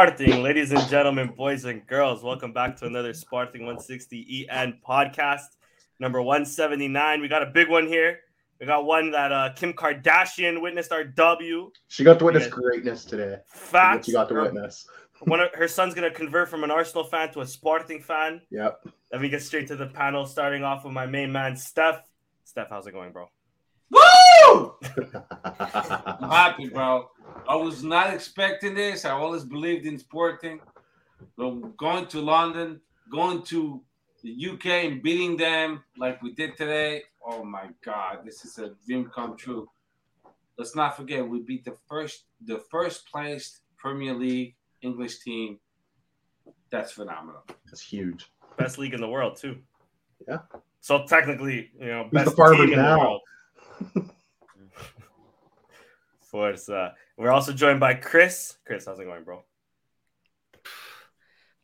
Vivo Sporting, ladies and gentlemen, boys and girls. Welcome back to another Sporting 160 EN podcast, number 179. We got a big one here. We got one that uh, Kim Kardashian witnessed our W. She got to witness yeah. greatness today. Facts. She got to witness. One of her son's gonna convert from an Arsenal fan to a Sporting fan. Yep. Let me get straight to the panel, starting off with my main man, Steph. Steph, how's it going, bro? Woo! I'm happy, bro. I was not expecting this. I always believed in sporting. But going to London, going to the UK and beating them like we did today. Oh my God, this is a dream come true. Let's not forget we beat the first the first placed Premier League English team. That's phenomenal. That's huge. Best league in the world too. Yeah. So technically, you know, best the team in now? the world. Forza. We're also joined by Chris. Chris, how's it going, bro?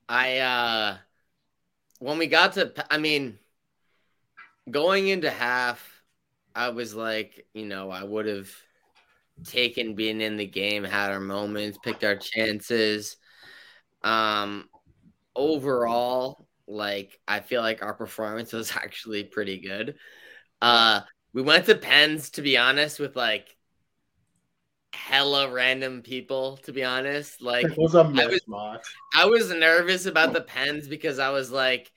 I uh when we got to I mean going into half, I was like, you know, I would have taken being in the game, had our moments, picked our chances. Um overall, like I feel like our performance was actually pretty good. Uh we went to pens to be honest with like hella random people to be honest. Like it was a I, was, I was nervous about the pens because i was like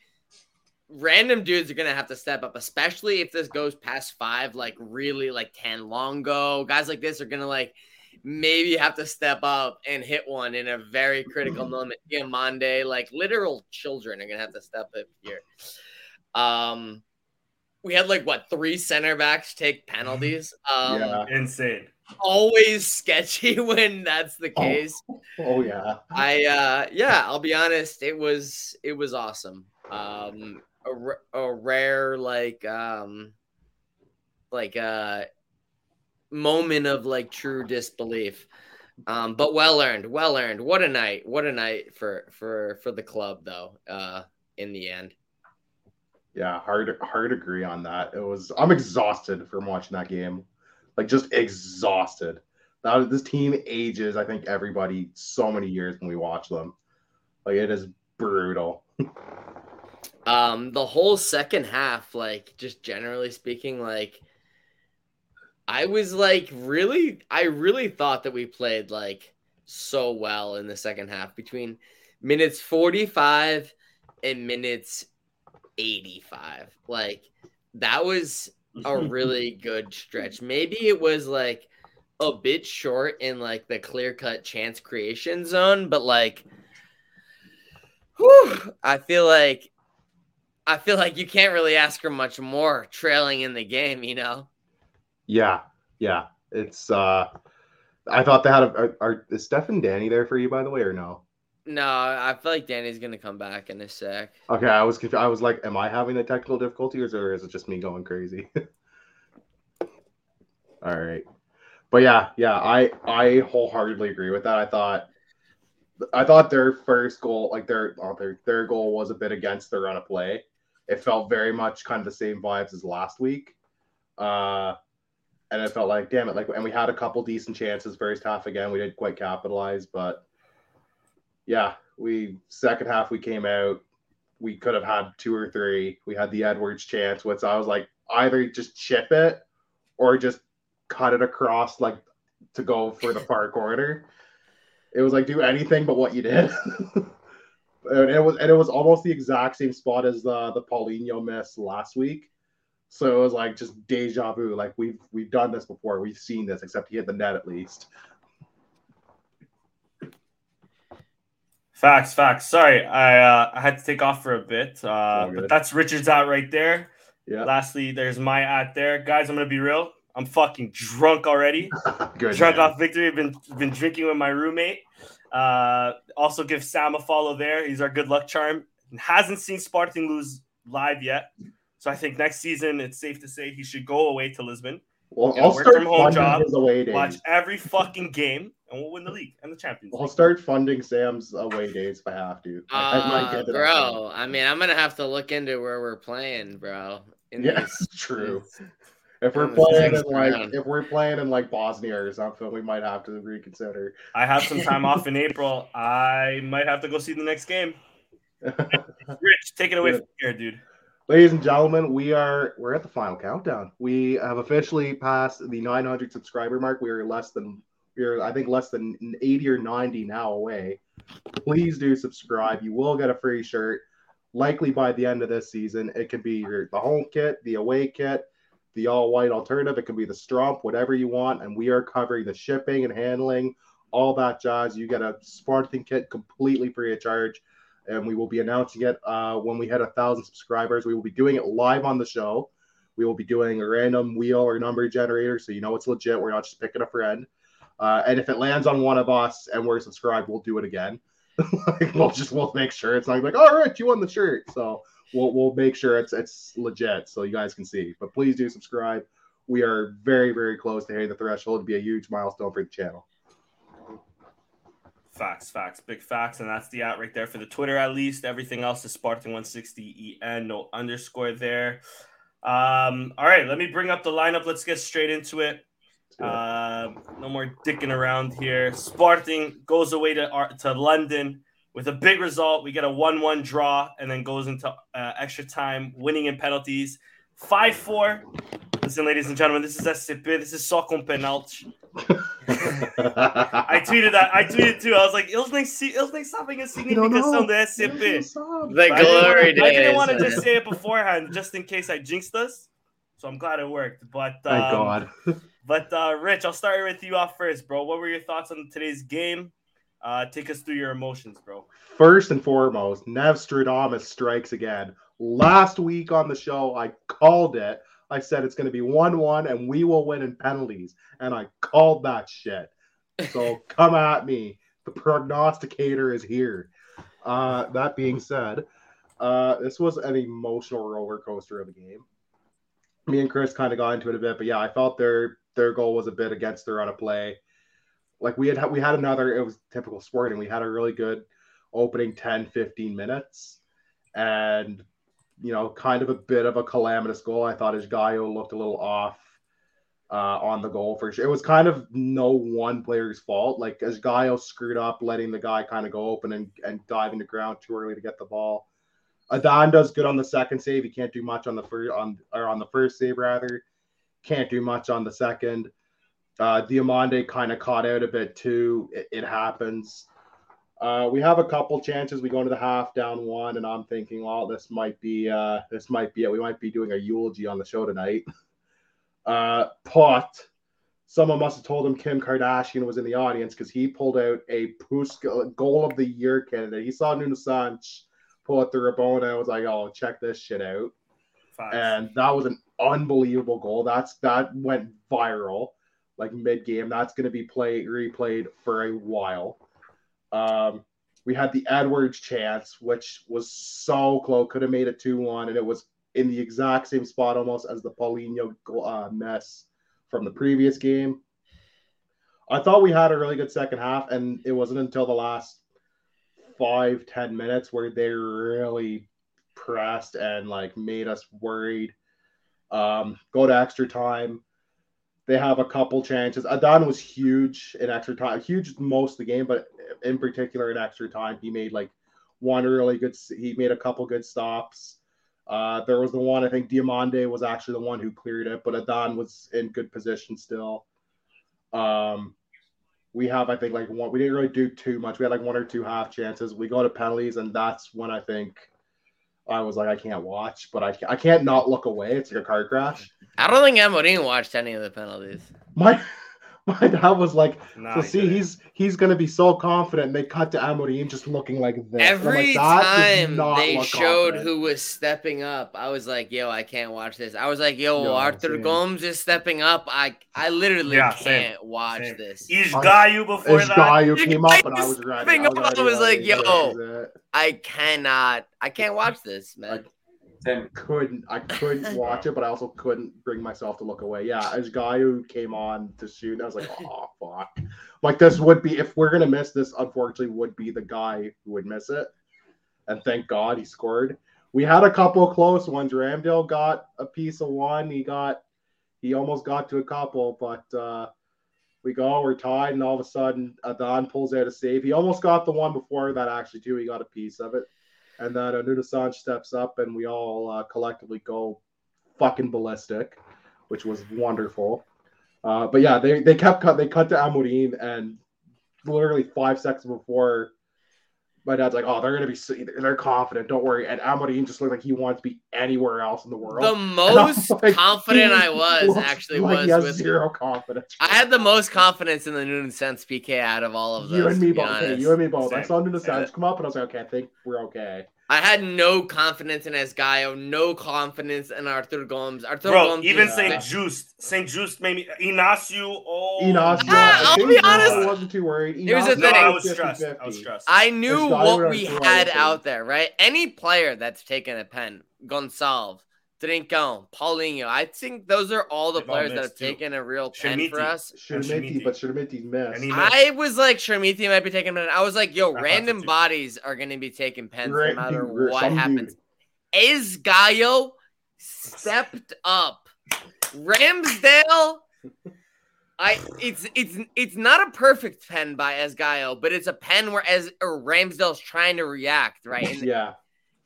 random dudes are gonna have to step up especially if this goes past five like really like 10 long go guys like this are gonna like maybe have to step up and hit one in a very critical moment. Monday, like literal children are gonna have to step up here. Um we had like what three center backs take penalties. Um, yeah, insane. Always sketchy when that's the oh. case. Oh, oh, yeah. I uh yeah, I'll be honest. It was it was awesome. Um, a, a rare like um like uh moment of like true disbelief. Um, but well earned, well earned. What a night! What a night for for for the club, though. Uh, in the end. Yeah, hard hard agree on that. It was I'm exhausted from watching that game. Like just exhausted. Now this team ages, I think everybody so many years when we watch them. Like it is brutal. um the whole second half, like just generally speaking, like I was like really I really thought that we played like so well in the second half between minutes 45 and minutes 85. Like that was a really good stretch. Maybe it was like a bit short in like the clear cut chance creation zone, but like whew, I feel like I feel like you can't really ask for much more trailing in the game, you know? Yeah, yeah. It's uh I thought they had a are, are is Steph and Danny there for you by the way or no? No, I feel like Danny's gonna come back in a sec. Okay, I was I was like, am I having a technical difficulty, or is it just me going crazy? All right, but yeah, yeah, I I wholeheartedly agree with that. I thought I thought their first goal, like their oh, their their goal, was a bit against the run of play. It felt very much kind of the same vibes as last week. Uh, and it felt like, damn it, like, and we had a couple decent chances first half again. We didn't quite capitalize, but yeah, we second half we came out. We could have had two or three. We had the Edwards chance, which I was like, either just chip it or just cut it across like to go for the far corner. It was like do anything but what you did. and it was and it was almost the exact same spot as the the Paulinho miss last week. So it was like just deja vu. Like we've we've done this before. We've seen this, except he hit the net at least. Facts, facts. Sorry, I uh, I had to take off for a bit, uh, but that's Richard's out right there. Yeah. Lastly, there's my at there, guys. I'm gonna be real. I'm fucking drunk already. Good. Drunk man. off victory. I've been been drinking with my roommate. Uh, also give Sam a follow there. He's our good luck charm. Hasn't seen Sporting lose live yet, so I think next season it's safe to say he should go away to Lisbon. Well, I'll work from home job, watch every fucking game, and we'll win the league and the Champions. I'll start funding Sam's away days if I have to. Uh, I bro, I mean, I'm gonna have to look into where we're playing, bro. yeah, these, true. If we're playing in like round. if we're playing in like Bosnia or something, we might have to reconsider. I have some time off in April. I might have to go see the next game. Rich, take it away Yeah. from here, dude. Ladies and gentlemen, we are we're at the final countdown. We have officially passed the 900 subscriber mark. We are less than are I think less than 80 or 90 now away. Please do subscribe. You will get a free shirt. Likely by the end of this season, it can be your the home kit, the away kit, the all white alternative. It can be the strump, whatever you want. And we are covering the shipping and handling, all that jazz. You get a Sporting kit completely free of charge and we will be announcing it uh, when we hit a thousand subscribers. We will be doing it live on the show. We will be doing a random wheel or number generator, so you know it's legit. We're not just picking a friend. Uh, and if it lands on one of us and we're subscribed, we'll do it again. like, we'll just we'll make sure it's not like, all right, you won the shirt. So we'll we'll make sure it's it's legit, so you guys can see. But please do subscribe. We are very very close to hitting the threshold to be a huge milestone for the channel. Facts, facts, big facts, and that's the at right there for the Twitter at least. Everything else is Sporting160en, no underscore there. Um, all right, let me bring up the lineup. Let's get straight into it. Uh, no more dicking around here. Sporting goes away to Ar- to London with a big result. We get a one-one draw, and then goes into uh, extra time, winning in penalties. Five-four. Listen, ladies and gentlemen, this is SCP. This is só com penalti. I tweeted that. I tweeted too. I was like, eles nem, se- eles nem sabem a significação do SCP. The But I didn't glory wanna- I didn't want to just say it beforehand, just in case I jinxed us. So I'm glad it worked. But Thank um, God. But uh, Rich, I'll start with you off first, bro. What were your thoughts on today's game? Uh, take us through your emotions, bro. First and foremost, Nevstradamus strikes again. Last week on the show, I called it. I said it's going to be 1 1 and we will win in penalties. And I called that shit. So come at me. The prognosticator is here. Uh, that being said, uh, this was an emotional roller coaster of a game. Me and Chris kind of got into it a bit, but yeah, I felt their their goal was a bit against their run of play. Like we had we had another, it was typical sporting. We had a really good opening 10, 15 minutes. And, you know, kind of a bit of a calamitous goal. I thought Gaio looked a little off uh, on the goal for sure. It was kind of no one player's fault. Like as Gaio screwed up, letting the guy kind of go open and, and dive into ground too early to get the ball. Adan does good on the second save. He can't do much on the first on or on the first save rather. Can't do much on the second. Uh, Diomande kind of caught out a bit too. It, it happens. Uh, we have a couple chances. We go into the half down one, and I'm thinking, well, this might be uh, this might be it. We might be doing a eulogy on the show tonight. Uh, Pote, someone must have told him Kim Kardashian was in the audience because he pulled out a Puskás goal of the year candidate. He saw Nuno Santos pull out the Rabona and I was like, "Oh, check this shit out." Facts. and that was an unbelievable goal. That's that went viral like mid game. That's going to be played replayed for a while. Um, we had the Edwards chance, which was so close, could have made it two one, and it was in the exact same spot almost as the Paulinho uh, mess from the previous game. I thought we had a really good second half, and it wasn't until the last five ten minutes where they really pressed and like made us worried. Um, go to extra time. They have a couple chances. Adan was huge in extra time, huge most of the game, but in particular in extra time, he made like one really good. He made a couple good stops. Uh, there was the one I think Diomande was actually the one who cleared it, but Adan was in good position still. Um, we have I think like one. We didn't really do too much. We had like one or two half chances. We go to penalties, and that's when I think I was like, I can't watch, but I, I can't not look away. It's like a car crash. I don't think Amorim watched any of the penalties. My my dad was like, Nah, so he see, didn't. he's he's gonna be so confident. And they cut to Amorim just looking like this. Every like, "That time they showed confident." who was stepping up, I was like, "Yo, I can't watch this." I was like, "Yo, No, Arthur same. Gomes is stepping up. I I literally Yeah, can't same, watch same. this. Esgaio before This that. guy who You came up and I was ready. I was, up, already I was like, yo. This is it. I cannot. I can't watch this, man. Same. couldn't I couldn't watch it, but I also couldn't bring myself to look away. Yeah, as guy who came on to shoot, and I was like, oh fuck. Like this would be if we're gonna miss this, unfortunately, would be the guy who would miss it. And thank God he scored. We had a couple of close ones. Ramsdale got a piece of one. He got He almost got to a couple, but uh, we go, we're tied, and all of a sudden, Adan pulls out a save. He almost got the one before that, actually, too. He got a piece of it. And then Nuno Santos steps up, and we all uh, collectively go fucking ballistic, which was wonderful. Uh, but yeah, they, they kept cut. They cut to Amorim, and literally five seconds before my dad's like, "Oh, they're gonna be, they're confident. Don't worry." And Amorim just looked like he wants to be anywhere else in the world. The most like, confident I was actually like was with. zero confidence. I had the most confidence in the Nuno Santos PK out of all of those. you and me to both. Okay, honest. you and me both. I saw Nuno Same. Santos come up, and I was like, "Okay, I think we're okay." I had no confidence in Esgaio, no confidence in Arthur Gomes. Arthur Bro, Gomes even is- Saint Just, Saint Just made me Inacio. Oh, Inacio, Ah, I I'll be Nuno honest. wasn't too worried. Here's the Inacio No, thing. I was was stressed. I 50-50. was stressed. I knew Esgaio what we had out there, right? Any player that's taken a pen, Gonçalves, Trincão, Paulinho, I think those are all the They've all players that have too. taken a real pen Chermiti. for us. Chermiti, but Chermiti missed. And he- I was like, Chermiti might be taking a pen. I was like, yo, I random bodies are going to be taking pens Right, no matter dude, what some happens. dude. Esgaio stepped up. Ramsdale. I it's it's it's not a perfect pen by Esgaio, but it's a pen where as Ramsdale's trying to react, right? And, Yeah,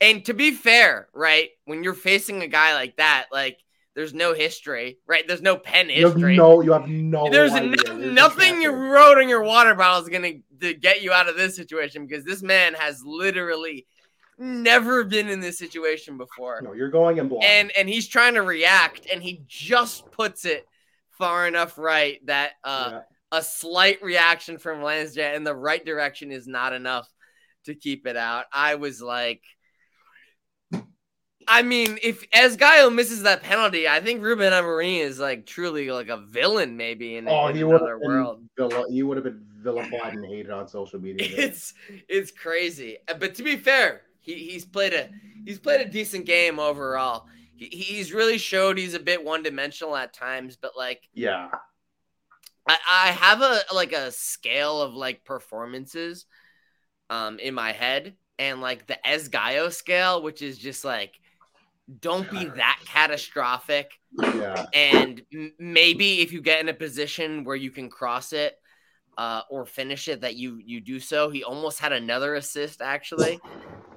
and to be fair, right, when you're facing a guy like that, like there's no history, right? There's no pen you history. no, you have no. There's idea. no, nothing you wrote in your water bottle is gonna to get you out of this situation because this man has literally never been in this situation before No, you're going in blind. and and he's trying to react and he just puts it far enough right that uh Yeah. a slight reaction from Ramsdale in the right direction is not enough to keep it out. I was like I mean, if Esgaio misses that penalty, I think Ruben Amorim is like truly like a villain, maybe in, Oh, in another world. he would have been vilified and hated on social media. It's it's crazy, but to be fair, he, he's played a he's played a decent game overall. He, he's really showed he's a bit one dimensional at times, but like yeah, I, I have a like a scale of like performances um in my head and like the Esgaio scale which is just like don't be that catastrophic yeah. and m- maybe if you get in a position where you can cross it uh, or finish it that you you do so he almost had another assist actually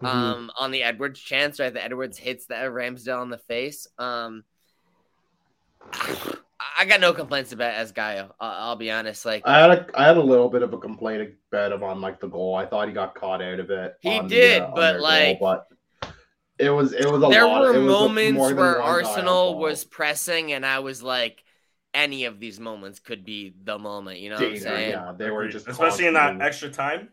Mhm. um on the Edwards chance right the Edwards hits the Ramsdale in the face um I got no complaints about Esgaio. I'll, I'll be honest. Like I had a I had a little bit of a complaint about him on like the goal. I thought he got caught out of it. He on the, did, uh, but, their goal, like, but it was it was a there lot. were it was a- more moments where one guy on Arsenal ball. was pressing, and I was like, any of these moments could be the moment. You know what I'm saying? Yeah, they were just especially in that extra time.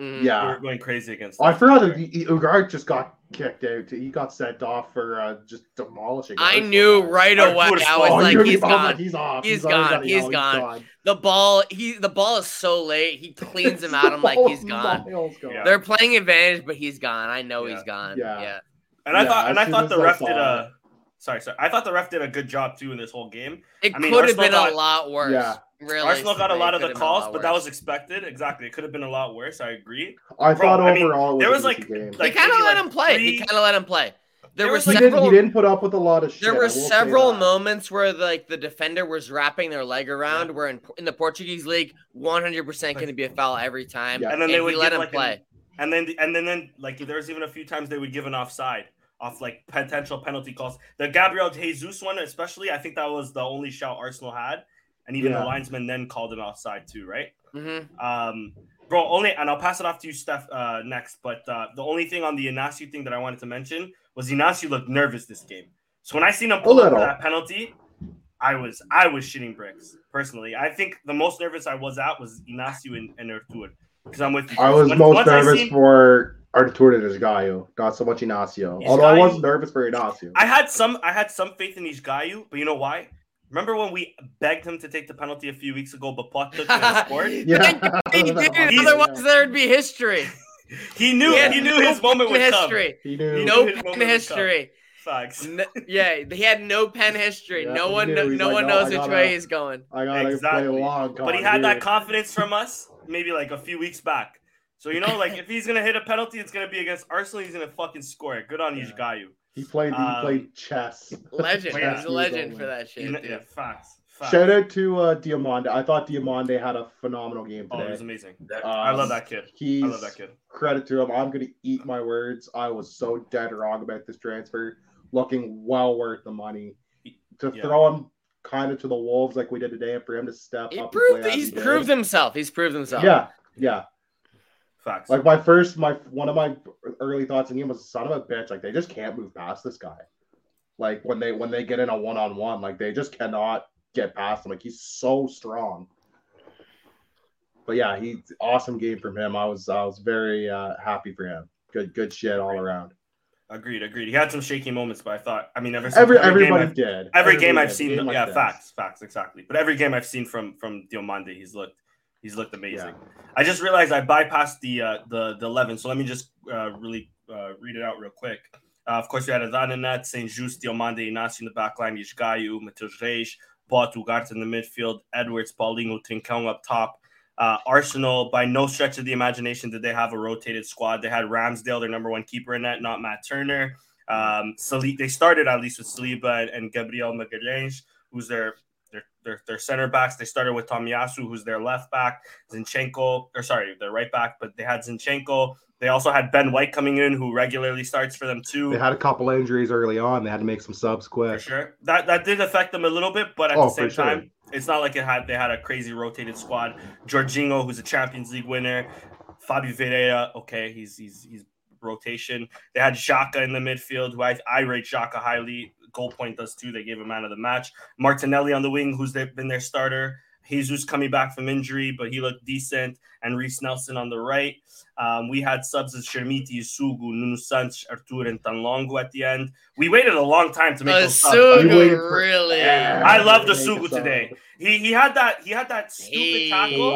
Mhm. We Yeah, were going crazy against. Oh, I forgot that he- Ugarte just got kicked out. He got sent off for uh, just demolishing. I Arsenal. knew right away. I was Oh, like, you- he's I was like, gone. He's off. He's already gone. got- He's gone. The ball, he the ball is so late. He cleans him out. I'm like, he's gone. Gone. Yeah. They're playing advantage, but he's gone. I know Yeah. he's gone. Yeah. yeah. And I thought, and I thought the ref saw did a. Sorry, sorry. I thought the ref did a good job too in this whole game. It I mean, could have been got- a lot worse. Yeah. Really. Arsenal got a lot of the calls, but that was expected. expected. Exactly, it could have been a lot worse. I agree. I Bro, thought I mean, overall there it was, was, like- decent game. like, he kind of let like, him play. He kind of let him play. There There were was, he, like, didn't, several. he didn't put up with a lot of shit. There were several moments where like the defender was wrapping their leg around. Where in, in the Portuguese league, 100 percent going to be a foul every time. Yeah. And then they would let him like, an- play. And then, and then, then, like there was even a few times they would give an offside off like potential penalty calls. The Gabriel Jesus one, especially, I think that was the only shout Arsenal had, and even Yeah. the linesman then called an offside too, right? hmm Um, bro, only, and I'll pass it off to you, Steph, uh, next. But uh, the only thing on the Inacio thing that I wanted to mention was Inacio looked nervous this game. So when I seen him pull up that penalty, I was I was shitting bricks personally. I think the most nervous I was at was Inacio and, and Artur because I'm with you. I was Once- most once nervous seen- for Arturo Desgaio, not so much Inacio. Although I was nervous for Inacio. I had some I had some faith in Esgaio, but you know why? Remember when we begged him to take the penalty a few weeks ago, but Pote took it and scored? Thank God he did. He's- Otherwise, there'd be history. He knew had he knew no his moment would pen come. history. He knew. He No knew his pen moment history. Facts. No, yeah, he had no pen history. Yeah, no one, no, no like, one "No, knows which gotta- way he's going. I gotta Exactly. play along. But he had that confidence from us maybe like a few weeks back. So you know, like if he's gonna hit a penalty, it's gonna be against Arsenal. He's gonna fucking score it. Good on Yeah. Esgaio. He played. Um, he played chess. Legend. Yeah. He's a legend for that shit. Dude. yeah, facts. facts. Shout out to uh, Diomande. I thought Diomande had a phenomenal game today. Oh, it was amazing. That- I Um, love that kid. He's I love that kid. credit to him. I'm gonna eat my words. I was so dead wrong about this transfer. Looking well worth the money to Yeah. throw him kind of to the wolves like we did today, and for him to step He up. and proved. play He's he did. proved himself. He's proved himself. Yeah, yeah. Facts. Like my first, my one of my early thoughts in him was son of a bitch. Like they just can't move past this guy. Like when they when they get in a one on one, like they just cannot get past him. Like he's so strong. But yeah, he awesome game from him. I was I was very uh, happy for him. Good good shit all around. Agreed, agreed. He had some shaky moments, but I thought, I mean, ever Every every game everybody I've- did. every game I've seen, Game like yeah, this. facts, facts, exactly. But every game I've seen from from Diomande, he's looked he's looked amazing. Yeah. I just realized I bypassed the uh, the the eleven, so let me just uh, really uh, read it out real quick. Uh, of course, we had Adana Net, St. Just, Diomande, Inácio in the back line, Esgaio, Matheus Reis, Pote, Ugarte in the midfield, Edwards, Paulinho, Trincão up top. Uh, Arsenal, by no stretch of the imagination, did they have a rotated squad. They had Ramsdale, their number one keeper in that, not Matt Turner. Um, Sali- they started at least with Saliba and, and Gabriel Magalhães, who's their their, their their center backs. They started with Tomiyasu, who's their left back, Zinchenko, or sorry, their right back, but they had Zinchenko. They also had Ben White coming in, who regularly starts for them too. They had a couple injuries early on. They had to make some subs For sure. That that did affect them a little bit, but at Oh, the same sure. time, it's not like it had they had a crazy rotated squad. Jorginho, who's a Champions League winner, Fabio Vieira, okay, he's he's he's rotation. They had Xhaka in the midfield, who I, I rate Xhaka highly. Goal point does too. They gave him man of the match. Martinelli on the wing, who's been their starter. Jesus coming back from injury, but he looked decent. And Reiss Nelson on the right. Um, we had subs as Chermiti, Sugu, Nuno Santos, Artur, and Tanlongo at the end. We waited a long time to make Uh, those subs. You for- really. Yeah. I love the Sugu today. He he had that he had that stupid He- tackle,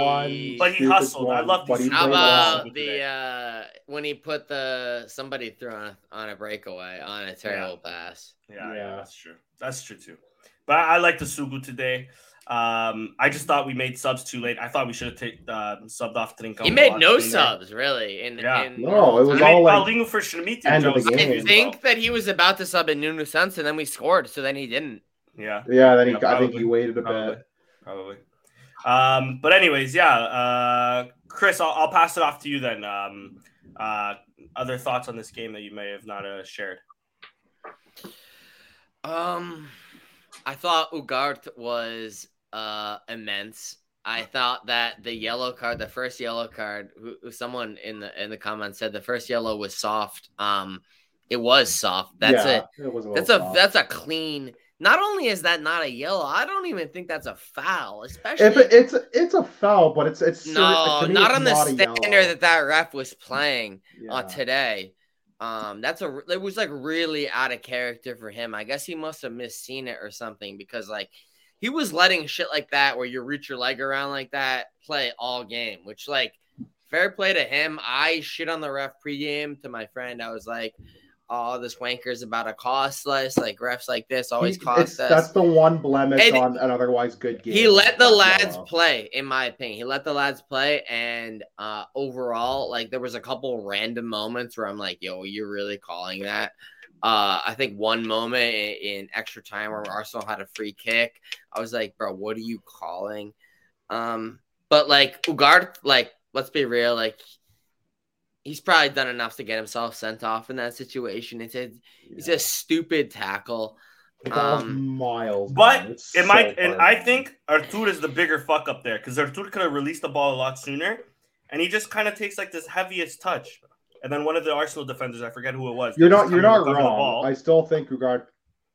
but he stupid hustled. I one, love but these. he How about the uh when he put the somebody threw on a, on a breakaway on a terrible pass? Yeah, yeah, Yeah. that's true. That's true too. But I, I like the Sugu today. Um, I just thought we made subs too late. I thought we should have taken uh, subbed off Trincão. He made no subs really. In, Yeah. in No, it was I all made like Paulinho for Schmidt. end of the Jones. game. I think that he was about to sub in Nuno Santos and then we scored, so then he didn't. Yeah, Yeah, then he, Yeah, I think he waited a probably, bit. probably. Um, but anyways, yeah. Uh, Chris, I'll, I'll pass it off to you then. Um, uh, other thoughts on this game that you may have not uh, shared? Um, I thought Ugart was uh immense. I thought that the yellow card, the first yellow card, who, who someone in the in the comments said the first yellow was soft. Um, it was soft. That's yeah, a it was a that's a that's a clean. Not only is that not a yellow, I don't even think that's a foul. Especially If it, it's it's a foul, but it's it's no, me, not it's on the not a standard that that ref was playing Yeah. uh, today. Um, that's a it was like really out of character for him. I guess he must have misseen it or something because like he was letting shit like that where you reach your leg around like that play all game, which like fair play to him. I shit on the ref pregame to my friend. I was like, "Oh, this wanker's about to cost us. Like refs like this always He- cost us." That's the one blemish And on an otherwise good game. He let the lads play, in my opinion. He let the lads play, and uh overall, like there was a couple random moments where I'm like, "Yo, you're really calling that?" Uh, I think one moment in, in extra time where Arsenal had a free kick, I was like, "Bro, what are you calling?" Um, but like Ugart, like let's be real, like he's probably done enough to get himself sent off in that situation. It's a it's a stupid tackle. The um, miles. But man. It so might, and I think Artur is the bigger fuck up there because Artur could have released the ball a lot sooner, and he just kind of takes like this heaviest touch, and then one of the Arsenal defenders, I forget who it was. you're not you're not wrong. I still think Ugard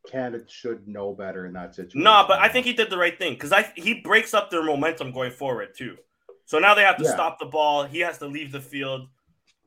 can and should know better in that situation. No, but I think he did the right thing because I he breaks up their momentum going forward too. So now they have to Yeah. stop the ball. He has to leave the field.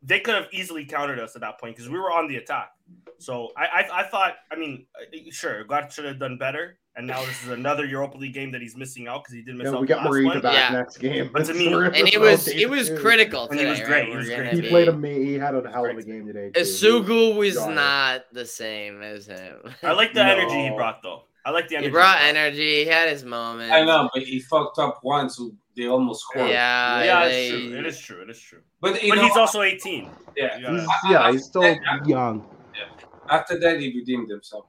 They could have easily countered us at that point because we were on the attack. So I, I I thought I mean uh, sure God should have done better. And now this is another Europa League game that he's missing out because he didn't miss Yeah, out we got last Morita one. back Yeah. next game. But to me- and it was it was rotation. critical And he today. was right? great. He was gonna great. He played a he had a hell of a game today. Too. Sugu was Got not the same as him. I like the No. energy he brought though. I like the energy. He brought brought. energy. He had his moment. I know, but he fucked up once. So they almost scored. Yeah, Yeah, they- it's true. It is true. It is true. But you But know, he's also 18. yeah. You gotta- He's, yeah, he's still young. Yeah. After that, he redeemed himself.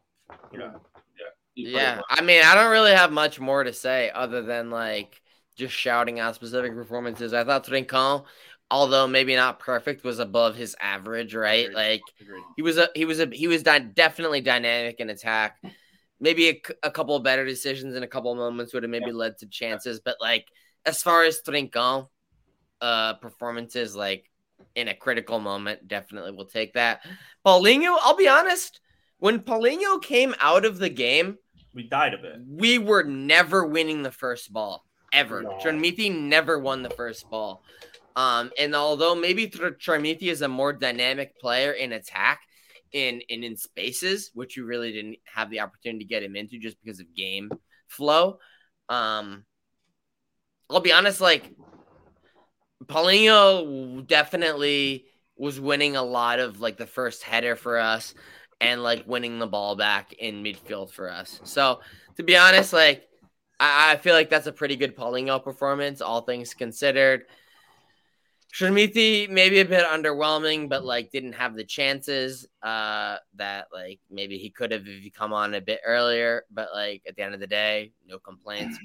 Yeah. He put Yeah, I mean, I don't really have much more to say other than like just shouting out specific performances. I thought Trincão, although maybe not perfect, was above his average. Right, Agreed. like Agreed. he was a he was a he was dy- definitely dynamic in attack. Maybe a, c- a couple of better decisions in a couple of moments would have maybe led to chances, but like as far as Trincão uh performances, like in a critical moment, definitely will take that. Paulinho, I'll be honest, when Paulinho came out of the game, We died a bit. we were never winning the first ball ever. No. Never won the first ball. Um, and although maybe Tr- is a more dynamic player in attack, in in in spaces, which you really didn't have the opportunity to get him into just because of game flow. Um, I'll be honest, like Paulinho definitely was winning a lot of like the first header for us and like winning the ball back in midfield for us. So to be honest, like I, I feel like that's a pretty good Paulinho performance, all things considered. Chermiti maybe a bit underwhelming, but like didn't have the chances uh that like maybe he could have if he come on a bit earlier. But like at the end of the day, no complaints.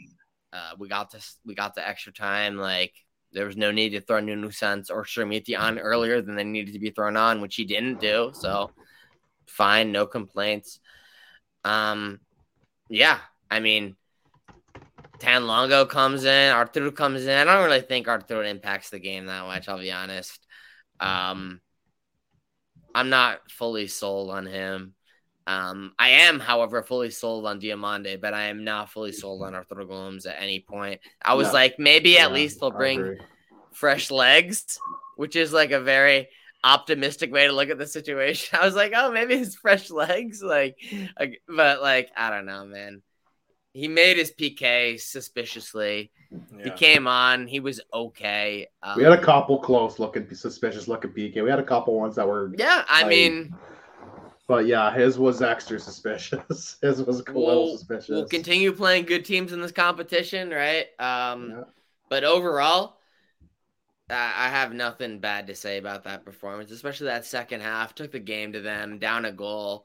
Uh, we got this. We got the extra time. Like there was no need to throw Nuno Santos or Chermiti on earlier than they needed to be thrown on, which he didn't do. So fine, no complaints. Um, yeah, I mean, Tan Longo comes in, Arturo comes in. I don't really think Arturo impacts the game that much. I'll be honest. Um, I'm not fully sold on him. Um, I am, however, fully sold on Diomande, but I am not fully sold on Arturo Gomes at any point. I was like, maybe at Yeah, least they'll bring fresh legs, which is like a very optimistic way to look at the situation. I was like, oh, maybe it's fresh legs, like, like but like I don't know, man. He made his PK suspiciously. He came on. He was okay. Um, We had a couple close looking, suspicious looking PK. We had a couple ones that were, yeah, I I- mean, but yeah, his was extra suspicious. His was a little we'll, suspicious. we'll continue playing good teams in this competition, right? Um, Yeah. But overall, I I have nothing bad to say about that performance, especially that second half. Took the game to them, down a goal,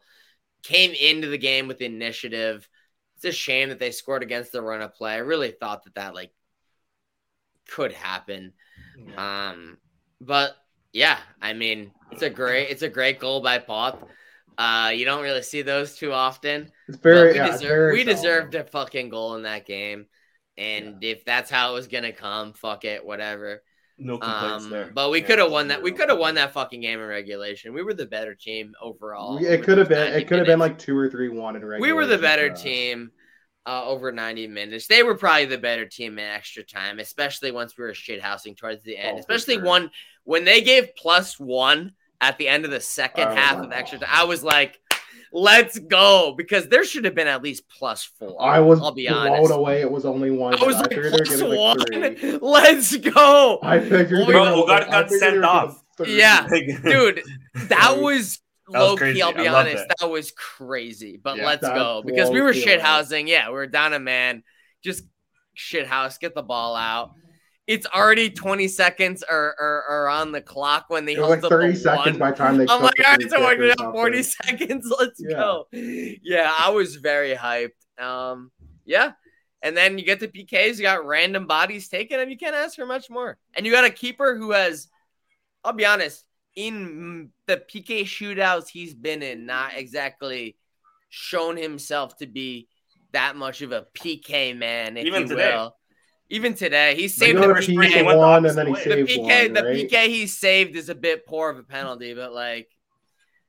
came into the game with the initiative. It's a shame that they scored against the run of play. I really thought that that like could happen. Yeah. Um, but yeah, I mean, it's a great, it's a great goal by Pote. Uh, you don't really see those too often. It's very, we, yeah, deserve, very we deserved a fucking goal in that game. And if that's how it was gonna come, fuck it, whatever. No complaints Um, there. but we Yeah. could have won that. We could have won that fucking game in regulation. We were the better team overall. Yeah, over It could have been. It could have been like two or three one in regulation. we were the better team uh, over 90 minutes. They were probably the better team in extra time, especially once we were shit housing towards the end. Oh, especially sure. one when they gave plus one at the end of the second Oh, half of extra time. I was like, let's go because there should have been at least plus four. I was I'll be blown honest. away. It was only one. I was like, figured they were plus getting one. like. Let's go. I figured. Oh well, they we- were- Ugarte I got sent they were getting off. Yeah. Dude, that was- was That low key. I'll be honest, it. that was crazy. But Yeah. let's go because we were me shit housing. Yeah, we were down a man. Just shit house. Get the ball out. It's already 20 seconds or, or, or on the clock when they It was held like up 30 a seconds one. by the time they. I'm took like, the all right, so we're gonna have something. 40 seconds. Let's Yeah. go. Yeah, I was very hyped. Um, yeah. And then you get the PKs, you got random bodies taken, and you can't ask for much more. And you got a keeper who has, I'll be honest, in the PK shootouts he's been in, not exactly shown himself to be that much of a PK man, if Even you today. will. Even today, he saved the to first P three, he for went the one, and then he way. the saved PK, one. the right? PK he saved is a bit poor of a penalty, but like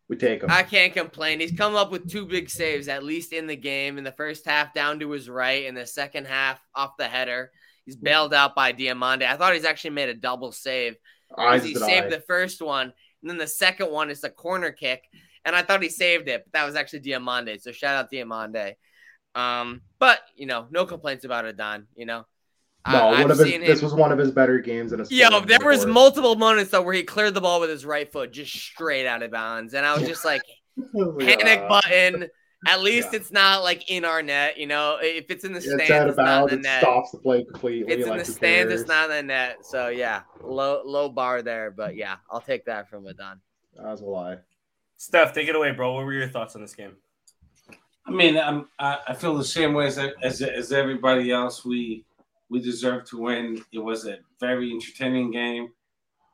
We take him. I can't complain. He's come up with two big saves, at least in the game. In the first half, down to his right. In the second half, off the header. He's bailed out by Diomande. I thought he's actually made a double save. Eyes because he saved I. the first one, and then the second one is a corner kick. And I thought he saved it, but that was actually Diomande. So shout out Diomande. Um, but you know, no complaints about it, Don. You know, No, I, one of his, this was one of his better games in a. Yo, sport there was before. multiple moments though where he cleared the ball with his right foot, just straight out of bounds, and I was just like, panic button. At least Yeah. it's not like in our net, you know. If it's in the It's stands, out it's of not bounds. in the It net. stops the play If completely. it's in like, the stands, cares? it's not in the net. So yeah, low low bar there, but yeah, I'll take that from Adon. As a lie. Steph, take it away, bro. What were your thoughts on this game? I mean, I'm, I, I feel the same way as, as as everybody else. We we deserve to win. It was a very entertaining game.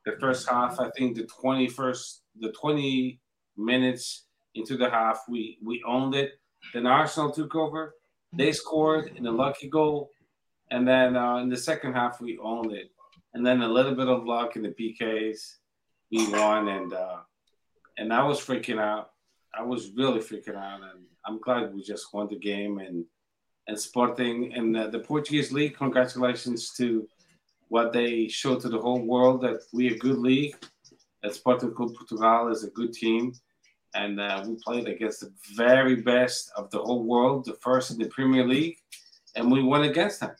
The first half, I think the 21st, the 20 minutes into the half, we we owned it. Then Arsenal took over. They scored in a lucky goal, and then uh, in the second half we owned it. And then a little bit of luck in the PKs, we won, and uh, and I was freaking out. I was really freaking out, and I'm glad we just won the game and and Sporting in uh, the Portuguese league. Congratulations to what they showed to the whole world that we are a good league. That Sporting Club Portugal is a good team, and uh, we played against the very best of the whole world, the first in the Premier League, and we won against them.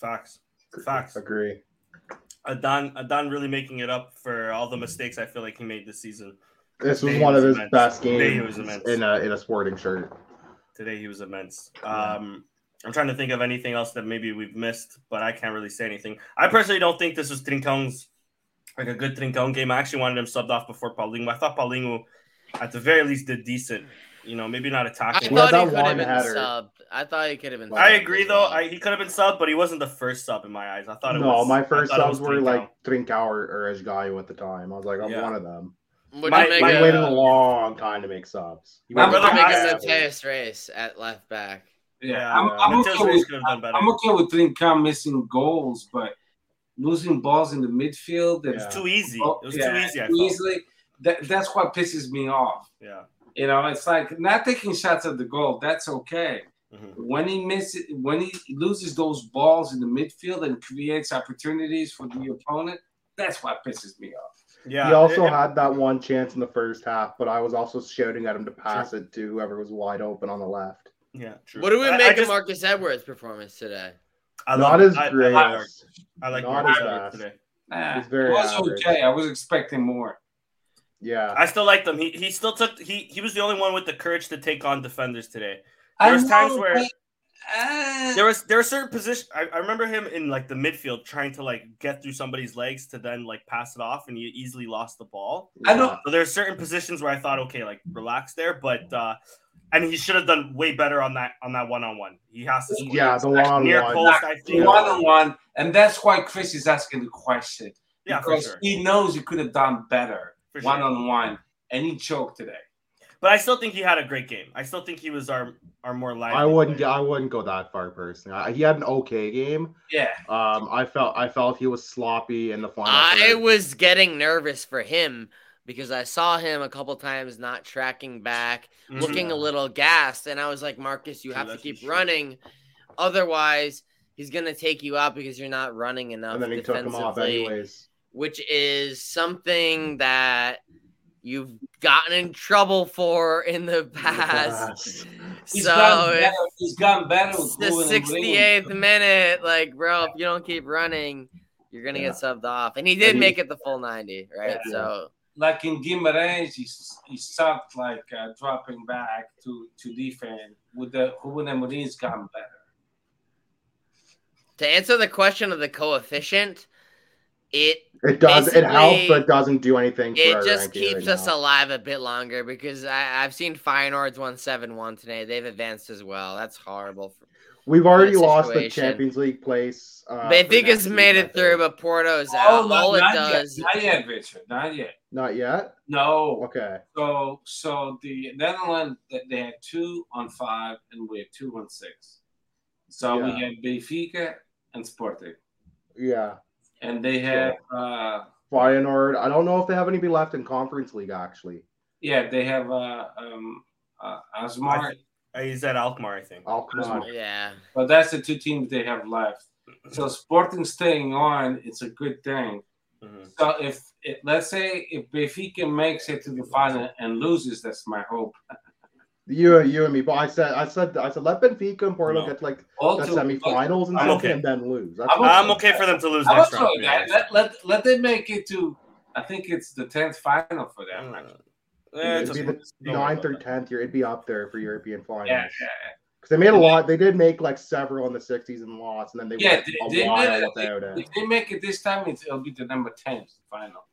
Facts. Facts. Agree. Adan Adan really making it up for all the mistakes I feel like he made this season. This was Today one of his immense. best Today he games was in a in a sporting shirt. Today he was immense. Um, I'm trying to think of anything else that maybe we've missed, but I can't really say anything. I personally don't think this was Trincão's like a good Trincão game. I actually wanted him subbed off before Paulinho. I thought Paulinho, at the very least, did decent. You know, maybe not attacking. He had thought he could have been header. subbed. I thought he could have been. I subbed agree, though. I, he could have been subbed, but he wasn't the first sub in my eyes. I thought it No, was. my first thought subs were Trincão. like Trincao or, or Esgaio at the time. I was like, I'm Yeah. one of them. Would My- you make my He a, waited a long time to make subs. He My waited brother would make a Mateus Reis at left back? Yeah, Yeah, I'm. I'm, Mateus okay with, could have done better. I'm okay with Trincão missing goals, but losing balls in the midfield and It was too easy. Oh, It was yeah, too easy. I too felt. easily. That, that's what pisses me off. Yeah. You know, it's like not taking shots at the goal. That's okay. Mhm. When he misses, when he loses those balls in the midfield and creates opportunities for the opponent, that's what pisses me off. Yeah. He also it- had that one chance in the first half, but I was also shouting at him to pass it to whoever was wide open on the left. Yeah. True. What do we I- I make of just- Marcus Edwards' performance today? I Not love as I, great. I, like, I like Not Marcus Edwards today. Nah, He's very it was average. okay. I was expecting more. Yeah. I still liked him. He he still took he he was the only one with the courage to take on defenders today. I There was times where- but, uh, There was there were certain positions. I, I remember him in like the midfield trying to like get through somebody's legs to then like pass it off, and he easily lost the ball. I know- So there are certain positions where I thought, okay, like relax there, but uh and he should have done way better on that on that one on one. He has to score. Yeah, the one on one post. I think. one on one, and that's why Chris is asking the question Yeah, for because sure. he knows he could have done better one on one, and he choked today. But I still think he had a great game. I still think he was our our more lively. I wouldn't. player. I wouldn't go that far personally. I- He had an okay game. Yeah, Um, I felt. I felt he was sloppy in the final. I third. was getting nervous for him because I saw him a couple times not tracking back, Mhm. looking a little gassed, and I was like, Marcus, you True, have to that's keep true. running, otherwise he's gonna take you out because you're not running enough and then he took him off defensively, anyways. which is something that you've gotten in trouble for in the past. he's so gotten better. He's gotten better with the Ruben and Green. 68th minute, like bro, if you don't keep running, you're gonna Yeah. get subbed off. And he did make it the full 90, right? Yeah. So Like in Guimarães, he he sucked like uh, dropping back to to defend. With the Ruben Green's gotten better. to answer the question of the coefficient, it It does. It helps, but it doesn't do anything. For it just keeps right us now. alive a bit longer because I, I've seen Feyenoord's won seven one today. They've advanced as well. That's horrible. For, We've already that lost the. Champions League place. Uh, for Benfica's next made season, it through, I think. but Porto's out. All it not does, yet. Not yet, Richard. Not yet. Not yet. No. Okay. So so the Netherlands they they had two on five and we had two on six. So we Yeah. had Benfica and Sporting, Yeah. And they have uh Feyenoord. I don't know if they have anybody left in Conference League. Actually, yeah they have uh um uh, Asmar, Uh, He's at Alkmaar, I think. I'll yeah. but that's the two teams they have left. So Sporting staying on, it's a good thing. Mhm. So if it, let's say if Benfica makes it to the final and loses, that's my hope. You, you and me. But I said, I said, I said, let Benfica and Porto No. get to, like the Also, semifinals and I'm okay. and then lose. That's I'm what- I'm okay for them to lose I next was round. so to be that, honest. let, let, let them make it to I think it's the tenth final for them. Uh, actually. eh, It'd be okay. the Don't ninth or tenth year. It'd be up there for European finals. Yeah, yeah, Because they made a lot. They did make like several in the '60s and lost, and then they yeah. went They, a they while made it- without it. if they make it this time, it's, it'll be the number ten final.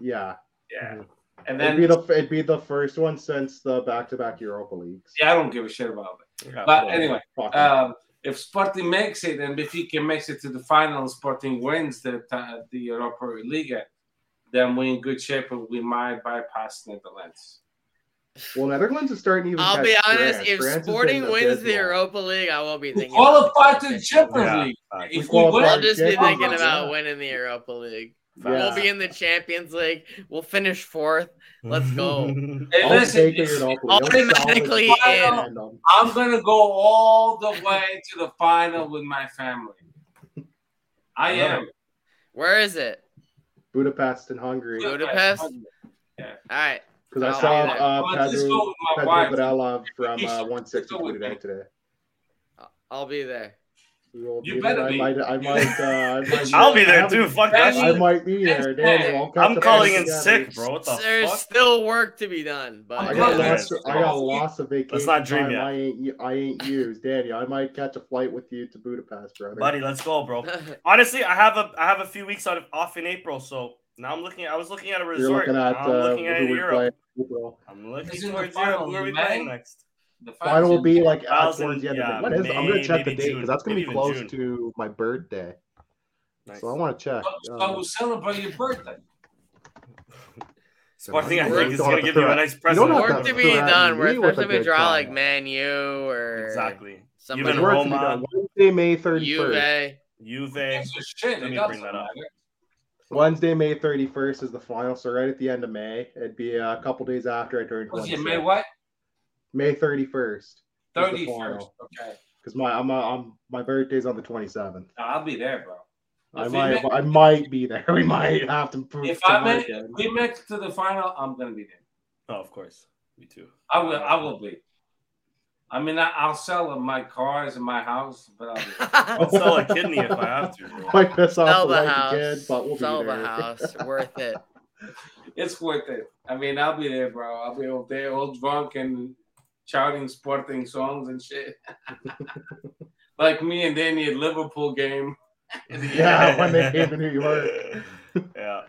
Yeah, Yeah. And it'd then be the it'd be the first one since the back-to-back Europa leagues. yeah, I don't give a shit about it. Yeah, But well, anyway, um, if Sporting makes it and Benfica makes it to the final, Sporting wins the uh, the Europa League, then we're in good shape and we might bypass Netherlands. well, Netherlands is starting even. I'll catch be honest. France. If France Sporting been wins the. Europa League, I will be thinking. qualify to the Champions Yeah, League. facts. If we qualify win, I'll just be thinking about winning the Europa League. Yeah. We'll be in the Champions League. We'll finish fourth. Let's go. I'll listen, take it, Europa League. Automatically I'll in. salvage- I'm gonna go all the way to the final with my family. I am. Where is it? Budapest in Hungary. Budapest? Yeah. All right. Because I saw be there. uh, Well, Pedro, go with my Pedro. Varela from Let's uh, go 160 with tweeted me. out today. I'll be there. We'll You better. I be. might, I might, uh, I might I'll be there too. Fuck that I might be there. Daniel, I'll catch I'm calling in you sick, bro. What the There's fuck? still work to be done, but I got lots. Of, I got lots of vacation Let's not dream time yet. I ain't. I ain't used, Daniel. I might catch a flight with you to Budapest, brother. Buddy, let's go, bro. Honestly, I have a I have a few weeks out of, off in April, so now I'm looking. I was looking at a You're resort. looking at now I'm uh, looking at Europe. play. I'm looking Is it the towards Europe. Who are we playing next? The Final will be like Thousand- towards the end yeah, of the. When is? it? I'm gonna check the date because that's gonna be close June. to my birthday. Nice. So I want to check. So, Um, so we'll celebrate your birthday. Sporting, I Work think, is don't gonna give to you a throw- nice You present. work to to be done. Where me with a especially if draw time. like Man U or Exactly. somebody Even work to be Roma. Wednesday, May 31st. Juve. Juve. Shit. Let me bring that up. Wednesday, May 31st is the final. So right at the end of May, it'd be a couple days after I turned Was it May what? May 31st. 31st. Okay. Because my I'm, I'm my birthday's on the 27th. No, I'll be there, bro. I If might make- I might be there. We might have to prove If to I make it. if we make it to the final, I'm gonna be there. Oh, of course. Me too. I will. I will be. I mean, I, I'll sell my cars and my house, but I'll be. There. I'll sell a kidney if I have to. Bro. might piss off Sell the the house. again, but we'll Sell be there. the house. Worth it. It's worth it. I mean, I'll be there, bro. I'll be over there, all drunk and shouting sporting songs and shit. like me and Danny at Liverpool game. Yeah, when they came to New York. yeah.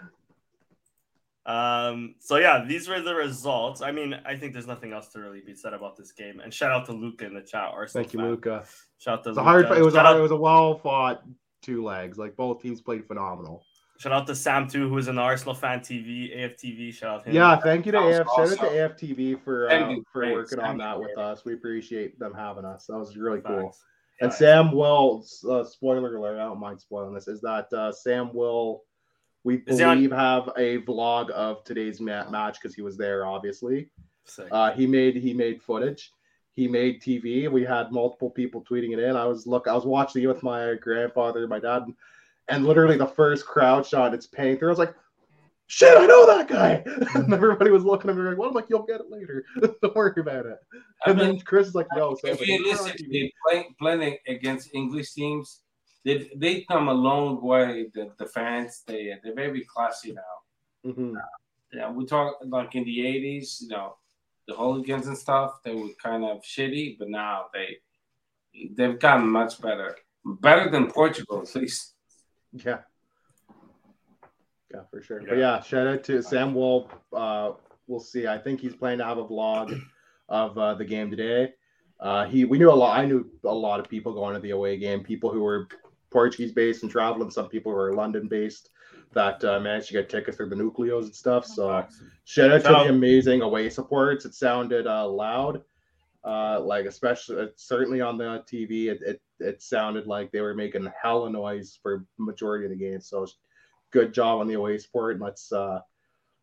Um. So yeah, these were the results. I mean, I think there's nothing else to really be said about this game. And shout out to Luca in the chat. Arsenal Thank you, fan. Luca. Shout out to It's a hard. It was a shout, hard, out, it was a well fought two legs. Like both teams played phenomenal. Shout out to Sam too, who is an Arsenal fan. TV, AFTV. Shout out him. Yeah, thank you to That was AF. Shout out to awesome. AFTV for Thank uh, for Thanks. working on that with us. We appreciate them having us. That was really cool. Facts. And Yeah. Sam will, uh, spoiler alert, I don't mind spoiling this, is that uh, Sam will, we Is he on- have a vlog of today's ma- match because he was there, obviously. Uh, he made he made footage. He made TV. We had multiple people tweeting it in. I was look. I was watching it with my grandfather, my dad, and literally the first crowd shot. It's through. I was like, "Shit, I know that guy." and everybody was looking at me like, "Well, I'm like, you'll get it later. Don't worry about it." I And mean, then Chris is like, "No." Sam, if like, "You're on TV." realistically play, playing against English teams, they they come a long way. The, the fans they they're very classy now. Mhm. Yeah, we talk like in the eighties, you know, the hooligans and stuff. They were kind of shitty, but now they they've gotten much better, better than Portugal at least. Yeah. Yeah, for sure. Yeah. But yeah, shout out to Sam Wolf. Uh, we'll see. I think he's planning to have a vlog of uh, the game today. Uh, he we knew a lot. I knew a lot of people going to the away game. People who were Portuguese based and traveling. Some people who were London based that uh, managed to get tickets through the Nucleos and stuff. So Facts. shout out to the amazing away supports. It sounded uh, loud. Uh, like especially uh, certainly on the TV, it, it it sounded like they were making hella noise for majority of the game. So good job on the away support. And let's uh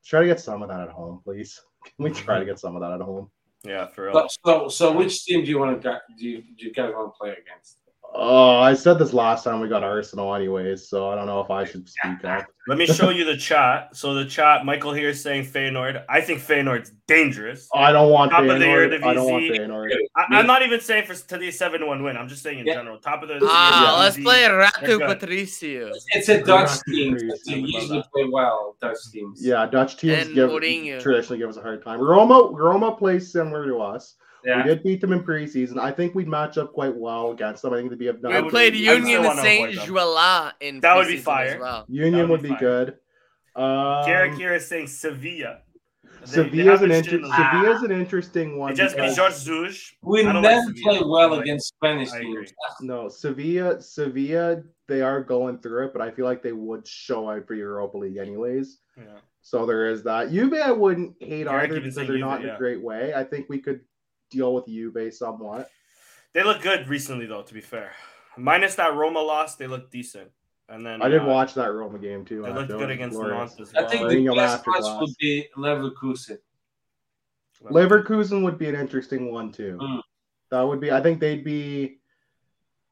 try to get some of that at home, please. Can we try to get some of that at home? Yeah, for real. So, so, so which team do you want to do you, do you guys want to play against? Oh, I said this last time we got Arsenal anyways, so I don't know if I should speak up. Let me show you the chat. So the chat, Michael here is saying Feyenoord. I think Feyenoord's dangerous. I don't want Top of the Feyenoord. I don't want Feyenoord. I, I'm not even saying for today's seven one win. I'm just saying in Yeah. general. Top of the Ah, Eredivisie. let's play They're Ratu. Patricio It's a Dutch team. Pretty They usually play well. Dutch teams. Yeah, Dutch teams And give Mourinho. traditionally give us a hard time. Roma Roma plays similar to us. Yeah. We did beat them in preseason. I think we'd match up quite well against them. I think they'd be a would We played be- I Union still wanna Saint avoid them. Joala in That would be fire. as well. Union That would would be be good. Um, Garrick here is saying Sevilla. They- they Sevilla's an haven't in inter- Sevilla's an interesting one. It just be because- George Zouge. We I don't never like play well Like, against Spanish teams. No, Sevilla, Sevilla, they are going through it, but I feel like they would show out for Europa League anyways. Yeah. So there is that. Juve, I wouldn't hate Garrick either even because they're Juve, not in yeah. a great way. I think we could deal with you based on what? They look good recently, though. To be fair, minus that Roma loss, they look decent. And then I did uh, watch that Roma game too. They looked good against glorious. Nantes as I well. think I the think I'm best after match would be Leverkusen. Leverkusen would be an interesting one too. Mm. That would be. I think they'd be.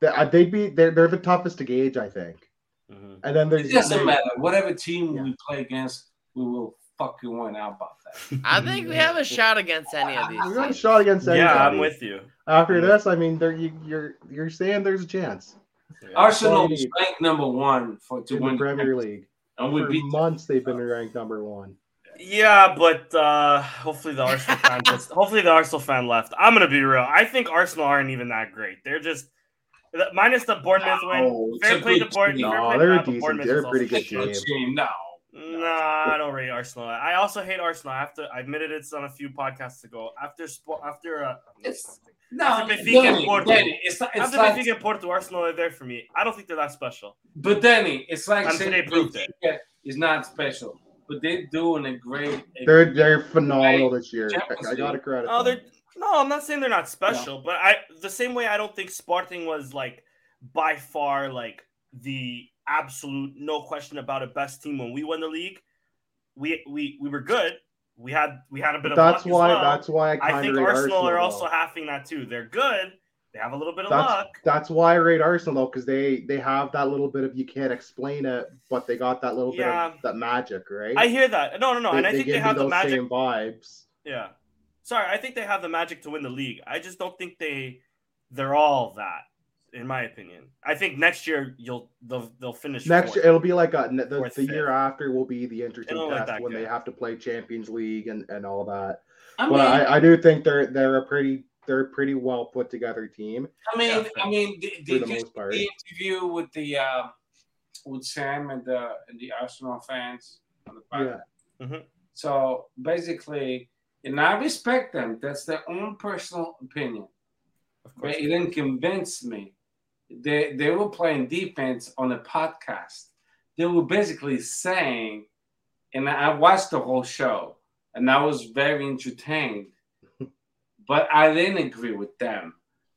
they- uh, They'd be. They're, they're the toughest to gauge. I think. Mhm. And then there's. It doesn't there- matter. Whatever team Yeah. we play against, we will fucking win. out about that? I think we have a shot against any of these. We got a shot against anybody. Yeah, I'm with you. After I'm this, I mean, there you, you're you're saying there's a chance Yeah. Arsenal is ranked number one for to in win the Premier League. and we For beat months, they've been ranked number one. Yeah, but uh, hopefully the Arsenal fan just, hopefully the Arsenal fan left. I'm gonna be real. I think Arsenal aren't even that great. They're just minus the Bournemouth No, win. it's Fair a play to good Bournemouth. team. No, they're them, but decent. They're a pretty good team. team. No, Nah, I don't rate Arsenal. I also hate Arsenal. I have to. I admitted it's on a few podcasts ago. After spo- after uh, It's- no, After Benfica and Danny, Porto. Danny, it's not. It's after like, Benfica and Porto, Arsenal are there for me. I don't think they're that special. but Danny, it's like And saying today proved it. Benfica is not special, but they're doing a great. a They're they're phenomenal this year. Champions I got to credit. Oh, they're no. I'm not saying they're not special, but I the same way I don't think Sporting was like by far like the absolute no question about it best team when we won the league. We we we were good. We had we had a bit of That's why. well. That's why I I think rate Arsenal, are though. also having that too. They're good. They have a little bit of That's luck. that's why I rate Arsenal because they they have that little bit of you can't explain it, but they got that little Yeah. bit of that magic, right? I hear that. No, no, no. They, and I they think they have the magic. same vibes. Yeah. Sorry, I think they have the magic to win the league. I just don't think they they're all that, in my opinion. I think next year you'll they'll they'll finish Next fourth. year, it'll be like a the, Fourth, the year after will be the interesting It'll test that when they have to play Champions League and, and all that. I But mean, I, I do think they're they're a pretty they're a pretty well put together team I mean, Yeah. I mean, did, for did the you most part. the interview with the uh, with Sam and the and the Arsenal fans on the podcast? Yeah. So basically, and I respect them. That's their own personal opinion. Of But course. it didn't convince me. They they were playing defense on a podcast. They were basically saying, and I watched the whole show, and I was very entertained. but I didn't agree with them.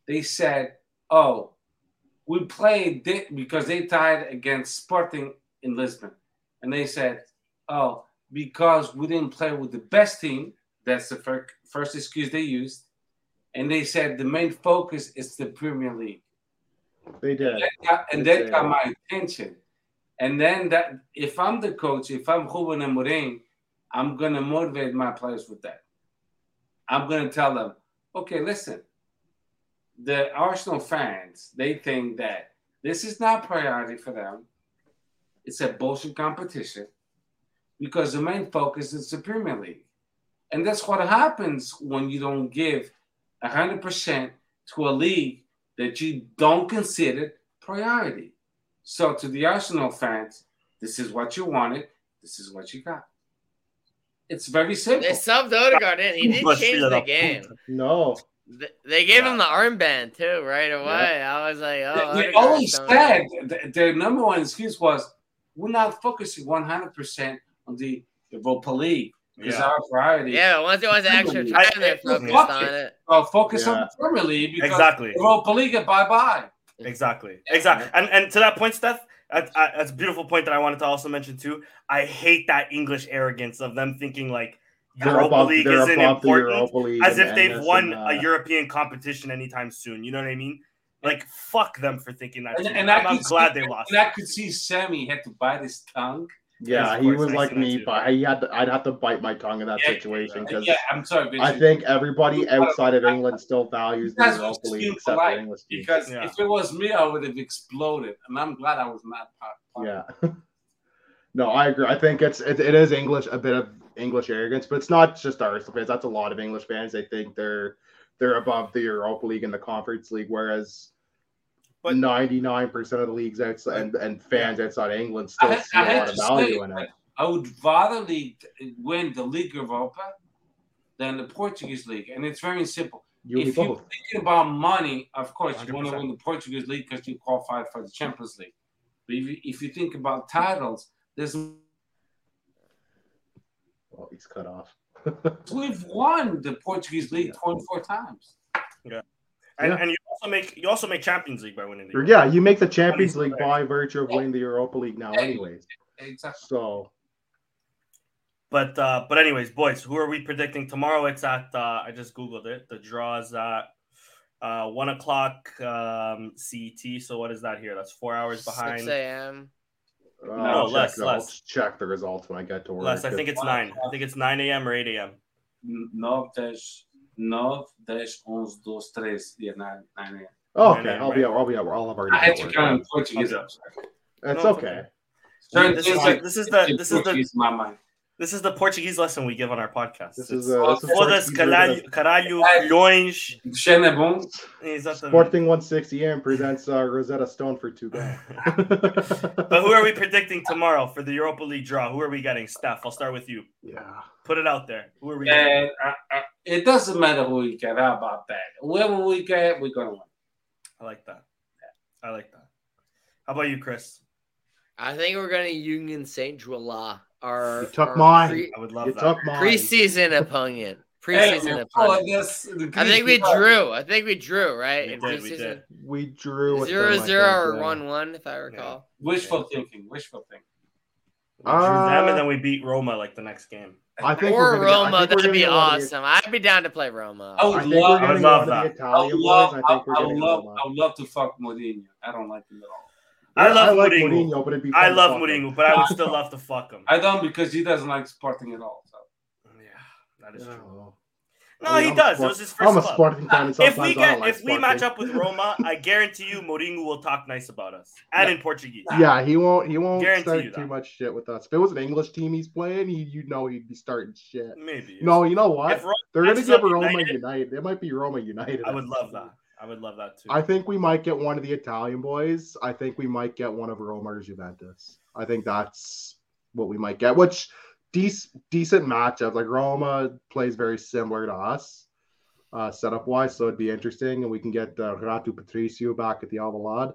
They said, "Oh, we played thi- because they tied against Sporting in Lisbon," and they said, "Oh, because we didn't play with the best team." That's the fir- first excuse they used and they said the main focus is the Premier League. They did. That got- and that got my attention. And then that if I'm the coach, if I'm Ruben Amorim, I'm gonna motivate my players with that. I'm gonna tell them, okay, listen, the Arsenal fans, they think that this is not priority for them. It's a bullshit competition because the main focus is the Premier League. And that's what happens when you don't give 100% to a league that you don't consider priority. So, to the Arsenal fans, this is what you wanted, this is what you got. It's very simple. They subbed Odegaard in. He didn't change the game. No, They gave him the armband too right away. I was like, oh, they, they always said th- their number one excuse was we're not focusing 100% on the Europa League. It's Yeah. our priority. Yeah, once it was extra I- time, they focused on it. it. Well, focus on the Premier League because Exactly. Europa League, bye bye. Exactly. Exactly. And and to that point, Steph, that's, uh, that's a beautiful point that I wanted to also mention too. I hate that English arrogance of them thinking like they're Europa above, League isn't important, League, as if they've won and a. European competition anytime soon. You know what I mean? Like fuck them for thinking that. And, and I I'm, I'm glad see, they lost. And I could see Sammy had to bite his tongue. Yeah, he was like me, but he had to, I'd have to bite my tongue in that Yeah, situation because Yeah, I'm sorry, I think everybody outside of England still values the That's Europa League except for English teams. because Yeah. if it was me, I would have exploded, and I'm glad I was not part. part Yeah. no, I agree. I think it's it, it is English a bit of English arrogance, but it's not just Arsenal fans. That's a lot of English fans. They think they're they're above the Europa League and the Conference League, whereas But- ninety nine percent of the leagues outside and, and fans outside England still had- see I a lot of value say, in it. I would rather league win the League Europa than the Portuguese league, and it's very simple. You if you're both. thinking about money, of course, you want to win the Portuguese league because you qualified for the Champions League. But if you, if you think about titles, there's Oh, he's cut off. we've won the Portuguese league 24 times. And, Yeah. and you also make you also make Champions League by winning the Or, yeah, you make the Champions League by virtue of winning the Europa League now, anyways. Exactly. So But uh, but anyways, boys, who are we predicting tomorrow? It's at uh, I just googled it. The draw is at uh, one o'clock um, CET. So what is that here? That's four hours behind. 6 a.m. uh, No, I'll check less, the- I'll less. check the results when I get to work. Less, I think it's nine. I think it's nine a.m. or eight a.m. 9, 10, 9, 10, 11, 12, 13. Yeah, 9, 9 a.m. Oh, Nine okay, a.m., I'll be. I'll be. I'll have already. I had to count in Portuguese. Okay. It's No, okay. Certain This is this is the- this is the- my mind. This is the Portuguese lesson we give on our podcast. This is uh, Foda-se, caralho, caralho, colhões. É bom. Exatamente. Sporting 160 AM presents uh, Rosetta Stone for two goals. But who are we predicting tomorrow for the Europa League draw? Who are we getting? Steph, I'll start with you. Yeah. Put it out there. Who are we uh, uh, it doesn't matter who we get. How about that? Whoever we get, we're gonna win. I like that. I like that. How about you, Chris? I think we're gonna Union Saint Joula. Our You took our mine. pre- I would love You that. took mine. preseason opponent. Hey, Preseason man, opponent. this- I think we Greece- drew. I think we drew, right? We in did, we preseason. did. We drew with zero them, zero or yeah. one one, if I recall. Wishful thinking. Wishful thinking. We drew them Uh, and then we beat Roma like the next game. I think Or we're gonna get- I Roma, think that'd be get one awesome. I'd be down to play Roma. I I would think we're love. I love that. I would love. boys. I, I think we're I love. Roma. I would love to fuck Mourinho. I don't like him at all. I love like Mourinho. Mourinho, but it'd be I fun to love fuck him. But I would still love to fuck him. I don't because he doesn't like Sporting at all. So. Yeah, that is Yeah, true. Well, No, I mean, he I'm a does. It was his first I'm a club. Sporting fan, If we get like if we match up with Roma, I guarantee you Mourinho will talk nice about us and in Portuguese. Yeah, he won't. He won't Guarantee start too that. much shit with us. If it was an English team he's playing, he, you'd know he'd be starting shit. Maybe. No, you know what? If Roma They're gonna give Roma United, United. It might be Roma United. I would love that. I would love that too. I think we might get one of the Italian boys. I think we might get one of Roma or Juventus. I think that's what we might get. Which dec- decent matchup. Like Roma plays very similar to us, uh, setup wise. So it'd be interesting, and we can get uh, Ratu Patricio back at the Alvalade.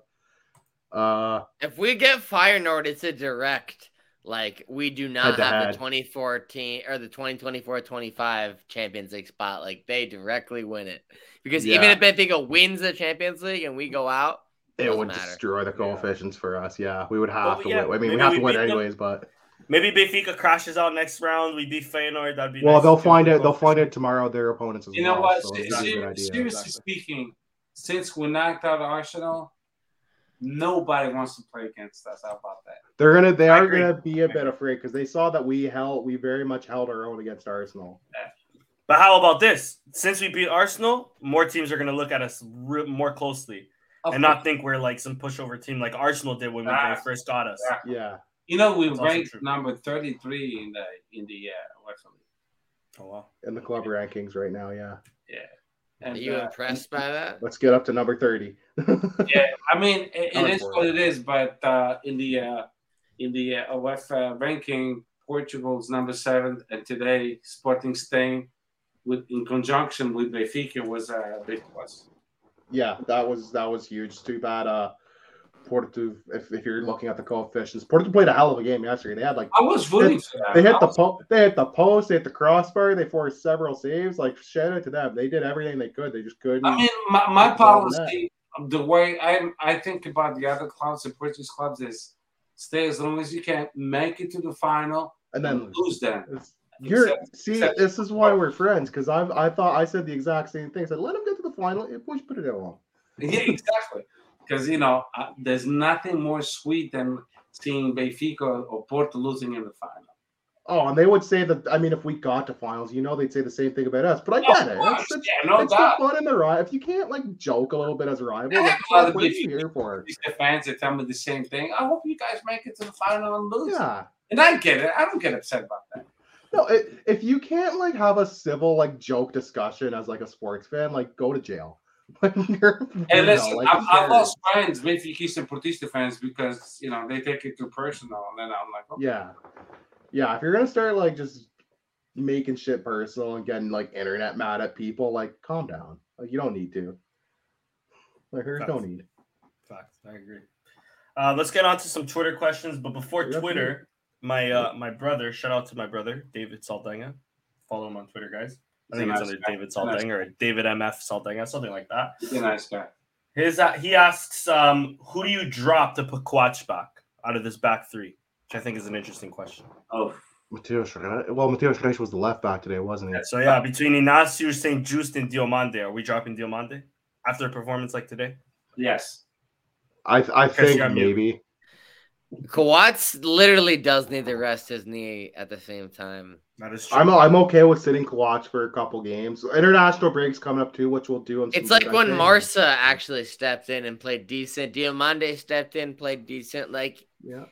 Uh, If we get Feyenoord, it's a direct. Like we do not have the 2014 or the 2024-25 Champions League spot. Like they directly win it because even if Benfica wins the Champions League and we go out, it Doesn't would matter. destroy the coefficients for us. Yeah, we would have Well, to yeah, win. I mean, we have to win beat them. anyways, but Maybe Benfica crashes out next round. We beat Feyenoord. That'd be well, nice they'll find it. They'll find it tomorrow. Their opponents as You well. know what? so Se- it's a ser- good idea. seriously speaking, since we knocked out Arsenal, nobody wants to play against us. How about that? They're gonna they I are agree. gonna be a bit afraid because they saw that we held we very much held our own against Arsenal. But how about this? Since we beat Arsenal, more teams are going to look at us re- more closely Of and not think we're like some pushover team like Arsenal did when Ah, they first got us. yeah. Yeah, You know, we That's ranked number thirty-three in the in the uh, UEFA League. Oh wow. in the club rankings right now. Yeah, Yeah. are And, you uh, impressed by that? let's get up to number thirty. yeah, I mean, it, it is what it. it is. But uh, in the uh, in the uh, UEFA ranking, Portugal's number seven, and today Sporting staying with in conjunction with Benfica was a uh, big plus. yeah, that was that was huge. Too bad. Uh, Porto. If, if you're looking at the coefficients, Porto played a hell of a game yesterday. They had like I was for that. they hit I the was- po- they hit the post, they hit the crossbar, they forced several saves. Like shout out to them. They did everything they could. They just couldn't. I mean, my, my all policy, the way I I think about the other clubs, the Portuguese clubs, is stay as long as you can, make it to the final, and then lose them. You're Except- see, except- this is why we're friends because I've I thought I said the exact same thing. I said let them get to the final. If we put it along. Yeah, exactly. Because you know, uh, there's nothing more sweet than seeing Benfica or Porto losing in the final. Oh, and they would say that. I mean, if we got to finals, you know, they'd say the same thing about us. But I get it. It's, it's, yeah, no it's the doubt. fun in the ride. If you can't like joke a little bit as a rival, I like, have a lot of what are you here for? These fans that tell me the same thing. I hope you guys make it to the final and lose. Yeah. And I get it. I don't get upset about that. No, it, if you can't like have a civil like joke discussion as like a sports fan, like go to jail. Like, you're- you And listen, like, I've, I've sure. lost friends, Benfica and Portista fans, because you know they take it too personal, and then I'm like, okay. Yeah. Yeah, if you're gonna start like just making shit personal and getting like internet mad at people, like calm down. Like you don't need to. Like there's no need. Facts. I agree. Uh, let's get on to some Twitter questions, but before Yeah, Twitter, my uh, my brother, shout out to my brother David Saldanha. Follow him on Twitter, guys. I think it's nice under guy. David He's a nice or David MF Salting or something like that. He's a nice guy. His uh, he asks, um, who do you drop to put Coates back out of this back three? Which I think is an interesting question. Oh, Mateus Reis- Well, Mateus Reis was the left back today, wasn't he? So yeah, between Inácio, St. Juste, and Diomande, are we dropping Diomande after a performance like today? yes. I I think you're mute. maybe. Coates literally does need to rest his knee at the same time. That is true. I'm I'm okay with sitting Coates for a couple games. International breaks coming up too, which we'll do. On some It's like when think. Marsa actually stepped in and played decent. Diomande stepped in, played decent. Like Yeah.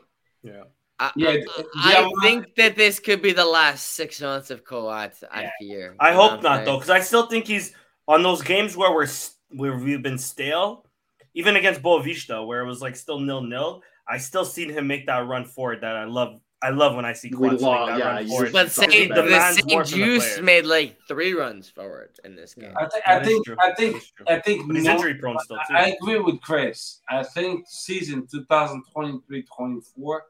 yeah. I, Yeah, I, D- I Diomande- think that this could be the last six months of Coates. I fear. I hope not saying? though, because I still think he's on those games where we're where we've been stale, even against Boavista, where it was like still nil nil. I still seen him make that run forward that I love. I love when I see We love- make that yeah, run you forward. But It's Saint, something the that demands Saint the Juice made like three runs forward in this game. I, th- I think. I think. I think But he's no- injury prone still too. I agree with Chris. I think season 2023-24,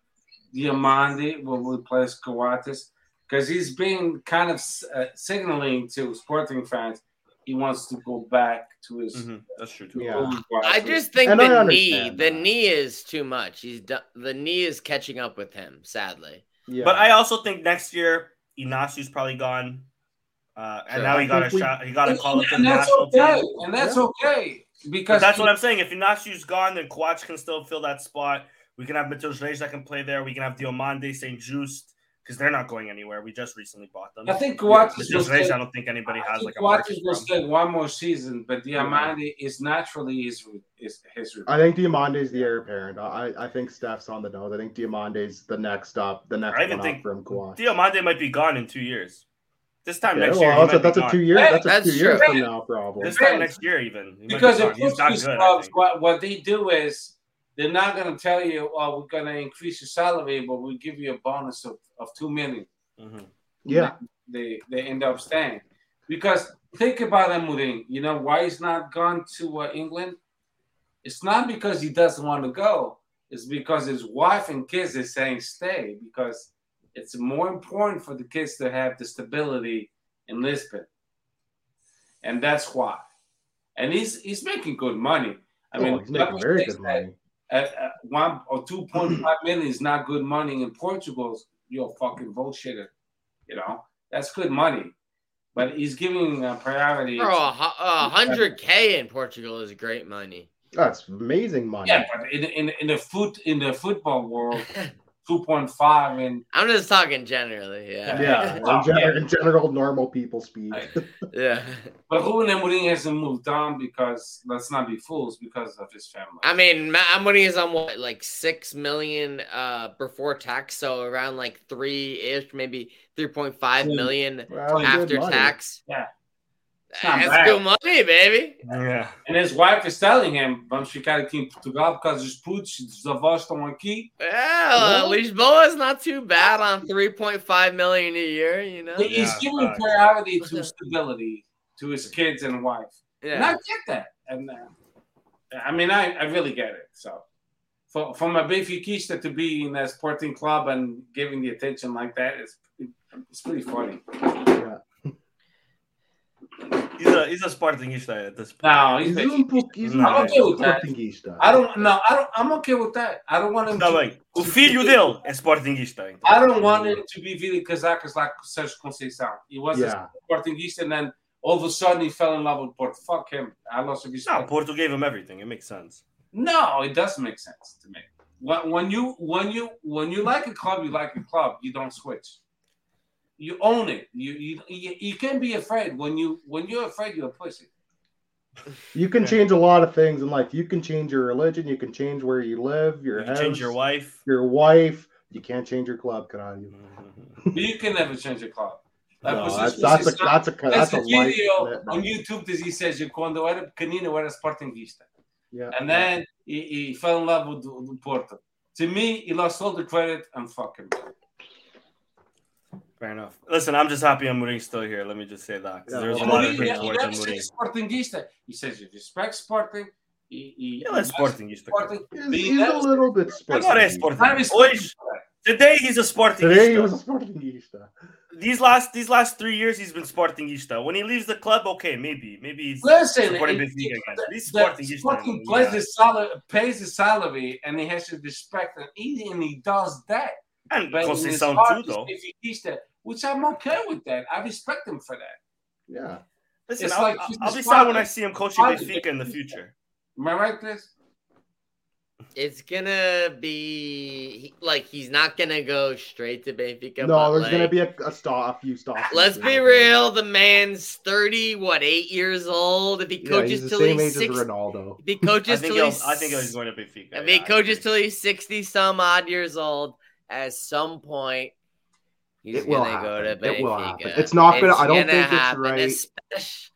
Diomande will replace Coates because he's been kind of uh, signaling to Sporting fans he wants to go back to his. Mhm, That's true too. Yeah. I just think And the knee, understand the knee is too much. He's done, the knee is catching up with him. Sadly, Yeah. But I also think next year Inácio's probably gone, uh, and Sure. now he got a we- shot. He got a and, call up to the and that's national okay, team. and that's Yeah. okay But because that's what I'm saying. If Inácio's gone, then Coates can still fill that spot. We can have Mateus Reis that can play there. We can have Diomande, St. Juste, because they're not going anywhere. We just recently bought them. I think Coates will Mateus Reis, stay. I don't think anybody I has think like a Coates will stay one more season, but Diomande is naturally his his his. I think Diomande's the heir apparent. I I think Steph's on the nose. I think Diomande's the next up, the next I even think from Coates. Diomande might be gone in two years. This time Yeah, next well, year, he that's, a, that's be a two years. Hey, That's a two years true. from now, probably. This time next year, even He might Because gone. if he's not Portuguese good. I clubs, what, what they do is they're not going to tell you, "Oh, we're going to increase your salary, but we'll give you a bonus of, of two million. Mhm. Yeah. they they end up staying because think about Amorim. You know why he's not gone to uh, England? It's not because he doesn't want to go. It's because his wife and kids are saying stay because it's more important for the kids to have the stability in Lisbon, and that's why. And he's he's making good money. I Oh, mean, he's making very thinks good that money. At, at one or two point five million is not good money in Portugal, you're a fucking bullshitter. You know that's good money, but he's giving uh, priority. bro, a hundred k in Portugal is great money. That's amazing money. yeah, but in, in in the foot in the football world, two point five and I'm just talking generally. Yeah, Yeah, in, gen- in general, normal people speak. yeah. but Ruben Amorim hasn't moved on because let's not be fools because of his family. I mean, Ma- Amorim is on what, like six million uh before tax, so around like three ish, maybe 3.5 million Well, after tax. Yeah. It's not That's bad. good money, baby. Yeah. and his wife is telling him, "Vamos ficar aqui em Portugal por causa dos putos, os avós estão aqui." Yeah, is not too bad on three point five million a year. You know. He's Yeah, giving facts. priority to stability to his kids and wife. And I get that. And uh, I mean, I, I really get it. So for, for my Benfiquista to be in a sporting club and giving the attention like that is it's pretty funny. Yeah. He's a he's a Spartanista at this point. No, he's, He's um pouco- he's um I'm okay with that. Sportingista. I don't no, I don't I'm okay with that. I don't want him Tá to, bem. O filho dele é Sportingista. Então. I don't want him to be Vili Casacas like Sergio Conceição. He was Yeah. a Sportingista and then all of a sudden he fell in love with Porto. Fuck him. I lost No, respect. Porto gave him everything. It makes sense. No, it doesn't make sense to me. When you when you when you like a club, you like a club. You don't switch. You own it. You you you, you can't be afraid. When you when you're afraid, you're a pussy. You can change a lot of things in life. You can change your religion. You can change where you live, your You can house, change your wife. your wife. You can't change your club, can But mm-hmm. you can never change your club. Like, No, was that's, that's, a, this- that's a There's that's a a life video commitment. on YouTube that he says quando eu era pequenino eu era Sportingista. Yeah. And then he, he fell in love with, with Porto. To me, he lost all the credit and fuck him. Fair enough. Listen, I'm just happy Amorim's still here. Let me just say that. 'cause Yeah, There's a lot Amorim, of he, things he worth never Amorim. Sportingista. He says he respects Sporting. He, he, Ele é he Sportingista. Sporting. He's, But he he's a little bit Sportingista. Sporting. I respect him Hoje, today he's a Today he was a Sportingista. These last these last three years he's been Sportingista. When he leaves the club, okay, maybe maybe he's Listen, supporting it- Benfica it- again. the- He's Sportingista. Sporting yeah. plays his salary, pays his salary, and he has to respect it. He, and he does that. And But in his Conceição heart, too, though. He's Benfiquista, which I'm okay with that. I respect him for that. Yeah. Listen, It's I'll, like I'll- he's I'll be sad when. I see him coaching Benfica in the future. Am I right, Chris? It's gonna be like he's not gonna go straight to Benfica. No, but, there's gonna be a, a stop, a few stops. Let's be real. The man's thirty, what, eight years old. If he Yeah, coaches he's the till same he's age six, as Ronaldo. if he I coaches think till he's, I think he's going to Benfica. if yeah, he coaches till he's sixty some odd years old, at some point he's It will gonna go to happen. It will happen. It's not gonna- I don't gonna think it's right. especially,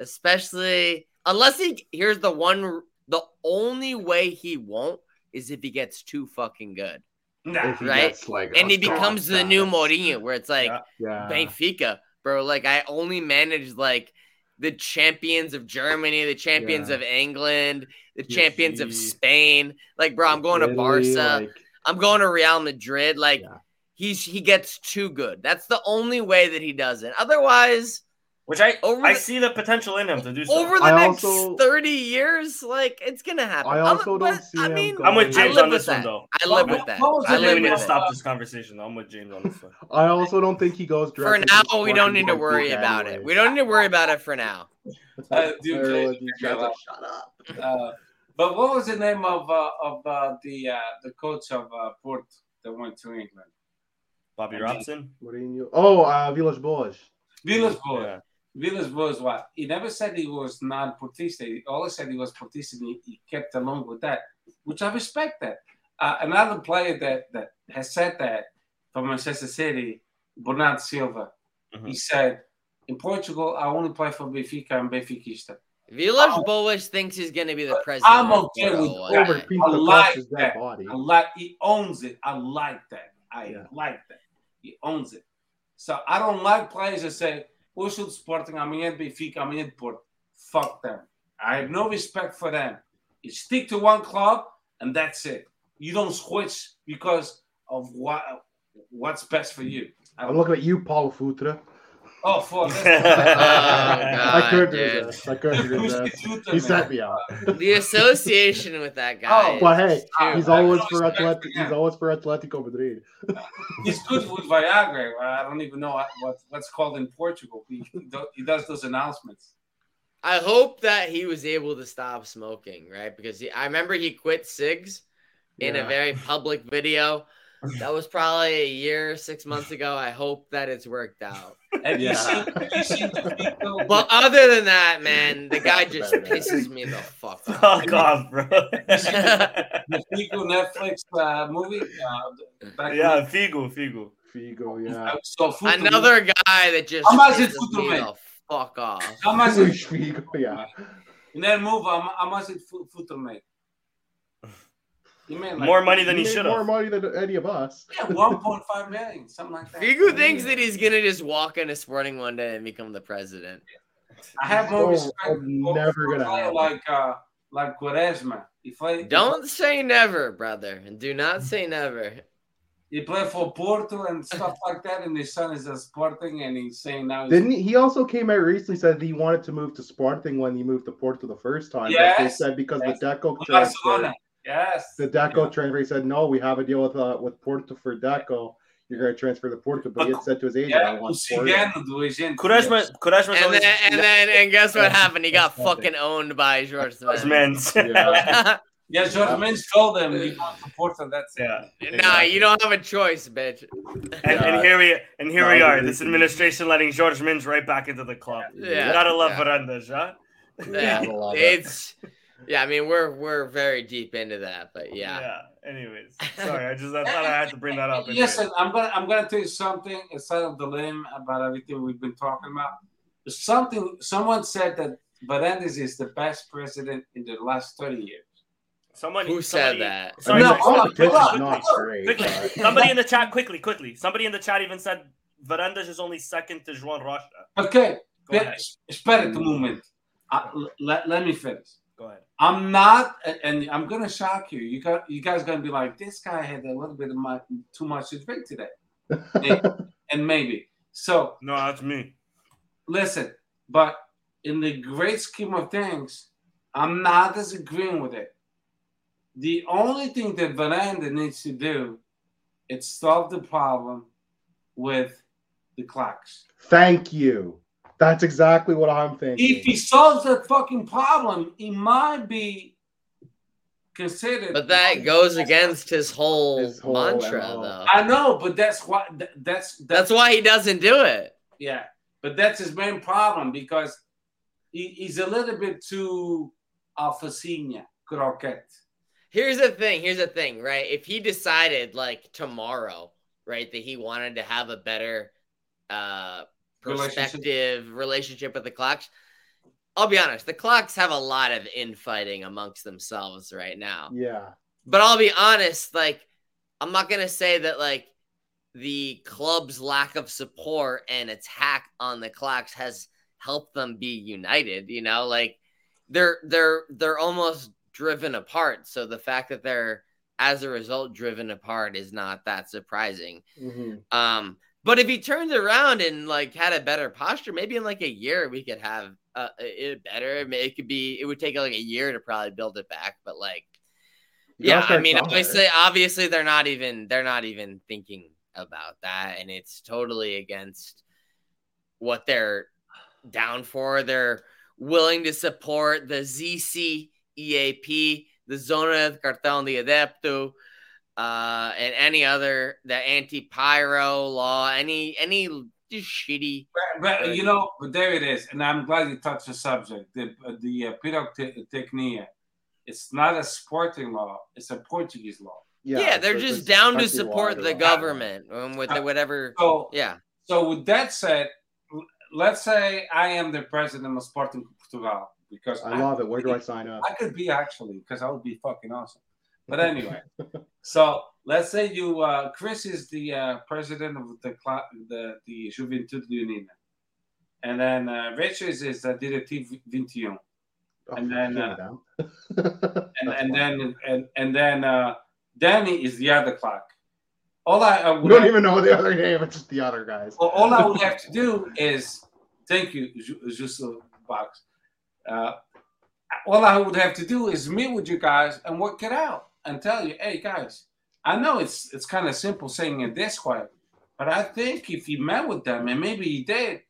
especially unless he. Here's the one. The only way he won't is if he gets too fucking good. Nah. Right? gets, like, and a he becomes strong the new status. Mourinho, where it's like Yeah. Yeah. Benfica, bro. Like I only managed like the champions of Germany, the champions Yeah. of England, the PSG. champions of Spain. Like, bro, I'm going to Italy, Barca. like, I'm going to Real Madrid. Like, Yeah. He's he gets too good. That's the only way that he does it. Otherwise, Which I Over I the- see the potential in him to do so. over the I next also- 30 years, like it's gonna happen. I Other- also don't see I him mean, going- I'm with James live on with this one though. I live What- with that. what I I the think live we need to with of- that. stop this conversation. Though. I'm with James on this one. I also don't think he goes For directly now, to we don't need to worry about it. We don't need to worry about it for now. Uh, dude, Everyone- okay, these guys okay, are, Shut up. Uh, but what was the name of uh, of uh, the uh, the coach of uh, Port that went to England? Bobby I mean- Robson. Mourinho. Oh, uh, Villas Boas. Villas Boas. Yeah. Villas Boas. What? He never said he was non-Portista. He always said he was Portista. And he, he kept along with that, which I respect. That uh, another player that that has said that from Manchester City, Bernardo Silva. Mhm. He said, "In Portugal, I only play for Benfica and Benfiquista." Vilas Oh. Boas thinks he's gonna be the president. I'm okay with that. Over right? Pete I like his dead that. body. I like he owns it. I like that. I Yeah. like that. He owns it. So I don't like players that say, "We should Sporting, amanhã de Benfica, amanhã de Porto." Fuck them. I have no respect for them. You stick to one club and that's it. You don't switch because of what what's best for you. I'm looking at you, Paulo Futre. Oh, fuck. I oh, God, couldn't dude. resist. I couldn't resist. Futre, He man. set me up. The association with that guy. Oh, is But hey, he's always for no Atletico. He's always for Atletico Madrid. He's good with Viagra. I don't even know what, what what's called in Portugal. He, he does those announcements. I hope that he was able to stop smoking, right? Because he, I remember he quit cigs in a very public video. That was probably a year, six months ago. I hope that it's worked out. Have you Yeah. seen? Have you seen the? But other than that, man, the guy just pisses me the fuck off. Fuck off, bro. the Figo Netflix uh, movie. Uh, back yeah, Figo, Figo. Figo, yeah. So Futre- Another guy that just How much is pisses me make? the fuck off. How much Luis is, Figo, yeah. in that movie? How, how much did Fu- Futre made like More money than he made should have. more money than any of us. Yeah, one point five million, something like that. Figo thinks that he's gonna just walk into Sporting one day and become the president. I have more respect for, never a gonna player happen. like uh, like Quaresma. He played. Don't say never, brother, and do not say never. He played for Porto and stuff like that, and his son is a Sporting, and he's saying now. He's, Didn't he? He also came out recently said he wanted to move to Sporting when he moved to Porto the first time. but they Yes. said because Yes. the Deco with transfer, Barcelona. Yes. the Deco transfer, he said no, we have a deal with uh, with Porto for Deco. You're going to transfer to Porto, but he had said to his agent, Yeah, I o want Sporting. cigano do agente. Quaresma, Quaresma's And always then, and then, and guess what happened? He got fucking owned by George his Smith. Yeah. Yeah, George Mendes told him he wants to Porto. That's it. Yeah. Nah, you don't have a choice, bitch. And, Yeah. and here we and here No, we are. This administration letting George Mendes right back into the club. Yeah. You gotta love Yeah. Varandas, huh? Yeah, I love it. it's yeah. I mean, we're we're very deep into that, but yeah. Yeah. Anyways, sorry, I just I thought I had to bring that up. anyways. Listen, I'm gonna I'm gonna tell you something aside of the limb about everything we've been talking about. Something someone said that Varandas is the best president in the last 30 years. Someone Who somebody- said that? Sorry, No, hold on, competition's not hold great. Quickly, somebody in the chat, quickly, quickly. Somebody in the chat even said Varandas is only second to João Rocha. Okay, Go ahead. espera un moment. Uh, let, let me finish. Go ahead. I'm not, and I'm gonna shock you. You got, you guys gonna be like, this guy had a little bit of my, too much to drink today, and, and maybe. So No, that's me. listen, but in the great scheme of things, I'm not disagreeing with it. The only thing that Veranda needs to do is solve the problem with the clocks. Thank you. That's exactly what I'm thinking. If he solves that fucking problem, he might be considered. But that goes against his whole, His whole mantra, MO. though. I know, but that's what that- that's That's why he doesn't do it. Yeah, but that's his main problem because he, he's a little bit too alfacinha, croquette. Here's the thing. Here's the thing, right? If he decided like tomorrow, right, that he wanted to have a better uh Relationship. Perspective relationship with the clocks, I'll be honest, the clocks have a lot of infighting amongst themselves right now. Yeah. But I'll be honest, like I'm not gonna say that like the club's lack of support and attack on the clocks has helped them be united. You know, like they're they're they're almost driven apart. So the fact that they're as a result driven apart is not that surprising. Mhm. Um, but if he turns around and like had a better posture, maybe in like a year we could have uh, it better. It could be. It would take like a year to probably build it back, but like, You yeah. I mean, somewhere. obviously, obviously they're not even they're not even thinking about that, and it's totally against what they're down for. They're willing to support the ZC EAP, the Zona de Cartão de Adepto, uh, and any other the anti-pyro law, any any just shitty. But, but, you know, but there it is, and I'm glad you touched the subject. The the uh, pyrotechnia, it's not a sporting law; it's a Portuguese law. Yeah, yeah they're so just down to support the what. government um, with the whatever. So, Yeah, so with that said, let's say I am the president of Sporting Portugal because I love it. Where do I sign up? I could be actually because I would be fucking awesome. But anyway, so let's say you, uh, Chris is the uh, president of the the the Juventude Leonina, and then uh, Richard is the Directive 21, Oh, And then, uh, and and then and and then uh, Danny is the other clock. All I, I don't have, even know the other name. It's just the other guys. all- all I would have to do is thank you, Ju- Justo Box. Uh, all I would have to do is meet with you guys and work it out and tell you, hey guys, I know it's it's kind of simple saying it this way, but I think if you met with them and maybe he did,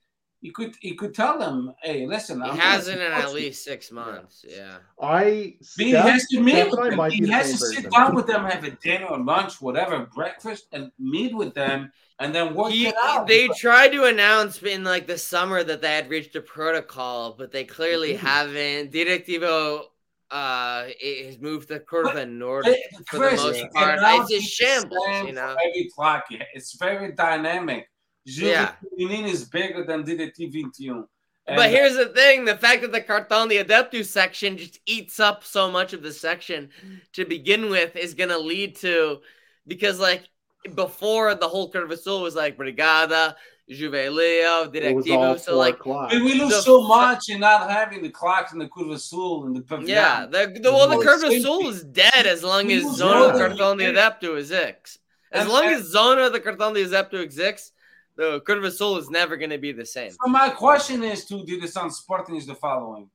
you could you could tell them, hey, listen, he I'm hasn't in at least six months. Yeah, I But he has to meet with and them. He the has to sit person. down with them, have a dinner or lunch, whatever, breakfast, and meet with them, and then work he, it out. they tried to announce in like the summer that they had reached a protocol, but they clearly Mhm. haven't. Directivo uh it has moved to Curva North. Hey, for the Chris, most part, it's a shambles, you know? Every yeah. it's very dynamic. Yeah. Juventude is bigger than DDT 21. But here's the thing: the fact that the Cartão de Adepto section just eats up so much of the section to begin with is going to lead to because, like, before the whole curve Curva Sul was like Brigada, Juveleo, It was all Directivo. So, four like, o'clock. we, we lose the so much in not having the clocks in the Curva Sul and the Pavilion. yeah, the, the well, the Well, Curva same Sul is dead as long as lose Zona more de than Cartão we de. Adepto exists. As And- long and- as Zona de Cartão de Adepto exists, the Curva Sul is never going to be the same. So my question is to the Sun Sporting is the following.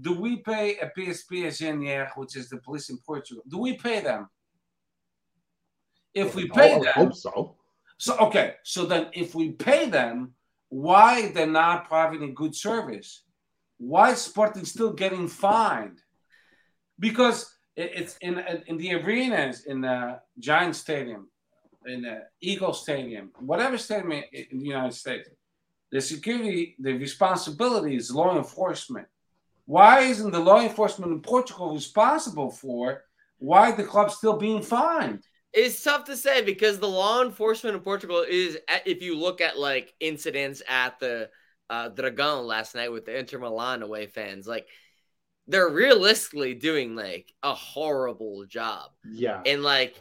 Do we pay a PSP as which is the police in Portugal? Do we pay them? If we pay I would them, hope so. So okay. So then, if we pay them, why they're not providing good service? Why is Sporting still getting fined? Because it's in in the arenas in the Giant Stadium, in the Eagle Stadium, whatever stadium in in the United States, the security, the responsibility is law enforcement. Why isn't the law enforcement in Portugal responsible for why the club's still being fined? It's tough to say because the law enforcement in Portugal is, if you look at like incidents at the uh, Dragon last night with the Inter Milan away fans, like they're realistically doing like a horrible job. Yeah. And like,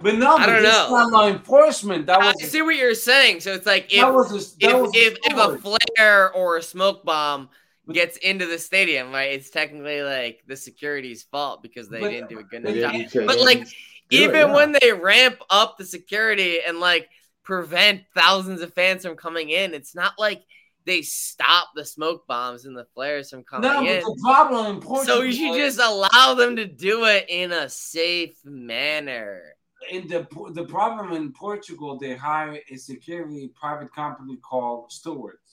But no, I don't know. not law enforcement. That I was see what you're saying. So it's like if that was a, that if, was if, if a flare or a smoke bomb But- gets into the stadium, right? It's technically like the security's fault because they But- didn't do a good enough job. But like it, even yeah. when they ramp up the security and like prevent thousands of fans from coming in, it's not like they stop the smoke bombs and the flares from coming no, in. but the problem in Portugal. So you should just allow them to do it in a safe manner. in the the problem in Portugal, they hire a security private company called stewards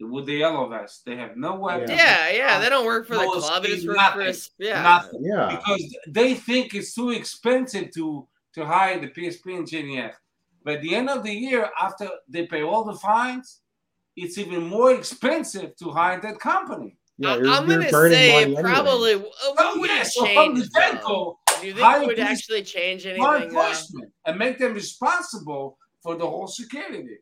with the yellow vest. They have no weapons. Yeah, yeah, they don't work for the No, club. They just see, work for nothing. us. Yeah. Nothing. Yeah. because they think it's too expensive to to hire the PSP engineer. But at the end of the year, after they pay all the fines, it's even more expensive to hire that company. Yeah, I- you're, I'm you're gonna say probably. anyway. uh, What Oh would yeah, it so from change? the though? get-go, Do you think it would actually change anything? enforcement and make them responsible for the whole security.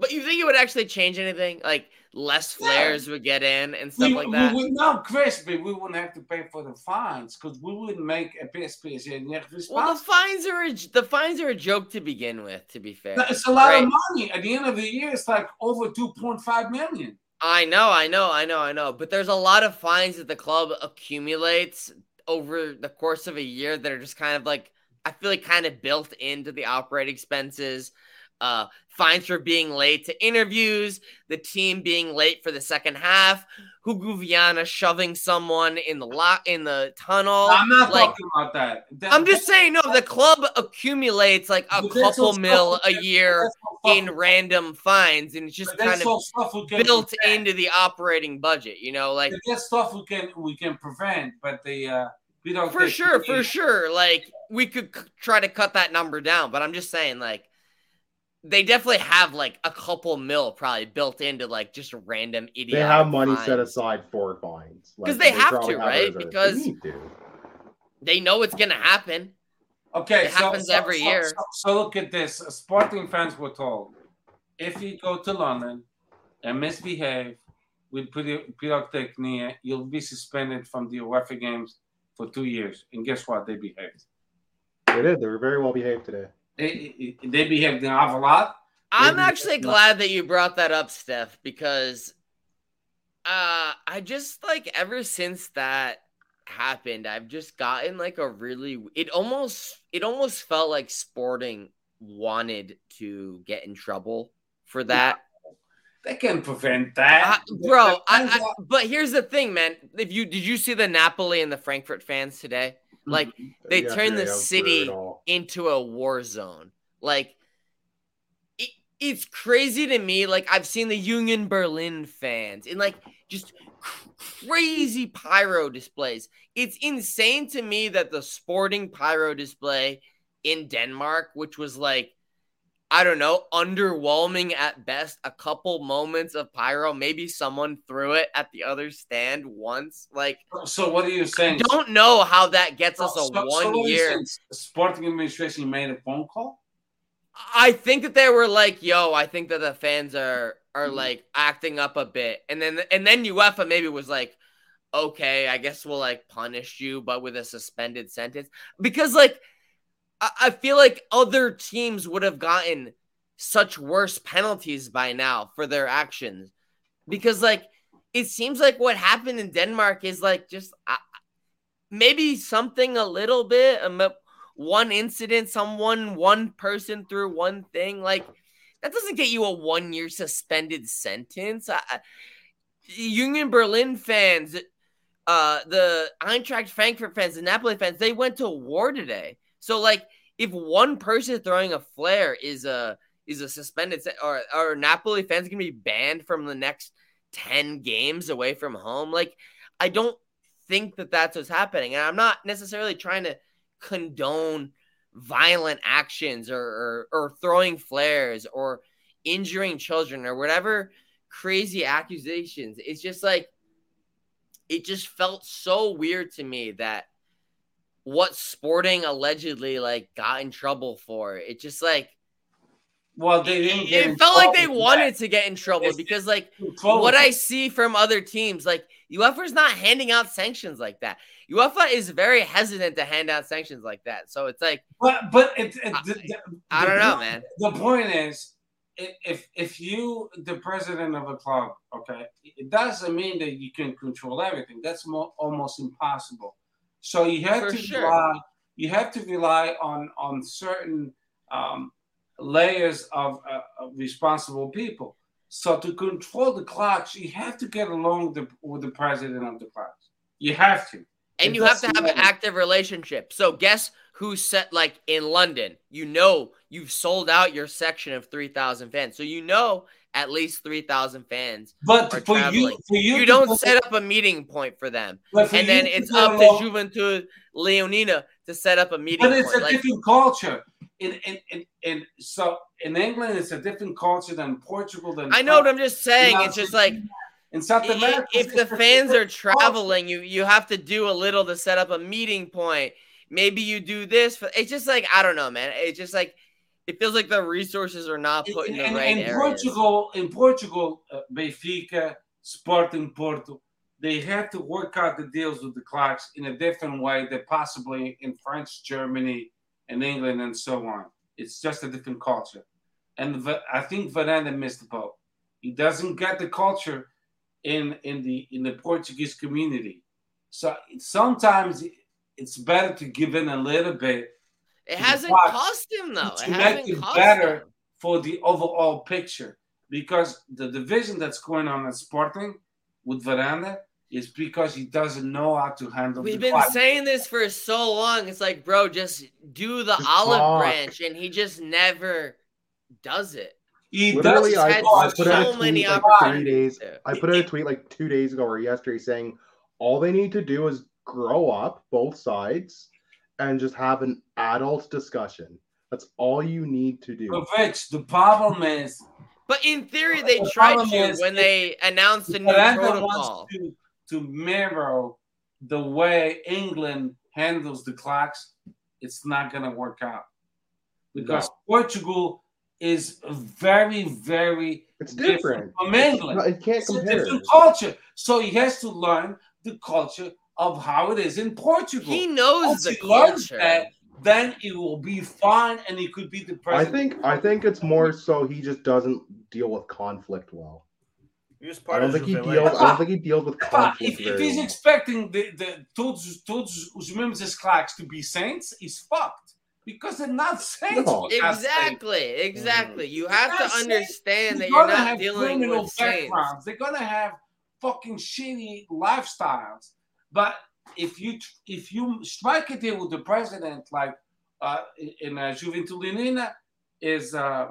But you think it would actually change anything? Like less Yeah. flares would get in and stuff we, like that. we would not, Chris, but we wouldn't have to pay for the fines because we wouldn't make a PSP engineer well, the fines are a, the fines are a joke to begin with. To be fair, It's a lot Right. of money. At the end of the year, it's like over two point five million. I know, I know, I know, I know. But there's a lot of fines that the club accumulates over the course of a year that are just kind of like I feel like kind of built into the operating expenses. Uh, fines for being late to interviews, the team being late for the second half, Hugo Viana shoving someone in the lock in the tunnel. I'm not like, talking about that. That- I'm just saying, no, the club accumulates like a couple mil a year that's all stuff in random fines, and it's just kind of stuff built into the operating budget. You know, like That's stuff we can we can prevent, but the uh, we don't for sure, for sure. Like we could c- try to cut that number down, but I'm just saying, like they definitely have like a couple mil probably built into like just random idiot. They have money set aside for fines. 'Cause they have probably to, a right? reserve. They Because- They know it's gonna happen. Okay, It so, happens so- every so- year. So, so look at this. Sporting fans were told if you go to London and misbehave with pyro- pyrotechnia, you'll be suspended from the UEFA games for two years. And guess what? They behaved. They did. They were very well behaved today. They, they behaved an awful lot. I'm actually glad that you brought that up, Steph, because uh I just like ever since that happened, I've just gotten like a really it almost it almost felt like sporting wanted to get in trouble for that. They can prevent that, Uh, bro, I, I, but here's the thing, man. If you did you see the Napoli and the Frankfurt fans today? Are- Like They Yeah, turned the city into a war zone. Like it, it's crazy to me. Like I've seen the Union Berlin fans and like just crazy pyro displays. It's insane to me that the sporting pyro display in Denmark, which was like I don't know, underwhelming at best. A couple moments of pyro, maybe someone threw it at the other stand once. Like, so what are you saying? don't know how that gets us a so- so one you year. Sporting administration made a phone call. I think that they were like, "Yo, I think that the fans are are Mhm. like acting up a bit," and then and then UEFA maybe was like, "Okay, I guess we'll like punish you, but with a suspended sentence," because like I, feel like other teams would have gotten such worse penalties by now for their actions, because like it seems like what happened in Denmark is like just uh, maybe something a little bit. Um, one incident, someone, one person through one thing, like that doesn't get you a one year suspended sentence. I, I- Union Berlin fans, uh, the Eintracht Frankfurt fans, the Napoli fans, they went to war today. So like, if one person throwing a flare is a is a suspended or are Napoli fans gonna be banned from the next ten games away from home? Like, I don't think that that's what's happening, and I'm not necessarily trying to condone violent actions or, or or throwing flares or injuring children or whatever crazy accusations. It's just like it just felt so weird to me that what sporting allegedly like got in trouble for. It just like Well, they didn't get. It felt like they wanted to get in trouble It's- because, like, what I see from other teams, like UEFA's not handing out sanctions like that. UEFA is very hesitant to hand out sanctions like that. So it's like But but it, it, I- the, the- I don't know, point- man. The point is, if if you the president of a club, okay, it doesn't mean that you can control everything. That's mo- almost impossible. So you have For to sure. rely. You have to rely on on certain um, layers of, uh, of responsible people. So to control the claques, you have to get along with the, with the president of the claques. You have to. and It you have to have an active relationship. So guess who set like in London? You know you've sold out your section of three thousand fans, so you know at least three thousand fans. But Are for you, traveling. for you, You don't set up a meeting point for them, for and then it's up to Juventude Leonina to set up a meeting But it's point. a Like, different culture. In, in, in, in so in England, it's a different culture than Portugal. Than I know what I'm just saying. It's just like in South America. if the fans are culture. traveling, you you have to do a little to set up a meeting point. Maybe you do this. For, it's just like I don't know, man. It's just like it feels like the resources are not put in, in, the in- right in. Portugal, in Portugal, uh, Benfica, Sporting Porto, they have to work out the deals with the clubs in a different way than possibly in France, Germany, and England, and so on. It's just a different culture, and Va- I think Varanda missed the boat. He doesn't get the culture in in the in the Portuguese community. So sometimes it's better to give in a little bit It hasn't claques cost him though. to It make hasn't it cost better. him. for the overall picture because the division that's going on at Sporting with Veranda is because he doesn't know how to handle We've the been claque. saying this for so long. It's like, bro, just do the Just olive talk. branch, and he just never does it. He Literally, does I, had I put out so a many tweet like three days. I put out a tweet like two days ago or yesterday saying all they need to do is grow up, both sides, and just have an adult discussion. That's all you need to do. But Rich, the problem is But in theory, they The tried to is when they announced the new Veranda protocol. wants to, to mirror the way England handles the claques. It's not going to work out because Portugal is very, very It's different different. from England. No, it can't It's a compare. different culture. So he has to learn the culture of how it is in Portugal. He knows Once the he learns culture. that, then it will be fine and he could be the president. I think I think it's more so he just doesn't deal with conflict well. He I part don't think he Juve. deals. I don't think he deals with conflict if, if he's well. expecting the, the todos, todos os membros das claques to be saints, he's fucked. Because they're not saints. No. for God's. Exactly, exactly. You have They're to understand that They're you're gonna not have dealing criminal with saints. They're gonna have fucking shitty lifestyles. But if you if you strike a deal with the president, like uh, in uh, Juventude is uh,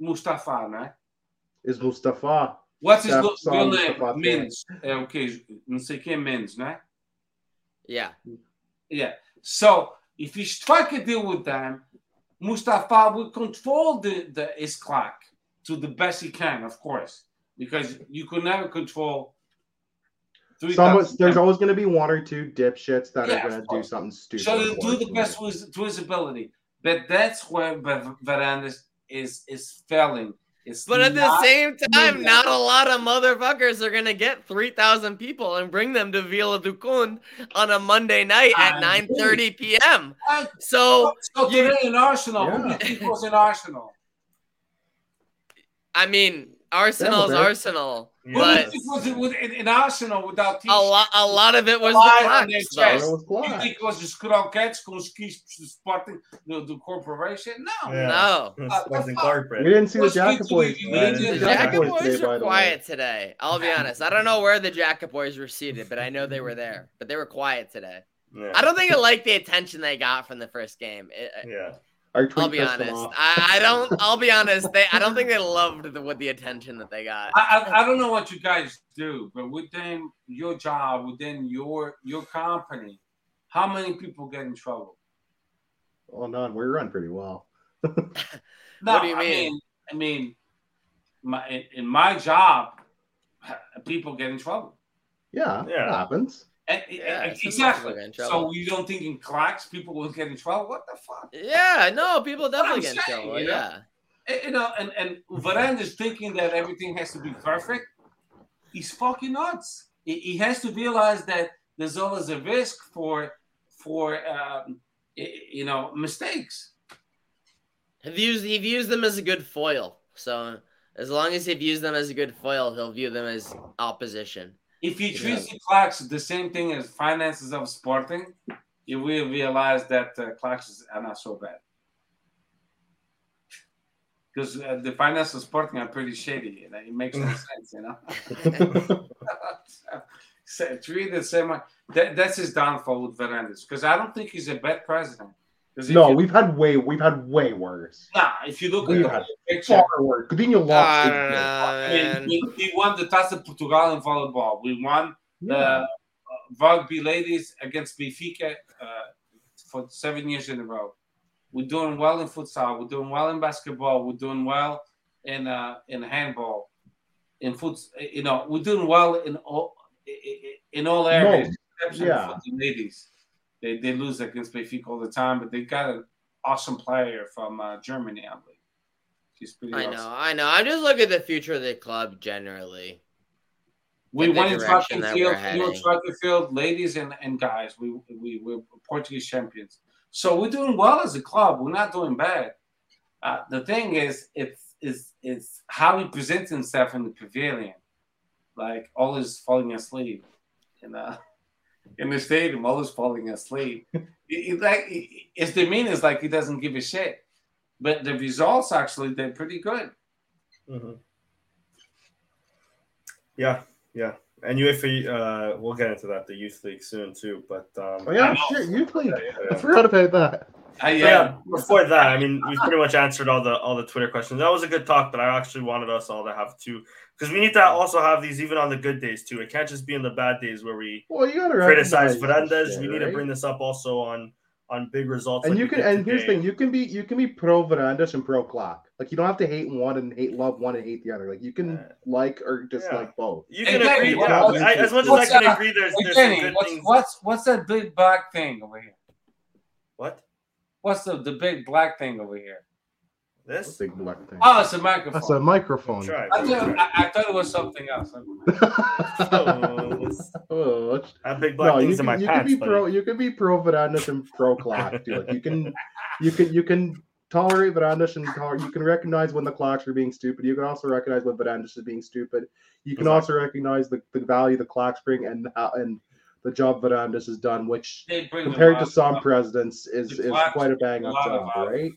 Mustafa, né? Is Mustafa? What's his Steph real son name? Mustafa Mendes. É o quê? Não sei quem é Mendes, né? Yeah. Yeah. So if you strike a deal with them, Mustafa will control the, the his claque to the best he can, of course, because you could never control. Three Someone, thousand there's always going to be one or two dipshits that Yeah, are going to do something stupid. So he'll do the unfortunately. best with to his ability, but that's where Ver- Varandas is is failing. It's But at the same time, that. not a lot of motherfuckers are gonna get three thousand people and bring them to Vila do Conde on a Monday night at I nine agree. thirty p.m. Uh, So so you- today in Arsenal, who Yeah. was in Arsenal? I mean, Arsenal's Yeah, Arsenal, Who do you but think was in, with- in, in Arsenal without a t-shirt? lot, a lot of it was Lie the on claques, That chest. was You think it was just croquettes com os quis do Sporting do, do corporation? No. Yeah. No, Sporting Uh, We didn't see the What's Jacket Boys. We didn't see the The the Jacket Jacket Boys today, were by the way. quiet today. I'll be honest. I don't know where the Jacket Boys were seated, but I know they were there. But they were quiet today. Yeah. I don't think it liked the attention they got from the first game. It, Yeah. Our tweet I'll be honest. I, I don't. I'll be honest. They. I don't think they loved the, with the attention that they got. I, I, I don't know what you guys do, but within your job, within your your company, how many people get in trouble? Oh, none. We run pretty well. No, What do you I mean? mean, I mean, my in, in my job, people get in trouble. Yeah, Yeah. it happens. And, Yeah, and- exactly. people get in So you don't think in claques people will get in trouble? What the fuck? Yeah. No. People definitely get in trouble. you know? Yeah. You know, and and is thinking that everything has to be perfect. He's fucking nuts. He, he has to realize that there's always a risk for for um, you know mistakes. He views he views them as a good foil. So as long as he views them as a good foil, he'll view them as opposition. If he treats the claques the same thing as finances of sporting, you will realize that uh, claques are not so bad. Because uh, the finances of sporting are pretty shady. You? It makes no sense, you know. so, treat the same way. That, that's his downfall with Varandas. Because I don't think he's a bad president. 'Cause if No, you, we've had way we've had way worse. nah, if you look We've the had whole picture, Far worse. Coutinho lost. I eight don't know, I mean, man. we, we won the Taça de Portugal in volleyball. We won the Yeah. uh, rugby ladies against Benfica uh, for seven years in a row. We're doing well in futsal. We're doing well in basketball. We're doing well in uh, in handball. In foot, you know, we're doing well in all in all areas. Most, yeah. for the ladies. They they lose against Benfica all the time, but they got an awesome player from uh, Germany, I believe. She's pretty I awesome. know, I know. I'm just looking at the future of the club generally. We the won in track and field, we're field, heading. track and field, ladies and, and guys. We we we're Portuguese champions. So we're doing well as a club. We're not doing bad. Uh, the thing is, it's is is how he presents himself in the pavilion, like always falling asleep, you uh, in the stadium, always falling asleep. it, it, like it, his demeanor is like he doesn't give a shit, but the results actually they're pretty good. Mhm. Yeah, yeah. And UEFA, uh, we'll get into that, the youth league soon too. But um, Oh yeah, I know. shit, you played. yeah, I yeah. forgot about that. I, So, yeah, before that, I mean, we've pretty much answered all the all the Twitter questions. That was a good talk, but I actually wanted us all to have too, because we need to also have these even on the good days too. It can't just be in the bad days where we Well, you gotta criticize recognize Fernandez. shit, we need to bring this up also on on big results. And like you can, did and here's the thing: you can be, you can be pro Varandas and pro Claque. Like you don't have to hate one and hate love one and hate the other. Like you can Uh, like or dislike yeah. both. You can Exactly. agree, What- yeah. I, as much as I can that- agree, there's, Hey, there's some Kenny, good what's, things. what's what's that big black thing over here? What? What's the, the big black thing over here? This? Big black thing. Oh, it's a microphone. That's a microphone. Try. I, thought, I, I thought it was something else. oh, I oh, have big black no, you things in my can, you can pants. be pro. You can be pro Varandas and pro Claque. Too. You can, you can, you can tolerate Varandas and toler- you can recognize when the claques are being stupid. You can also recognize when Varandas is being stupid. You can Exactly. also recognize the, the value the claques bring and how and the job Varandas has done, which compared to some of- presidents is is quite a bang a up job, value. right?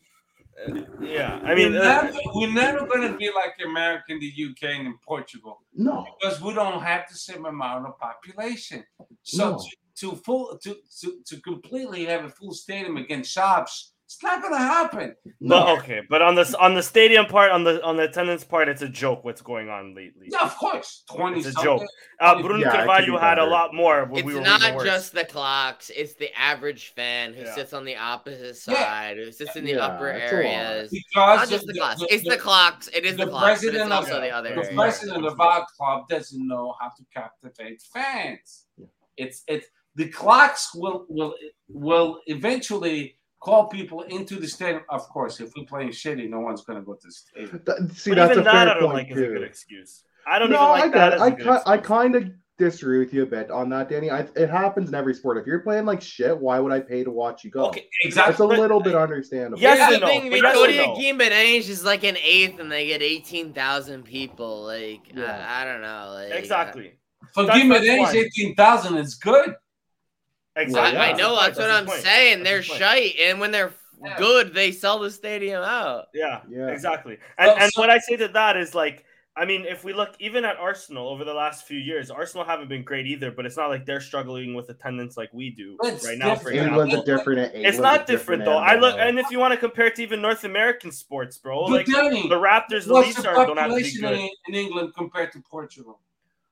Yeah, I mean, we're, uh, never, we're never going to be like America, and the UK, and in Portugal No, because we don't have the same amount of population. So No. to, to full to, to to completely have a full stadium against shops, it's not going to happen. no. but okay, but on the on the stadium part, on the on the attendance part, it's a joke. What's going on lately? Yeah, of course, twenty It's a joke. Uh, Bruno Yeah, Carvalho had a lot more. When It's we were not even just the claques; it's the average fan who Yeah. sits on the opposite Yeah. side, who sits in the Yeah, upper it's areas. Because Not just the claques; it's the claques. It is the, the claques, but it's president of- the other the areas. president of our club doesn't know how to captivate fans. Yeah. It's it's the claques will will will eventually call people into the stadium. Of course, if we're playing shitty, no one's going to go to the stadium. Th- see, But that's even a that, fair I don't point like as a good excuse. I don't No, even like I that got. as I a good ki- I kind of disagree with you a bit on that, Danny. I, it happens in every sport. If you're playing like shit, why would I pay to watch you go? Okay, It's a little bit understandable. Yes Here's and the no, thing: but yes and Vitória no. Guimarães is like an eighth, and they get eighteen thousand people. Like Yeah. I, I don't know. Like, uh, Exactly. For That's- that's Guimarães, fine. eighteen thousand is good. Exactly. I, I know that's, what I'm point. saying. They're That's the point. shite, and when they're Yeah. good, they sell the stadium out. Yeah, Yeah. exactly. Oh, and, So- and so- what I say to that is like, I mean, if we look even at Arsenal over the last few years, Arsenal haven't been great either, but it's not like they're struggling with attendance like we do It's right now. For different. example, England's a different. it's England's not a different though. I look, and if you want to compare it to even North American sports, bro, But like Danny, the Raptors, the what's Leafs are don't have to be population good. in, in England compared to Portugal?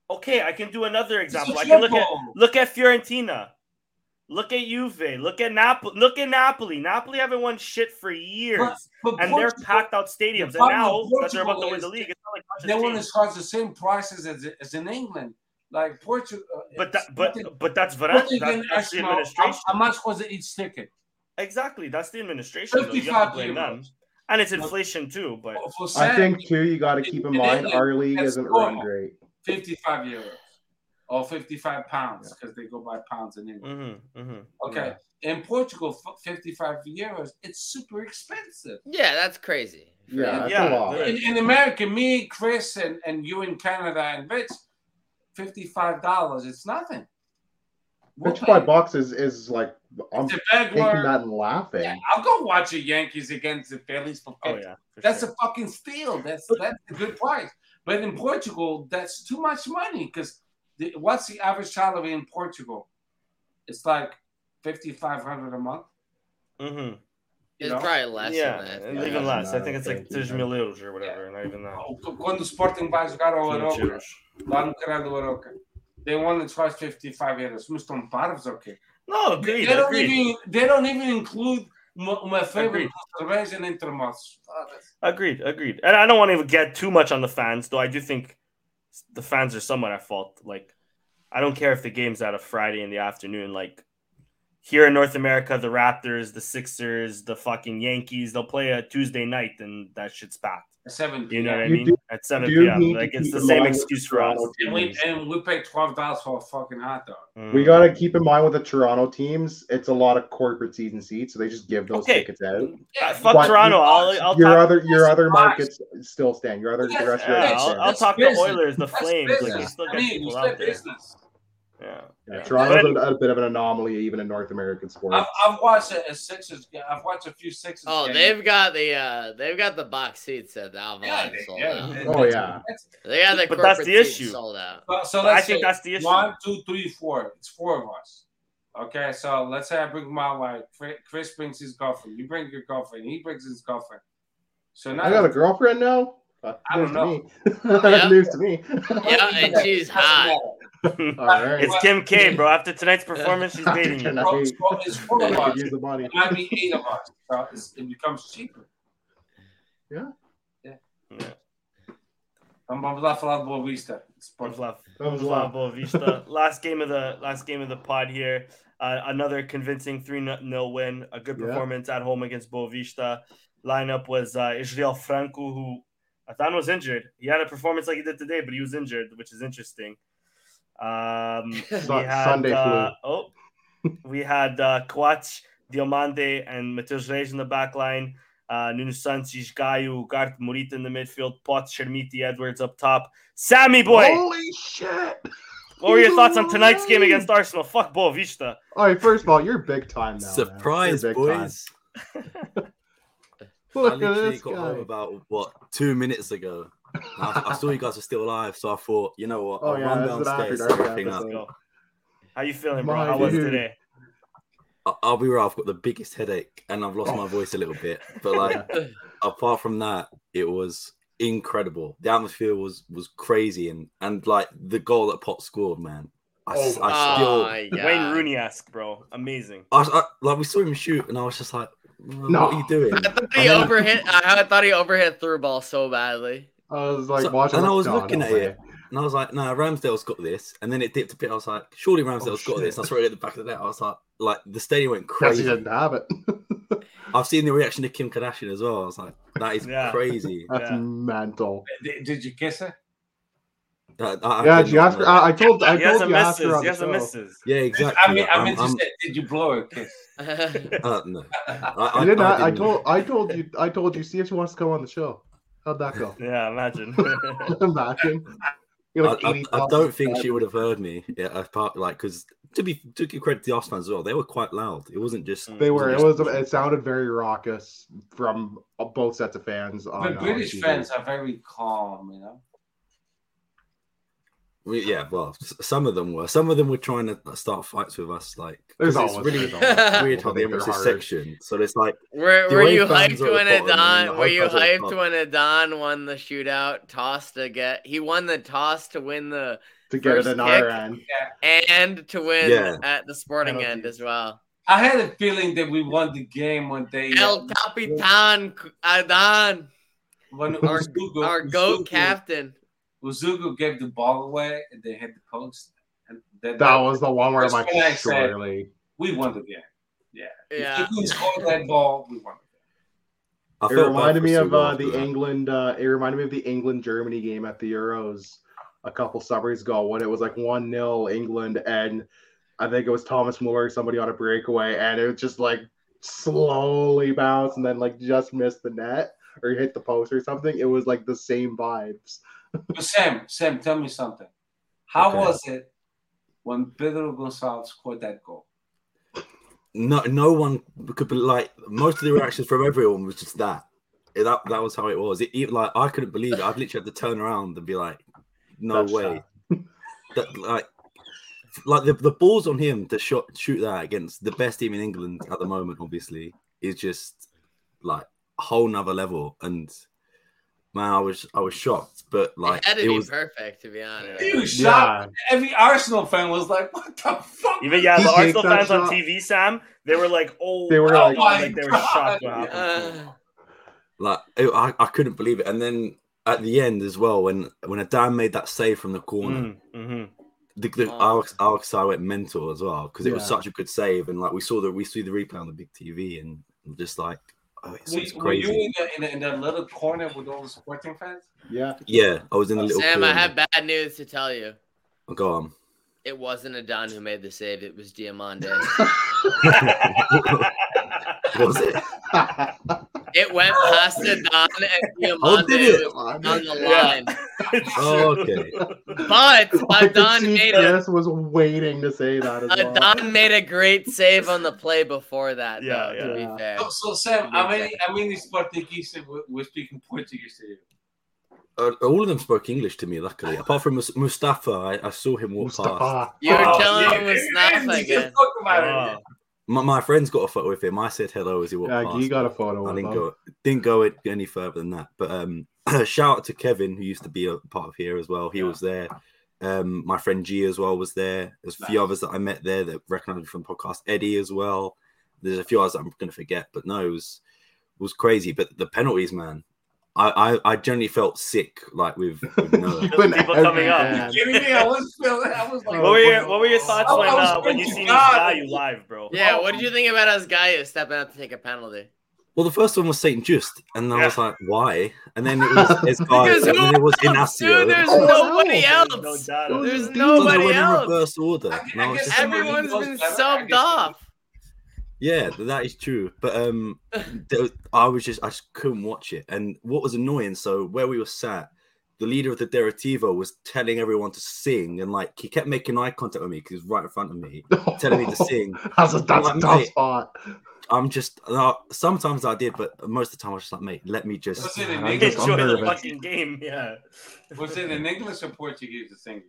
Okay, I can do another example. I can look at look at Fiorentina. Look at Juve. Look at Napoli. Look at Napoli. Napoli haven't won shit for years, But and they're packed out stadiums. the And now that they're about to Portugal win the league, it's not like They want to charge the same prices as, as in England. Like Portugal. Uh, but that, but nothing- but that's Varane. nothing That, that's the administration. How, how much was it each ticket? Exactly, that's the administration. Though. You have Fifty-five to blame them. euros. and it's inflation too. But For I think too. You got to keep in in mind England, our league isn't run great. 55 euros or 55 pounds because they go by pounds in England. hmm hmm Okay. In Portugal, 55 euros, it's super expensive. Yeah, that's crazy. Yeah, that's Yeah, a lot. In, in America, me, Chris, and, and you in Canada and Rich, $55, it's nothing. We'll Fifty-five pay- bucks is is like I'm It's a bag taking where- that and laughing. Yeah, I'll go watch the Yankees against the Phillies for Oh yeah, for That's sure. a fucking steal. That's that's a good price. But in Portugal, that's too much money because what's the average salary in Portugal? It's like fifty five hundred a month. Mm-hmm. You It's know? probably less Yeah, than that. and Yeah, even less. I think it's like thing, 3 mil euros or whatever, not even that. Quando o Sporting vai jogar ao Mil Arouca, euros. lá no canal do Arouca, they want to charge 55 euros. Mas estão parvos ou quê? No, agreed. They don't agreed. even they don't even include uma, uma Agreed. favorite cerveja nem termossos. Ah, Agreed, agreed. And I don't want to get too much on the fans, though I do think the fans are somewhat at fault. Like, I don't care if the game's out of Friday in the afternoon. Like, here in North America, the Raptors, the Sixers, the fucking Yankees, they'll play a Tuesday night and that shit's packed. 7 You know what I mean? do- at 7 p.m. Like, it's the same excuse for us. Toronto And we, and we pay $12 for a fucking hot dog. Mm. We got to keep in mind with the Toronto teams, it's a lot of corporate season seats, so they just give those Okay. tickets out. Uh, fuck But Toronto. you- I'll, I'll your talk. other your other markets still stand. Your other Yes, the rest of Yeah, your I'll, stand. I'll that's talk the business. Oilers, the That's Flames. Like, you business. still I get mean, you people said out there. business. Yeah. Yeah, yeah. Toronto's But a, a bit of an anomaly even in North American sports. I've, I've watched a, a Sixers. I've watched a few Sixers. Oh, games. they've got the uh they've got the box seats at the Yeah, Avalon sold yeah, out. they- Oh, yeah. They got the But that's the issue. sold out. So, so I let's think say that's the issue. One, two, three, four. It's four of us. Okay, so let's say I bring my wife. Chris- Chris brings his girlfriend. You bring your girlfriend. He brings his girlfriend. So now I got a girlfriend now. That's I don't news to me. That's news to me. Yeah, and she's hot. All right. It's Kim K, bro. After tonight's performance, she's dating you. Tonight. So, so it's four of I us. use the money. It might be eight of us. So it's, it becomes cheaper. Yeah. yeah, vamos lá falar do Boa Vista. Vamos lá. Vamos Vamos lá, lá. Boa Vista. last game of the last game of the pod here. Uh, another convincing 3 0 win. A good Yeah. performance at home against Boa Vista. Lineup was uh, Israel Franco, who I thought was injured. He had a performance like he did today, but he was injured, which is interesting. Um, we Sun- had, Sunday uh, flu. Oh, we had uh, Coates, Diomande, and Mateus Reis in the back line. Uh, Nuno Santos, Gaio, Gart Morita in the midfield, Pote, Chermiti, Edwards up top. Sammy boy, Holy shit! what were your He's thoughts on tonight's game against Arsenal? Fuck Boa Vista. All right, first of all, you're big time now. Surprise, You're big time. boys. Look I at this got guy. home about what two minutes ago. I, I saw you guys were still alive, so I thought, you know what, Oh, I'll yeah, run this is an after downstairs, dark set everything up. How you feeling, bro? My How was dude. today? I- I'll be real, I've got the biggest headache and I've lost my voice a little bit. But like, apart from that, it was incredible. The atmosphere was was crazy, and and like the goal that Pote scored, man. I, s- Oh, I Oh still, my god. Wayne Rooney esque, bro. Amazing. I, I, like we saw him shoot, and I was just like, "What No. are you doing?" I thought he then- overhit. I thought he overhit through ball so badly. I was like So- watching, and I was looking at way. it, and I was like, "No, Ramsdale's got this." And then it dipped a bit. I was like, "Surely Ramsdale's got shit. this." And I saw it at the back of the net. I was like, "Like the stadium went Guess he crazy." didn't have it. I've seen the reaction to Kim Kardashian as well. I was like, "That is Yeah. crazy." That's Yeah. mental. Did, did you kiss her? I- I- I Yeah, did did you not ask. I, I told, I He told you asked her misses. on He the a show. yeah, exactly. I mean, I I'm- meant to I'm- say, did you blow her a kiss? uh, no. I, I, I- didn't. I I, I didn't. told. I told you. I told you. See if she wants to come on the show. How'd that go? Yeah, imagine. Imagine. Like I, I, I don't think she would have heard me. Yeah, apart like because to be to give credit to the Arsenal fans as well, they were quite loud. It wasn't just They were. It wasn't was. It sounded very raucous from both sets of fans. On, But uh, British TV. fans are very calm, you know. We- yeah, well, some of them were. Some of them were trying to start fights with us. Like, There's 'cause it's always really weird how they think they're this section. So it's like, Were, were you hyped when at the bottom, and Adán? Were you home fans are at the hyped when Adán won the shootout toss to get? He won the toss to win the to get it First in our kick. end. and to win Yeah. at the sporting end Penalties. as well. I had a feeling that we won the game one day. Uh, El Capitan Adán, when our, our goat Uzugu- captain. Uzugu gave the ball away and they hit the post. And that, That was the one where I'm like, what I said. we won the game. Yeah. Yeah. If we scored that ball, we won I It reminded me of uh, the. England. Uh, it reminded me of the England Germany game at the Euros a couple summers ago when it was like one 0 England, and I think it was Thomas Muller, or somebody on a breakaway, and it was just like slowly bounced and then like just missed the net or hit the post or something. It was like the same vibes. But Sam, Sam, tell me something. How Okay. was it when Pedro Gonçalves scored that goal? No, no one could be like most of the reactions from everyone was just that. That that was how it was. It, even like I couldn't believe it. I've literally had to turn around and be like, "No That's way!" That like, like the, the balls on him to shot shoot that against the best team in England at the moment. Obviously, is just like a whole nother level. And man, I was I was shocked, but like it had to it be was perfect, to be honest. He was shocked. Yeah, Every Arsenal fan was like, "What the fuck?" Even yeah, the Arsenal that fans on. TV, Sam, they were like, "Oh, They were wow," like- like, they were shocked what happened. Uh, like it, I, I couldn't believe it. And then at the end as well, when when Adán made that save from the corner. Mm, mhm. the, the Oh. Alex Alex I went mental as well because it was such a good save and like we saw the we see the replay on the big TV and just like oh it's, Were, it's were you in the, in, the, in the little corner with all the sporting fans? yeah. Yeah, I was in the little. Sam, I have bad news to tell you. Oh, Go on. It wasn't Adán who made the save. It was Diomande. was it? It went past Adán and Oh, did it? On the Yeah. line. Oh, okay. But I could made a was waiting to say that as well. Adán made a great save on the play before that. Yeah, though, to yeah. be fair. So, so Sam, how many how many Portuguese were, were speaking Portuguese to you? Uh, all of them spoke English to me, luckily. Apart from Mustafa, I, I saw him walk past. You were Oh, telling yeah, him with yeah, Snap yeah, again. Talk about Oh. My, my friends got a photo with him. I said hello as he walked Yeah, past. he got a photo I didn't go didn't go any further than that. But um shout out to Kevin who used to be a part of here as well. He Yeah. was there. Um my friend G as well was there. There's a few Nice. others that I met there that recognized me from the podcast. Eddie as well. There's a few others I'm gonna forget, but no, it was it was crazy. But the penalties, man. I, I, I generally felt sick, like with, with Noah. People coming up. kidding me? I was feeling. I was like, What were your What were your thoughts I when uh, when you thinking, seen God. Gayu live, bro? Yeah, what did you think about us guys stepping up to take a penalty? Well, the first one was St. Juste, and I Yeah. was like, why? And then it was Esgaio, Because and then it was Inácio. dude? There's Oh, nobody no. else. No. There's Dude, So they nobody went in else. reverse order. I- And I I guess just- every- Everyone's been knows better, subbed off. Yeah, that is true. But um, there I was just I just couldn't watch it. And what was annoying, so where we were sat, the leader of the Directivo was telling everyone to sing, and like he kept making eye contact with me because he was right in front of me, telling me to sing. That's a, that's a Like, tough spot. I'm just uh, sometimes I did, but most of the time I was just like, mate, let me just. Was it in I'm English? just- Enjoy the fucking game. Yeah. Was it in English or Portuguese? The thing.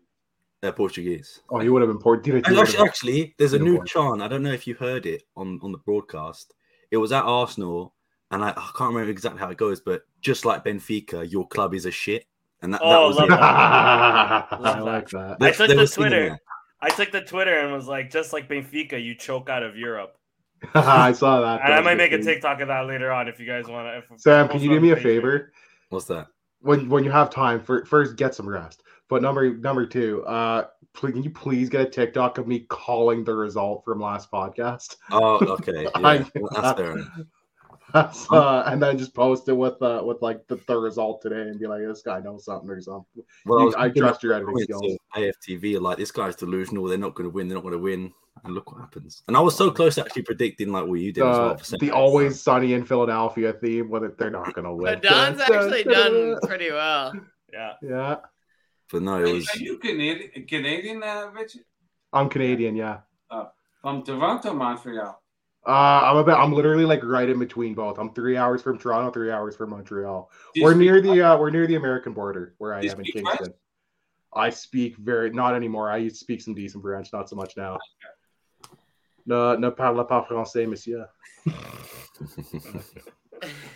Uh, Portuguese. Oh, he would have been Portuguese. Actually, actually, there's a new chant. I don't know if you heard it on on the broadcast. It was at Arsenal, and I, I can't remember exactly how it goes, but just like Benfica, your club is a shit, and that, that Oh, was love it. that. I like that. I took They the Twitter. that. I took the Twitter and was like, just like Benfica, you choke out of Europe. I saw that. And I might was make a. TikTok of that later on if you guys want to. Sam, can you do me a favor? What's that? When when you have time, for, first get some rest. But number number two, uh, please, can you please get a TikTok of me calling the result from last podcast? Oh, okay. Yeah, I- well, that's fair. That's, uh, and then just post it with uh with like the, the result today and be like, this guy knows something or something. Well, You- was I trust your editing comments skills. of AFTV, like this guy's delusional. They're not going to win. They're not going to win. And look what happens. And I was so close to actually predicting like what you did as Uh, well. For the John's. always sunny in Philadelphia theme, when they're not gonna win. But Don's actually done pretty well. Yeah. Yeah, But no, Are it was. you Canadian, Canadian uh, Richard? I'm Canadian. Yeah. From Toronto, Montreal. Uh, I'm about. I'm literally like right in between both. I'm three hours from Toronto, three hours from Montreal. Do We're near the uh, we're near the American border where I am in Kingston. French? I speak very not anymore. I used to speak some decent French, not so much now. No, ne parle pas français, monsieur.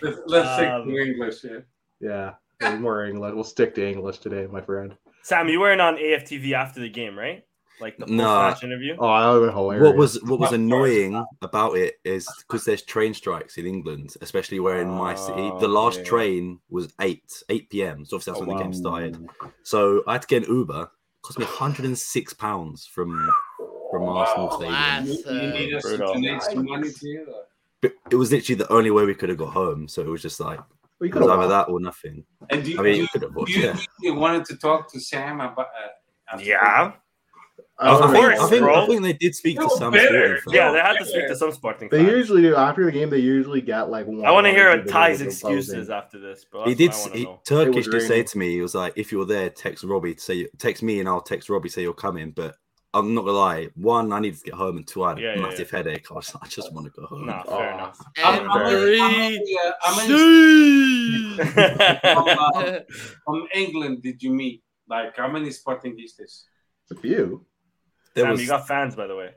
Let's, let's Um, stick English. Yeah. Yeah, there's more English. We'll stick to English today, my friend. Sam, you weren't on AFTV after the game, right? Like the No. post-match interview. Oh, that would hilarious. What was what was annoying about it is because there's train strikes in England, especially where in my city, oh, the Oh, last yeah. train was eight eight p.m. So obviously that's Oh, when the game started. So I had to get an Uber. cost me 106 pounds from from oh, Arsenal Stadium. Class. You, you need uh, us to Brutal. donate some money to you. or- but it was literally the only way we could have got home. So it was just like Well, you could have either that or nothing. And do you, I mean, do you you, could have watched. do you Yeah. you wanted to talk to Sam about? Uh, Yeah. I, Uh, I think, I, course, think, bro. I think they did speak to Little some sporting. Yeah, they had to speak to some Sporting. They fans. usually do after the game. They usually get like one. I want to hear two Ty's excuses posting. after this, bro. He did. what He, wanna. Turkish It did say to me, he was like, "If you're there, text Robbie. Say text me, and I'll text Robbie. Say you're coming." But I'm not gonna lie. One, I needed to get home, and two, I had Yeah, a yeah, massive headache. I was I just want to go home. Nah, Oh. fair enough. I'm, And I'm, Fair. only- I'm, three. only, uh, I'm only from, uh, from England. Did you meet? Like how many Sportingistas? It's a few. There Damn, was, you got fans, by the way.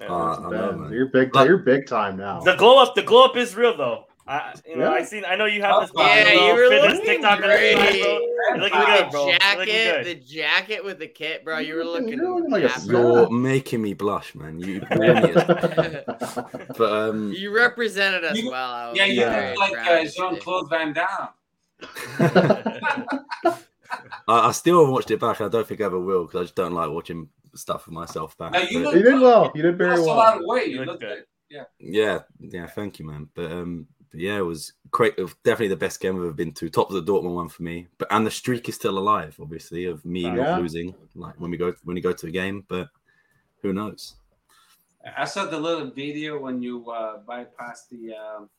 Yeah. Uh, I know, Man, man. You're big. Like- you're big time now. the glow up, the glow up is real though. I, you know, Yeah. I seen. I know you have this. Yeah, little you were fitness looking TikTok great. bro. You're looking good, bro. the jacket, looking the jacket with the kit, bro. You were You're looking, looking like a dapper. star. you're making me blush, man. You brilliant. but um, You represented us You- well. I was Yeah, you Yeah. very look like proud uh. Jean Claude Van Damme. I, I still haven't watched it back. I don't think I ever will because I just don't like watching stuff of myself back. Now, you But- look- you did well. You did very Lost a lot well. of weight. You You look look good. good. Yeah, yeah, thank you, man. But um, but yeah, it was great. It was definitely the best game I've ever been to. Top of the Dortmund one for me. But and the streak is still alive, obviously, of me Yeah. not losing. Like when we go when you go to a game, but who knows? I saw the little video when you uh, bypassed the um,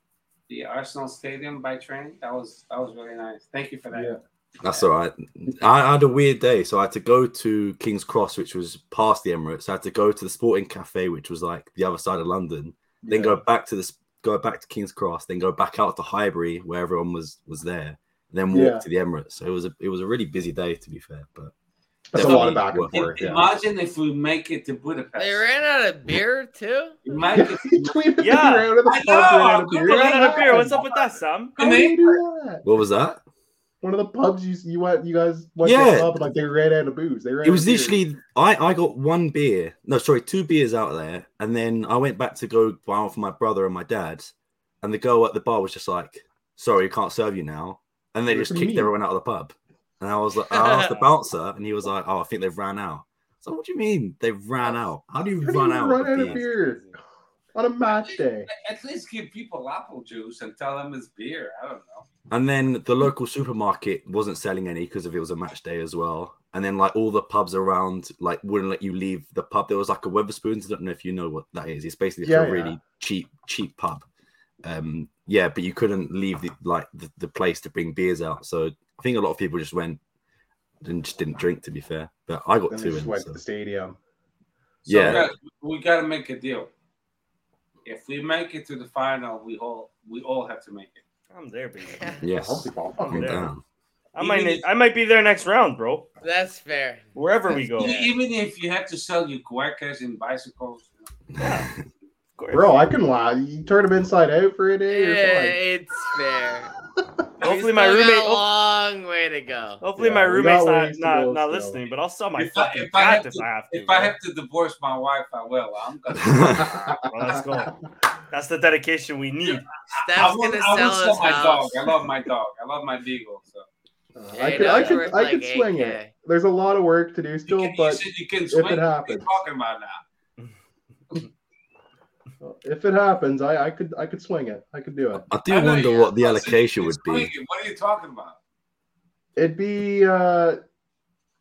the Arsenal Stadium by train. That was that was really nice. Thank you for that. Yeah. That's all right. I had a weird day, so I had to go to King's Cross, which was past the Emirates. I had to go to the Sporting Cafe, which was like the other side of London. Then go back to this, go back to King's Cross. Then go back out to Highbury, where everyone was was there. And then walk Yeah. to the Emirates. So it was a it was a really busy day, to be fair. But That's a lot of back and Definitely forth. Yeah. Imagine if we make it to Budapest. They ran out of beer too. Imagine he tweeted Yeah. around of the I pub, know, ran out of I'm beer. We're running out of beer. What's up with that, Sam? How did do that? what was that? One of the pubs you you went, you guys went Yeah. to the pub and like they ran out of booze. They ran. It was literally I I got one beer. No, sorry, two beers out there, and then I went back to go buy one for my brother and my dad, and the girl at the bar was just like, "Sorry, we can't serve you now," and they What just kicked mean? everyone out of the pub. And I was like, I asked the bouncer, and he was like, "Oh, I think they've ran out." So what do you mean they've ran out? How do you How do run you out? run of out of beers? beer on a match day? at least give people apple juice and tell them it's beer. I don't know. And then the local supermarket wasn't selling any because of it was a match day as well. And then like all the pubs around like wouldn't let you leave the pub. There was like a Wetherspoons. I don't know if you know what that is. It's basically Yeah, a yeah. really cheap, cheap pub. Um, yeah, but you couldn't leave the like the, the place to bring beers out. So I think a lot of people just went and just didn't drink. To be fair, but I got Then they two just in. went so- to the stadium. So Yeah. we we gotta make a deal. If we make it to the final, we all we all have to make it. I'm there, baby. Yes, I'll- I'm Yeah. down. I might, I might be there next round, bro. That's fair. Wherever we go. Even if you have to sell your cuecas and bicycles. Of course. Bro, I can lie. You turn them inside out for a Yeah, day. You're it's fair. Hopefully my still got roommate. a long way to go. Hopefully Yeah, my we not not, not listening, but I'll sell my If I- if I have cat if to- I have to. If I have to divorce my wife, I will. I'm gonna. Well, let's go. That's the dedication we need. I Steph's gonna I will sell sell his my house. dog. I love my dog. I love my beagle. So Uh, Yeah, I could, I could, worth I like could swing 8K. it. There's a lot of work to do you, still, can, but said you can if swing. it What are you happens. talking about now? if it happens, I, I could, I could swing it. I could do it. I do I wonder what the I said you allocation would be. it. What are you talking about? It'd be, uh,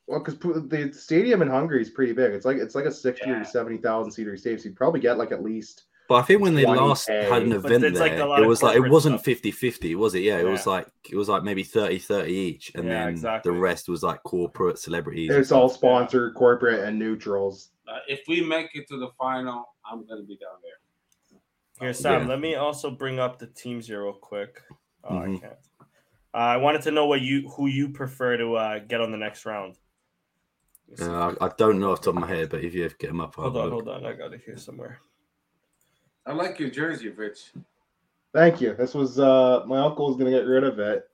well, because the stadium in Hungary is pretty big. It's like it's like a sixty Yeah. or seventy thousand seater stadium. So you'd probably get like at least But I think when they 20K. last had an event it's like there, it was like it wasn't stuff. 50-50, was it? Yeah, it was like it was like maybe 30-30 each, and Yeah, then exactly. the rest was like corporate celebrities. it's all stuff. sponsored, corporate, and neutrals. Uh, if we make it to the final, I'm gonna be down there. Here, Sam. Yeah. Let me also bring up the teams here real quick. Oh, I Mhm. can't. Uh, I wanted to know what you who you prefer to uh, get on the next round. Let me see. Uh, I, I don't know off the top of my head, but if you get them up, I'll hold on, look. hold on. I got it here somewhere. I like your jersey, Rich. Thank you. This was uh my uncle was gonna get rid of it,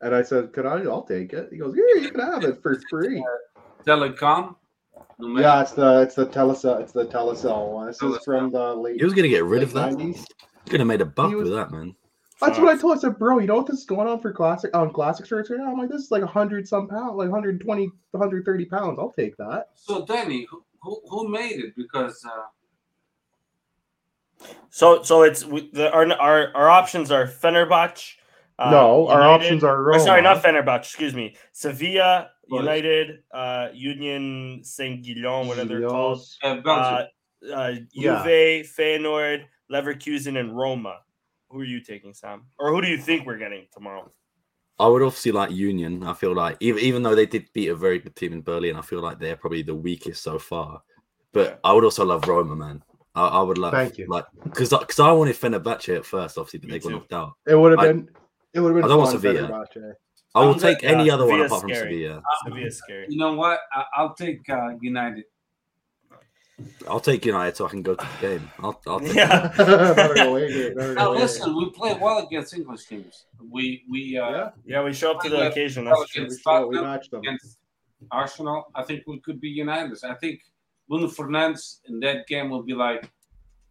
and I said, "Could I? I'll take it." He goes, "Yeah, you can have it for free." Telecom. No Yeah, it's the it's the Telecel it's the Telecel one. This is from the late. He was gonna get rid of late that. 90s. Could have made a buck was- with that, man. That's what I told. I said, "Bro, you know what this is going on for classic on classic shirts right now?" I'm like, "This is like hundred some pounds, like 120, 130 pounds. I'll take that." So Danny, who, who who made it? Because uh, So so it's we- the, our our our options are Fenerbahce. uh, no, our options are or Roma. sorry, not Fenerbahce. Excuse me, Sevilla, What? United, uh, Union Saint Guillaume, whatever they're called. Gilles. Uh, Uh, uh, Yeah. Juve, Feyenoord, Leverkusen, and Roma. Who are you taking, Sam? Or who do you think we're getting tomorrow? I would obviously like Union. I feel like even even though they did beat a very good team in Berlin, I feel like they're probably the weakest so far. But I would also love Roma, man. I, I would love Thank you. like because because I wanted Fenerbahce at first, obviously, but Me they got too. knocked out. It would have I- been. It would have been. I don't want fun, Sevilla. Fenerbahce. I will take Yeah, any other one Sevilla's apart from scary. Sevilla. Sevilla's scary. You know what? I, I'll take uh, United. I'll take United so I can go to the game. I'll, I'll take Yeah. Away here, Now listen, we play well against English teams. We we uh, Yeah, Yeah, we show up to the occasion. That's true. we, Against saw- we Tottenham, matched them. against Arsenal. I think we could be United. I think Bruno Fernandes in that game will be like,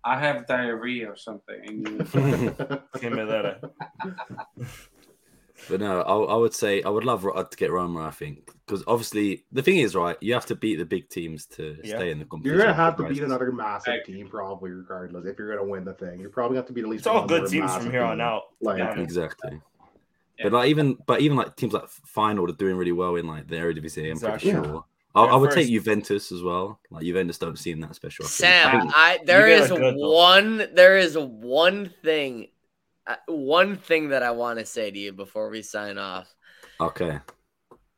I have diarrhea or something. And you- Que me. But no, I, I would say I would love to get Roma. I think because obviously the thing is right, you have to beat the big teams to Yeah. stay in the competition. You're gonna have to beat another massive Right. team, probably, regardless. If you're gonna win the thing, you're probably gonna have to beat at least. It's all good teams from here on out. Like, Yeah. Exactly. Yeah. But like even but even like teams like Feyenoord are doing really well in like the Eredivisie. I'm Exactly. pretty Yeah. sure. I, I would take Juventus as well. Like Juventus don't seem that special. I think. Sam, think- I there is guys is are good, though. one there is one thing uh, one thing that I want to say to you before we sign off. okay.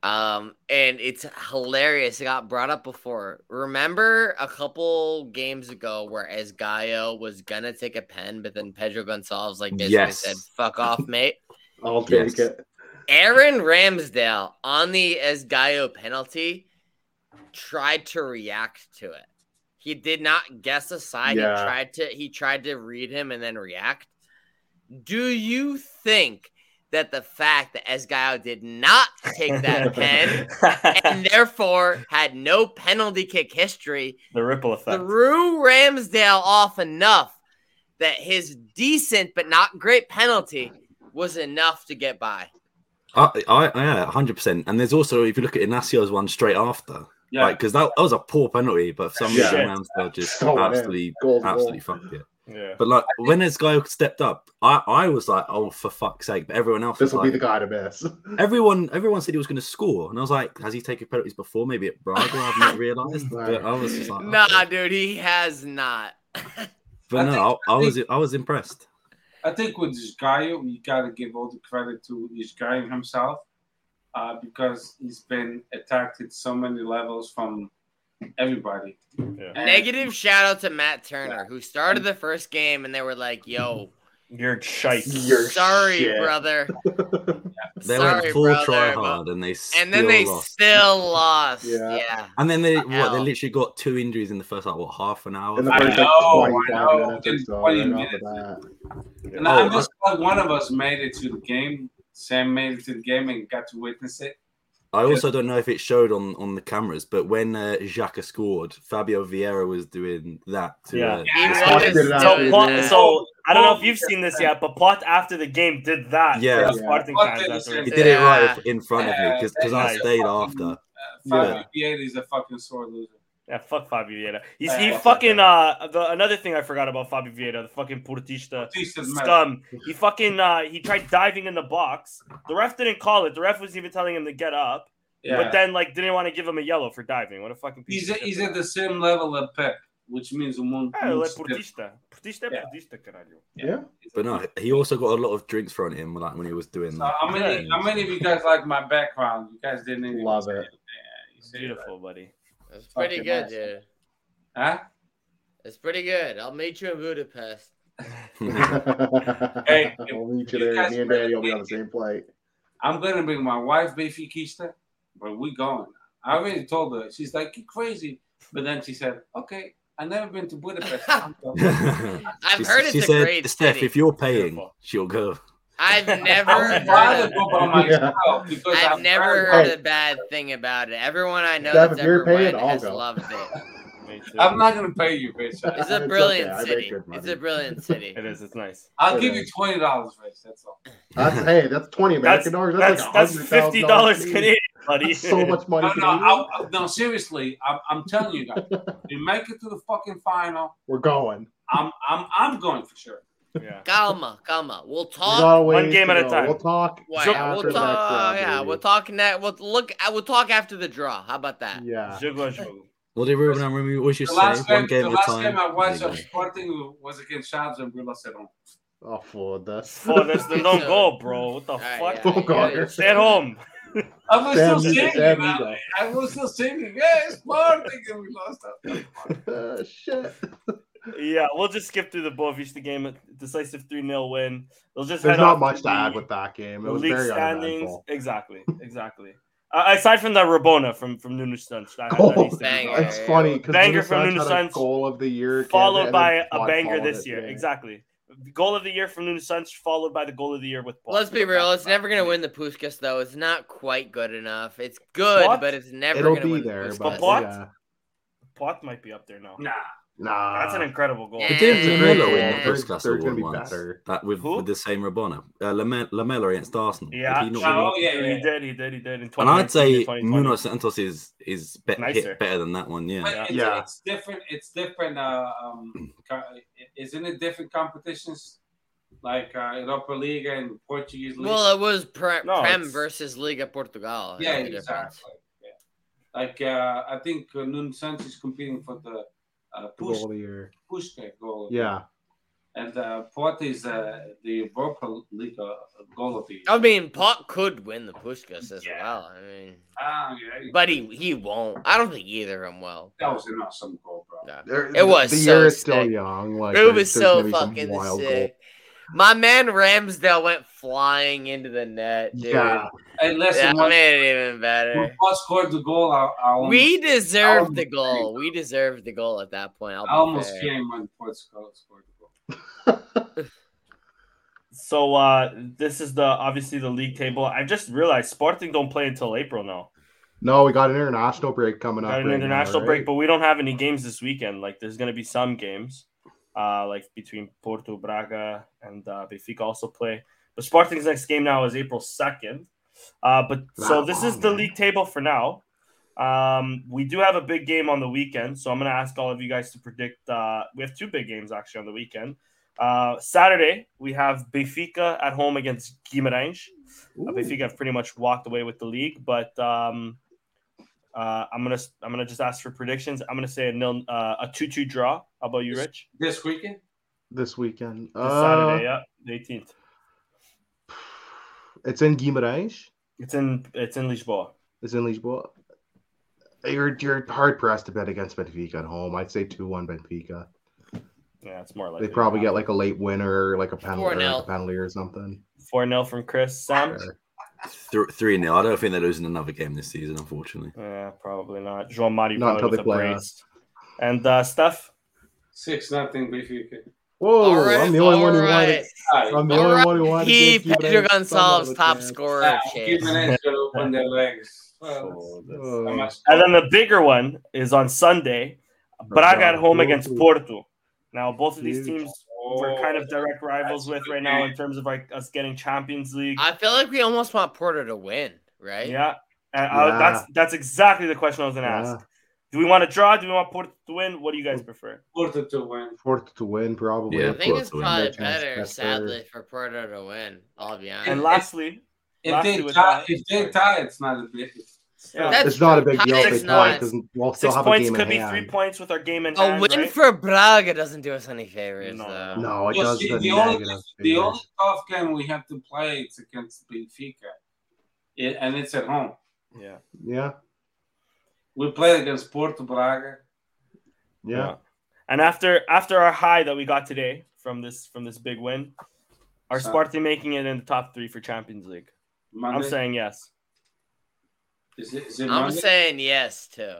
Um, and it's hilarious. It got brought up before. Remember a couple games ago where Esgaio was gonna take a pen, but then Pedro Gonçalves like basically Yes. said, "Fuck off, mate." I'll take Yes. it. Aaron Ramsdale on the Esgaio penalty tried to react to it. He did not guess a side. Yeah. He tried to he tried to read him and then react. Do you think that the fact that Esgaio did not take that pen and therefore had no penalty kick history the ripple effect. threw Ramsdale off enough that his decent but not great penalty was enough to get by? I, I, yeah, hundred percent. And there's also if you look at Inácio's one straight after, yeah, like because that, that was a poor penalty, but for some Yeah. reason Ramsdale just Oh, absolutely, Goal's a goal. absolutely fucked it. yeah. But like when this guy stepped up, I, I was like, oh for fuck's sake! But everyone else This was will like, be the guy to miss. everyone everyone said he was going to score, and I was like, has he taken penalties before? Maybe at Braga, I've not realised. But I was just like, Nah, okay. dude, he has not. But I no, think- I, I I was I was impressed. I think with Esgaio, you got to give all the credit to Esgaio himself uh, because he's been attacked at so many levels from everybody. Yeah. Negative shout out to Matt Turner, who started the first game and they were like, yo, You're shite. You're sorry, shit. brother. They sorry, went full brother. try but- hard, and they still And then they lost. still lost. Yeah. Yeah. And then they what they literally got two injuries in the first like what half an hour. In the I know, like, I know, minutes or in so, 20 minutes. And Oh, I'm just glad one of us made it to the game. Sam made it to the game and got to witness it. I also don't know if it showed on on the cameras, but when uh, Xhaka scored, Fabio Vieira was doing that. To, Yeah. uh, He Yeah, was Plot did it after So, the Plot, so I don't know if you've seen this yet, but Plot after the game did that. Yeah. Yeah. Fans did the he did it right Yeah. in front of me because I stayed Fucking, after. Uh, Yeah. Fabio Vieira is a fucking sore loser. Yeah, fuck Fabio Vieira. He's Yeah, he fuck fucking uh the another thing I forgot about Fabio Vieira, the fucking Portista Batista's mad. scum. He fucking uh he tried diving in the box. The ref didn't call it. The ref was even telling him to get up, Yeah. but then like didn't want to give him a yellow for diving. What a fucking piece he's of a, he's at the same level as Pep, which means É, ele é stiff. portista. Portista Yeah. portista, caralho. Yeah. But no, he also got a lot of drinks thrown at him like when he was doing So that. how many how many of you guys like my background? You guys didn't even Love it. Yeah, you It's beautiful, buddy. It's pretty good, nice. dude. Huh? It's pretty good. I'll meet you in Budapest. Hey, I'll meet you you there. guys Me and Daddy will be on the same flight. I'm gonna bring my wife Benfiquista, but we going. I already told her. She's like, you crazy. But then she said, okay, I've never been to Budapest. I'm going. I've she, heard it's she a said, great Steph, city." if you're paying, Beautiful. she'll go. I've never I would heard rather a- go by myself because I've I've never heard- heard a bad thing about it. Everyone I know Steph, that's ever paying, went has go. loved it. I'm not gonna pay you, bitch. It's It's a brilliant I make city. It's a brilliant city. It is. It's nice. I'll It give you twenty dollars, Rich. That's all. That's hey, that's twenty That's American dollars. that's like that's fifty dollars Canadian. Canadian, buddy. That's so much money. No, no, I'll, no. Seriously, I'm, I'm telling you guys. We make it to the fucking final. We're going. I'm I'm I'm going for sure. Yeah. Calma, calma. We'll talk. one game at a time. We'll talk. Well, So- yeah, after we'll the next talk. Yeah, baby. we'll talk. Ne- we'll look. uh, We'll talk after the draw. How about that? Yeah. Jogo, jogo. What did Ruben Amorim always The just say? game, One game the at a time. The last time. game I watched of. Sporting was against Chaves and we lost at home. Oh, for this. Oh, that's the don't go, bro. What the Alright, fuck? yeah, Don't go yeah, here. Stay at home. I was Damn, still you- singing. damn, you I, go. I was still singing. Yeah, Sporting and we lost out. Uh, shit. Yeah, we'll just skip through the Boavista game. Decisive 3 0 win. They'll just There's not much to to add with that game. It was league very standings. uneventful. Exactly, exactly. Uh, aside from that Rabona from from Nuno Santos, that, that Goal. needs to be Banger. done. It's funny because Banger from Nuno had goal of the year, followed by a banger this year. yeah. Exactly. Goal of the year from Nuno Santos, followed by the goal of the year with. Pote. Let's be real. It's never gonna win the Puskás though. It's not quite good enough. It's good, What? but it's never It'll gonna be win there, the but Puskás. Pote? yeah. Pote might be up there now. Nah. Nah, That's an incredible goal. Yeah. But didn't Yeah. Lamela win the They're- Puskás they're award once? better. That with, Who? with the same Rabona, uh, Lame- Lamela against Arsenal. Did Yeah, he not Oh, yeah, yeah. he did. He did. He did. In And I'd say to 2020. Nuno Santos is is be- hit better than that one. Yeah. But Yeah. it's, Yeah. it's different. It's different. Uh, um, isn't it different competitions like uh, Europa League and Portuguese league? Well, it was pre- No, Prem it's- versus Liga Portugal. That's yeah, exactly. Yeah. Like uh, I think uh, Nuno Santos is competing for the uh, push goal of. Pushka goal. Yeah, And uh, Pote is uh, the Europa League uh, goal of the. I mean, Pote could win the Puskás as Yeah. well. I mean, Ah, yeah, but he he won't. I don't think either of them will. that was an awesome goal, bro. Yeah. There- It was the so year is still young. Like it was so gonna be some fucking wild sick. My man Ramsdale went flying into the net, dude. Yeah, Hey, listen, That made it even better. Pote scored the goal, I, I almost, We deserved the almost goal. We deserved the goal at that point. I'll I almost fair. came when Pote scored, scored the goal. So uh this is the obviously the league table. I just realized Sporting don't play until April now. no, we got an international break coming up. Got an right now, international right? break, but we don't have any games this weekend. Like there's gonna be some games, uh, like between Porto, Braga, and uh, Benfica also play. But Sporting's next game now is April second. Uh, but so this is the man. league table for now. Um, we do have a big game on the weekend, so I'm gonna ask all of you guys to predict. Uh, we have two big games actually on the weekend. Uh, Saturday we have Benfica at home against Guimarães. Uh. Benfica have pretty much walked away with the league, but um, uh, I'm gonna I'm gonna just ask for predictions. I'm gonna say a nil, uh, a two two draw. How about you, Rich? This weekend? this weekend. This Uh, Saturday, yeah, the 18th. It's in Guimarães. It's in it's in Lisboa. It's in Lisboa. You're you're hard pressed to bet against Benfica at home. I'd say two one Benfica. Yeah, it's more like They probably get like a late winner, like a penalty, or like a penalty or something. four 0 from Chris. Sam. Sure. Th- Three nil. I don't think they're losing another game this season, unfortunately. Yeah, probably not. João Mário Not probably until with they a brace. And uh, Steph. Six nothing Benfica. Whoa! All right, I'm the only one who all wanted. right. Alright, I'm the All only right, one who wanted. He to give Pedro Guimarães Gonçalves top of scorer. Yeah, Chase. Open their legs. Well, Oh, that's- chance. how much- And then the bigger one is on Sunday. Braga at home against Porto. Porto. Now both of these Huge. Teams we're kind of oh, direct rivals with right now in terms of like us getting Champions League. I feel like we almost want Porto to win, right? Yeah, and I- Yeah. that's that's exactly the question I was going to Yeah. ask. Do we want to draw? Do we want Porto to win? What do you guys prefer? Porto to win. Porto to win, probably. Yeah, I think it's Porto win. probably better, sadly, for Porto to win. I'll be honest. And lastly, If Lastly they with tie, that- if they tie, it's not a big. Yeah, That's It's not a big deal if It's they not. tie because we'll still six have points a game could in be hand. three points with our game in A hand. win right? for Braga doesn't do us any favors, No. though. No, it Well, does see, the, the only negative. the only tough game we have to play is against Benfica, It- and it's at home. Yeah. Yeah, We played against Porto Braga. yeah. And after after our high that we got today from this from this big win, are So- Sparta making it in the top three for Champions League? Monday. I'm saying yes. Is it, is it I'm Monday? saying yes, too.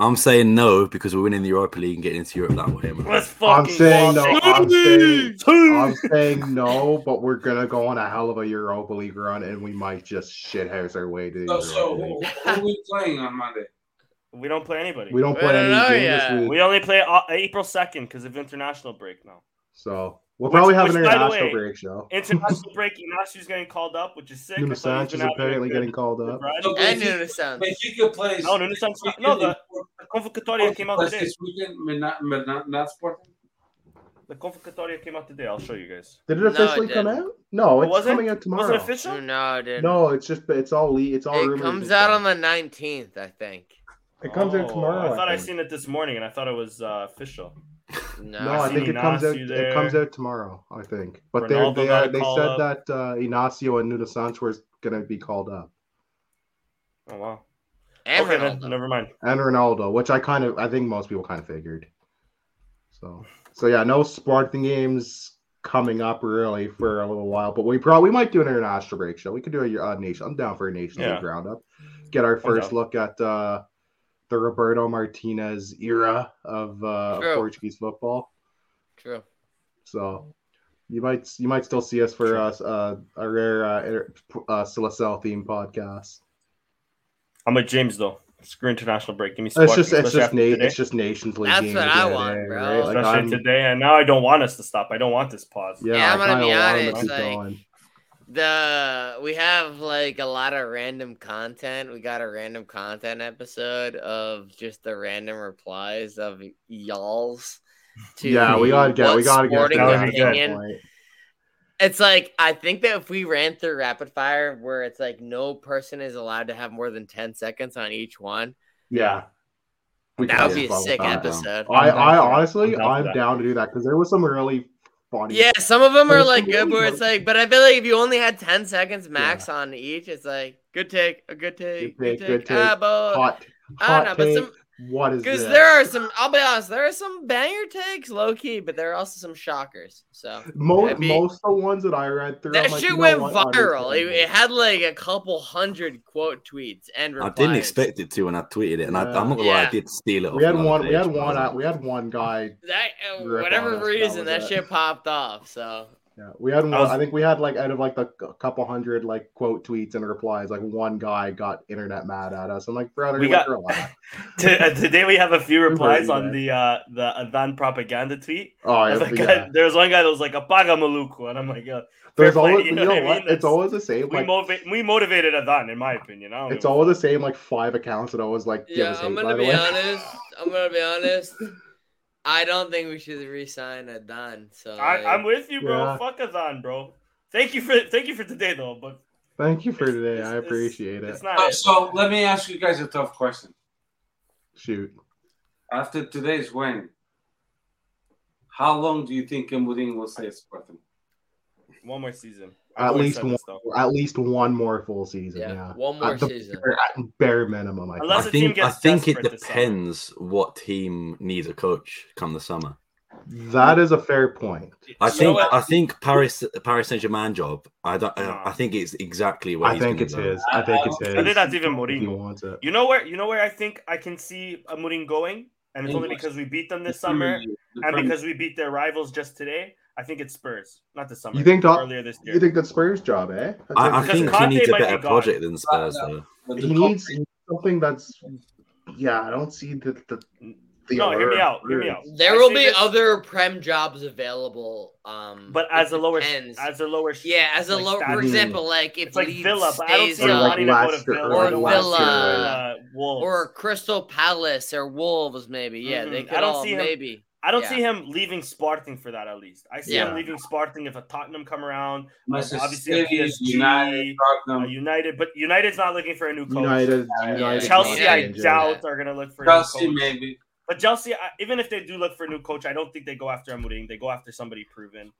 I'm saying no because we're winning the Europa League and getting into Europe that way. man. Let's I'm saying no. go. I'm saying, I'm saying no, but we're gonna go on a hell of a Europa League run, and we might just shithouse our way to the so, so Europa who, League. who are we playing on Monday? We don't play anybody. We don't We play don't any know games yet. this week, We only play uh, April second because of international break now. so we'll Which- probably have which, an international way, break show. International break. Inácio's getting called up, which is sick. Nuno I Sanchez been having a apparently good- getting called up. run. So And Benfica, Nuno Santos. Benfica plays. No, Nuno Santos- no, the- The convocatoria came out today. this weekend, not, not, not Sporting. The convocatoria came out today. I'll show you guys. Did it No, it officially come out? No, Oh, it's was it? coming out Was tomorrow. it official? No, it didn't. No, it's just it's all le- it's all it rumors. comes out on the 19th, I think. It comes out Oh, tomorrow. I thought I, think. seen it this morning, and I thought it was uh, official. No, No, I think it comes out. Inácio It comes out tomorrow. I think, but they they, got uh, they said up. that uh, Inácio and Nuno Santos were going to be called up, Oh wow. and okay, Ronaldo. then never mind. and Ronaldo, which I kind of I think most people kind of figured. So so yeah, no Sporting games coming up really for a little while, but we probably we might do an international break show. We could do a uh, nation. I'm down for a nation Yeah. league roundup. Get our first down. look at uh, the Roberto Martinez era of, uh, of Portuguese football. True. So you might you might still see us for us uh, a rare uh, uh, Silicel theme podcast. I'm with James though. Screw international break. Give me. It's just it's just after na- it's just Nations League. That's games what I today, want, bro. right? Like, especially I'm- today, and now I don't want us to stop. I don't want this pause. yeah, Yeah, I I'm gonna be want 'em to honest, like- going. The we have like a lot of random content. We got a random content episode of just the random replies of y'all's. To Yeah, we gotta get we gotta get that to would that be good. point. It's like I think that if we ran through rapid fire, where it's like no person is allowed to have more than ten seconds on each one, Yeah, we that would be a sick episode. I, I'm down I for that. honestly, I'm down I'm down to do that because there was some really Yeah, some of them are like good, where it's like, but I feel like if you only had ten seconds max on each, it's like good take, a good take, Good good take, take, good ah, take, but hot, I don't hot know, but take. some what is because there are some. I'll be honest, there are some banger takes, low key, but there are also some shockers. So most be- most of the ones that I read through. that I'm shit you know went what? viral. It, it had like a couple hundred quote tweets and I didn't expect it to when I tweeted it, and I, I'm not gonna lie, I did steal it. we had another one. We had one. uh, We had one guy. that. Uh, whatever us, that reason, that shit popped off. So Yeah, we had one. I was- I think we had like out of like the a couple hundred like quote tweets and replies, like one guy got internet mad at us. I'm like, brother, We we got- relax. T- uh, today we have a few replies on the uh the Adán propaganda tweet. Oh, I yeah, like, yeah. there was one guy that was like apaga maluco, and I'm like, yeah, There's always, you you know know, what I mean? It's That's- always the same. we Like, motivate we motivated Adán, in my opinion. It's give a always the same. Like five accounts that always like give yeah, us hate. I'm by gonna the be way. honest. I'm gonna be honest. I don't think we should resign Adán. So I, like, I'm with you, bro. Yeah. Fuck Adán, bro. Thank you for thank you for today though, but Thank you for it's- today. it's- I it's- appreciate it. It's not Uh, it. so let me ask you guys a tough question. Shoot. After today's win, how long do you think Amorim will stay at Sporting? One more season. At I've always least one, at least one more full season. yeah, Yeah, one more At the season. bare, at bare minimum. I Unless I team think I think it desperate summer. depends what team needs a coach come the summer. that is a fair point. I You think what? I think Paris Paris Saint Germain job. I don't. No. I, I think it's exactly what I he's think it's go. his. I think it's his. I think that's even if Amorim. You know where you know where I think I can see Amorim going, and it's only because we beat them this The summer, the and because we beat their rivals just today. I think it's Spurs, not the summer. You think that- earlier this year? You think that's Spurs' job, eh? I, I That's Because think he needs a might be better project than Spurs, No, though. he needs something that's. Yeah, I don't see the the. the no, hear me out. Hear me out. There I will be this- other prem jobs available. Um, but as a lower, depends. as a lower, yeah, as a like, low, for status. example, like if It's like Leeds Villa, but I don't stays see Or like up, wanting to go to Villa or or, Leicester Villa, or, uh, or Crystal Palace or Wolves, maybe. Yeah, they Mhm. could I don't all see him- maybe. I don't yeah. see him leaving Sporting for that. At least I see Yeah. him leaving Sporting if a Tottenham come around, Manchester obviously a PSG, United, uh, United. But United's not looking for a new coach. United, United. Chelsea, Yeah. I United. doubt are gonna look for Chelsea, a new coach. maybe. But Chelsea, I- even if they do look for a new coach, I don't think they go after Amorim. They go after somebody proven.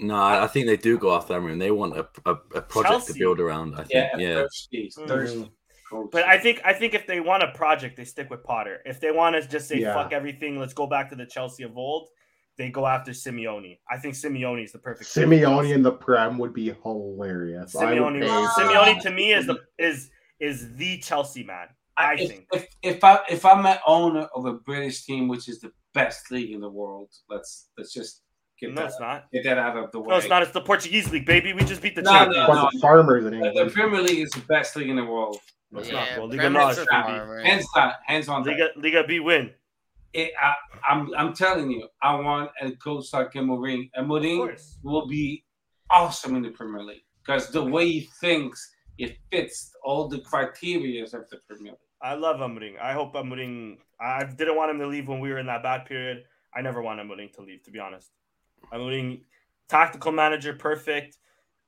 No, I, I think they do go after Emery. They want a, a, a project Chelsea. to build around. I think. Yeah, Yeah. thirsty, thirsty coach. But I think I think if they want a project, they stick with Potter. If they want to just say Yeah. fuck everything, let's go back to the Chelsea of old, they go after Simeone. I think Simeone is the perfect fit Simeone Chelsea. in the Prem would be hilarious. I would Simeone, pay for Simeone to me is the is is the Chelsea man. I if, think. if if I if I'm an owner of a British team, which is the best league in the world, let's let's just get No, that it's not. get that out of the way. No, it's not. It's the Portuguese league, baby. We just beat the No, champions. no, Bunch of farmers in The, the Premier League is the best league in the world. No, it's Yeah, not, bro. Liga Premier baby. right? Hands down, hands on. Liga Liga B win. It, I, I'm I'm telling you, I want a coach like Mourinho. And Of Mourinho course. will be awesome in the Premier League because the way he thinks, it fits all the criteria of the Premier League. I love Amorim. I hope Amorim. I didn't want him to leave when we were in that bad period. I never want Amorim to leave, to be honest. Amorim, tactical manager, perfect.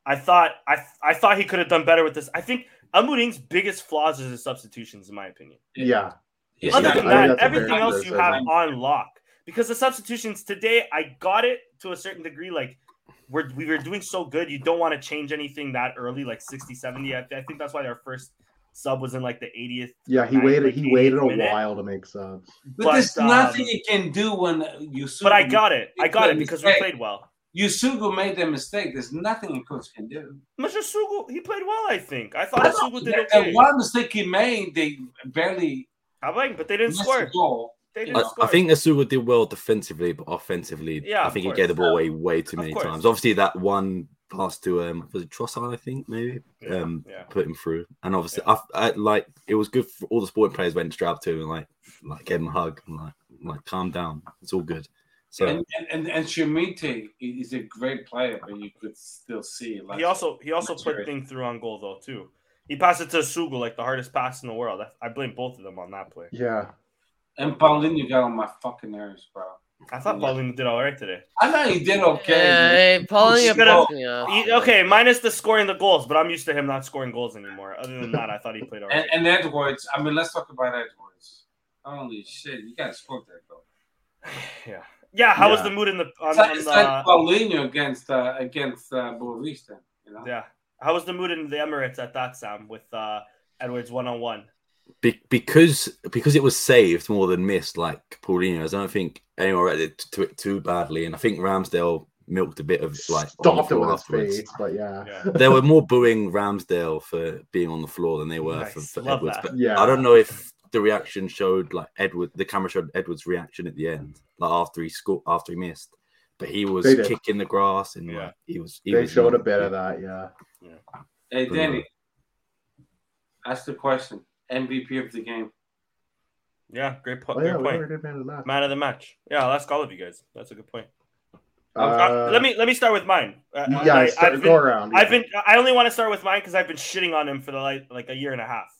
I thought I I thought he could have done better with this. I think Amorim's biggest flaws is his substitutions, in my opinion. Yeah. He's Other not- than I that, everything else you fair have assessment. on lock. Because the substitutions today, I got it to a certain degree. Like we're we were doing so good, you don't want to change anything that early, like 60, 70. I, I think that's why our first sub was in like the 80th. Yeah, he waited. like, He waited a minute. while to make subs. But, But, there's um, nothing you can do when you. But I got it. I got it because we played well. Essugo made that mistake. There's nothing a coach can do. Mr. Sugu, he played well, I think. I thought I know, Sugu did that- okay. that one mistake he made, they barely How about but they didn't score. the goal. They didn't I, score. I think Essugo did well defensively, but offensively, Yeah, I of think he gave the ball away way too Of many course. times. Obviously, that one pass to um was it Trossard, I think maybe Yeah, um yeah. put him through, and obviously I, I like it was good for all the sporting players went straight up to him and like like gave him a hug and like like calm down, it's all good. So And and and, and Chermiti is a great player, but you could still see like He also he also put Maturity. thing through on goal though too. He passed it to Sugu like the hardest pass in the world. I, I blame both of them on that play. Yeah. and Paulinho got on my fucking nerves, bro. I thought Yeah. Paulinho did all right today. I know he did okay. Yeah, hey, Paulinho He's gonna- pissed me off. He- okay, minus the scoring the goals, but I'm used to him not scoring goals anymore. Other than that, I thought he played all right. And, and Edwards, I mean, let's talk about Edwards. Holy shit, you guys scored that goal. yeah, yeah. How was the mood in the on, It's like, on it's the like Paulinho against uh, against uh, Boavista, you know. yeah? How was the mood in the Emirates at that Sam with uh, Edwards one on one? because because it was saved more than missed, like Paulinho's, I don't think anyone read it to it too badly, and I think Ramsdale milked a bit of like on the Stopped it floor with his afterwards. face, but yeah. Yeah. There were more booing Ramsdale for being on the floor than they were for, Nice. for Love Edwards. that. But Yeah. I don't know if the reaction showed like Edward, the camera showed Edward's reaction at the end, like after he scored, after he missed. But he was kicking the grass and Yeah. like, he was. He They was showed a not- bit of that, yeah. Yeah. Hey, Danny, ask the question. MVP of the game. Yeah, great, po- Oh, yeah, great point. man of the match. Man of the match. Yeah, I'll ask all of you guys. That's a good point. Uh, Uh, let me let me start with mine. Uh, Yeah, I, start, have go been, around. I've been I only want to start with mine because I've been shitting on him for the like like a year and a half.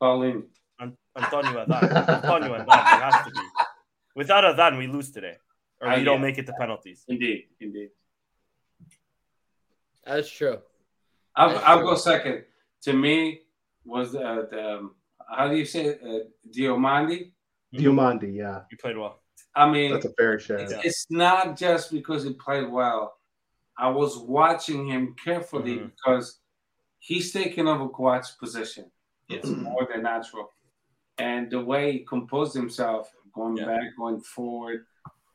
Paulinho. An- Antonio Adán. Antonio Adán. It has to be. Without Adán, we lose today, or Uh, we don't yeah. make it to penalties. Indeed, indeed. That's true. I'll, That's I'll true. go second. To me, was uh, the um, how do you say it? Uh, Diomande? Diomande, yeah. You played well. I mean, That's a fair share. it's, it's not just because he played well. I was watching him carefully Mhm. because he's taking over Coates' position. It's more than natural. And the way he composed himself, going Yeah. back, going forward,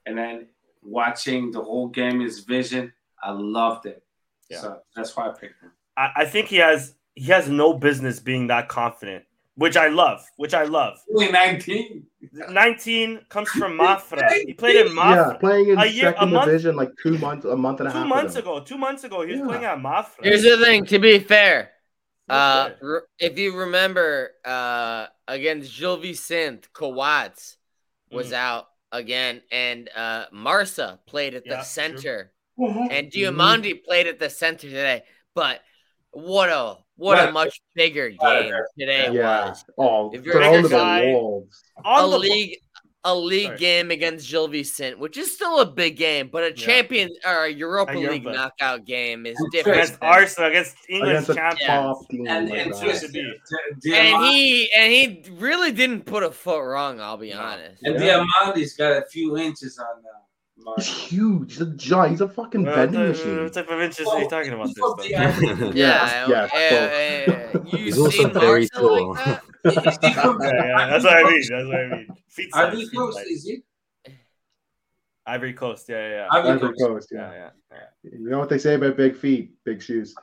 and then watching the whole game, his vision, I loved it. Yeah. So that's why I picked him. I, I think he has he has no business being that confident, which I love. Which I love. Only 19. 19 comes from Mafra. He played in Mafra. Yeah, Mafra playing in A year- a second month- division like two months, a month and a half. two months ago. ago. Two months ago, he was Yeah. playing at Mafra. Here's the thing. To be fair, uh, re- if you remember, uh, against Gil Vicente, Coates was Mm. out again, and uh, Marsa played at Yeah, the center, and Diomande played at the center today. But what a what a much bigger Right. game today Yeah. was. Oh, If you're a thrown to guy- the wolves. On the league. A league Sorry. game against Gil Vicente, which is still a big game, but a champion or a Europa A League knockout game is And different. against than- Arsenal, against England's Against champions. top And, like and that. twist to be. Di- and he and he really didn't put a foot wrong. I'll be No. honest. and Yeah. Diomande's got a few inches on uh, uh, He's huge. He's a giant. He's a fucking Uh, vending what machine. type of inches are you talking about? This, from the Yeah, Yes, yeah, yes, yeah, yeah. You He's also very Marcel tall. like that? Is Yeah, yeah, that's what I mean. That's what I mean. Feet size, Ivory feet Coast, size. is he? Ivory Coast. Yeah, yeah, yeah. Ivory Ivory Coast. Coast, yeah, yeah. yeah, yeah. You know what they say about big feet? Big shoes.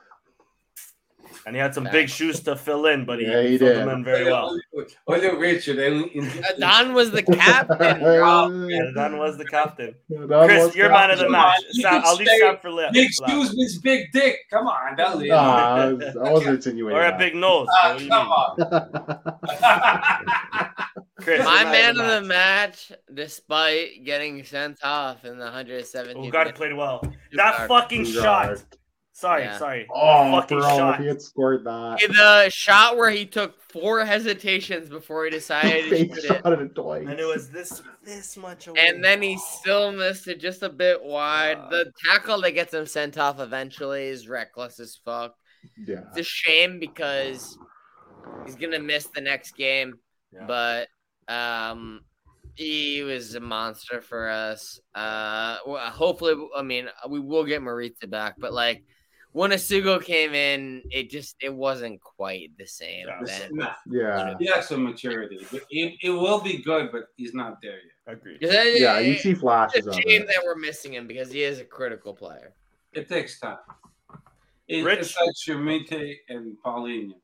And he had some big shoes to fill in, but he, Yeah, he filled did. them in very well. Oliver Richard. and- in- Don was the captain, bro. Don was the captain. That Chris, you're man of the match. Sam, I'll leave say Sam for left. Big shoes means big dick. Come on, that is. Nah, I was- I wasn't insinuating Or a big nose. What do you come mean? on. Chris, My man of the match, despite getting sent off in the 117th. Oh, God, he played well. minute, That Ugarte. fucking shot. Sorry, Yeah. sorry. Oh, fucking bro, shot. if he had scored that. The shot where he took four hesitations before he decided to Fake shoot it. shot it twice. And it was this this much away. And then he still missed it just a bit wide. Uh. The tackle that gets him sent off eventually is reckless as fuck. Yeah. It's a shame because he's gonna miss the next game, Yeah. but um, he was a monster for us. Uh, hopefully, I mean, we will get Morita back, but like when Essugo came in, it just it wasn't quite the same. Yeah. then. Yeah. he has some maturity. But it, it will be good, but he's not there yet. Agreed. 'Cause it- Yeah, you see flashes it's of a shame that we're missing him because he is a critical player. It takes time. It, Rich? it's like Chermiti and Paulinho.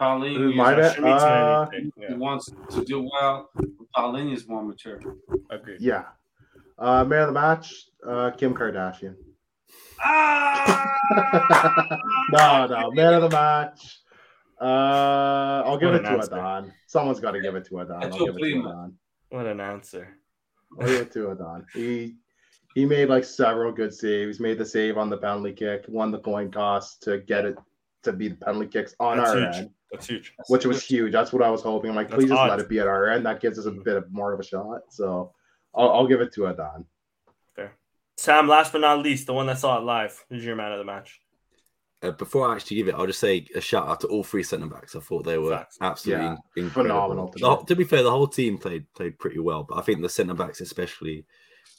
Paulinho my bet? Uh, he Yeah, wants to do well. Paulinho is more mature. agreed. Yeah. Uh, man of the match, uh, Kim Kardashian. Ah! no, no, man of the match. Uh, I'll give What it an to answer. Adán. Someone's got to give it to Adán. I'll give it what to Adán. What an answer. I'll give it to Adán. He he made like several good saves. Made the save on the penalty kick. Won the coin toss to get it to be the penalty kicks on That's our huge. end, That's huge. which was huge. That's what I was hoping. I'm like, That's please just let it be at our end. That gives us a bit of more of a shot. So I'll, I'll give it to Adon. Sam, last but not least, the one that saw it live. Who's your man of the match? Uh, before I actually give it, I'll just say a shout out to all three centre backs. I thought they were Facts. absolutely Yeah. incredible. Phenomenal The- today. to be fair, the whole team played played pretty well, but I think the centre backs especially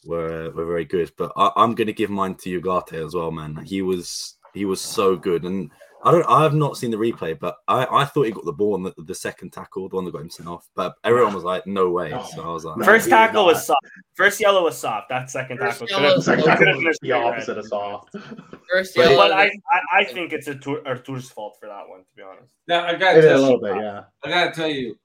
were were very good. But I, I'm going to give mine to Ugarte as well, man. He was he was so good, and I don't I have not seen the replay, but I, I thought he got the ball on the, the second tackle, the one that got him sent off. But everyone was like, no way. No. So I was like, No. First he did tackle was soft. First yellow was soft. That second First tackle. yellow could've- Second tackle was the straight red. opposite of soft. First But- yellow, But I, I, I think it's Artur- Artur's fault for that one, to be honest. Now I gotta It is a tell little you, bit, yeah. I gotta tell you,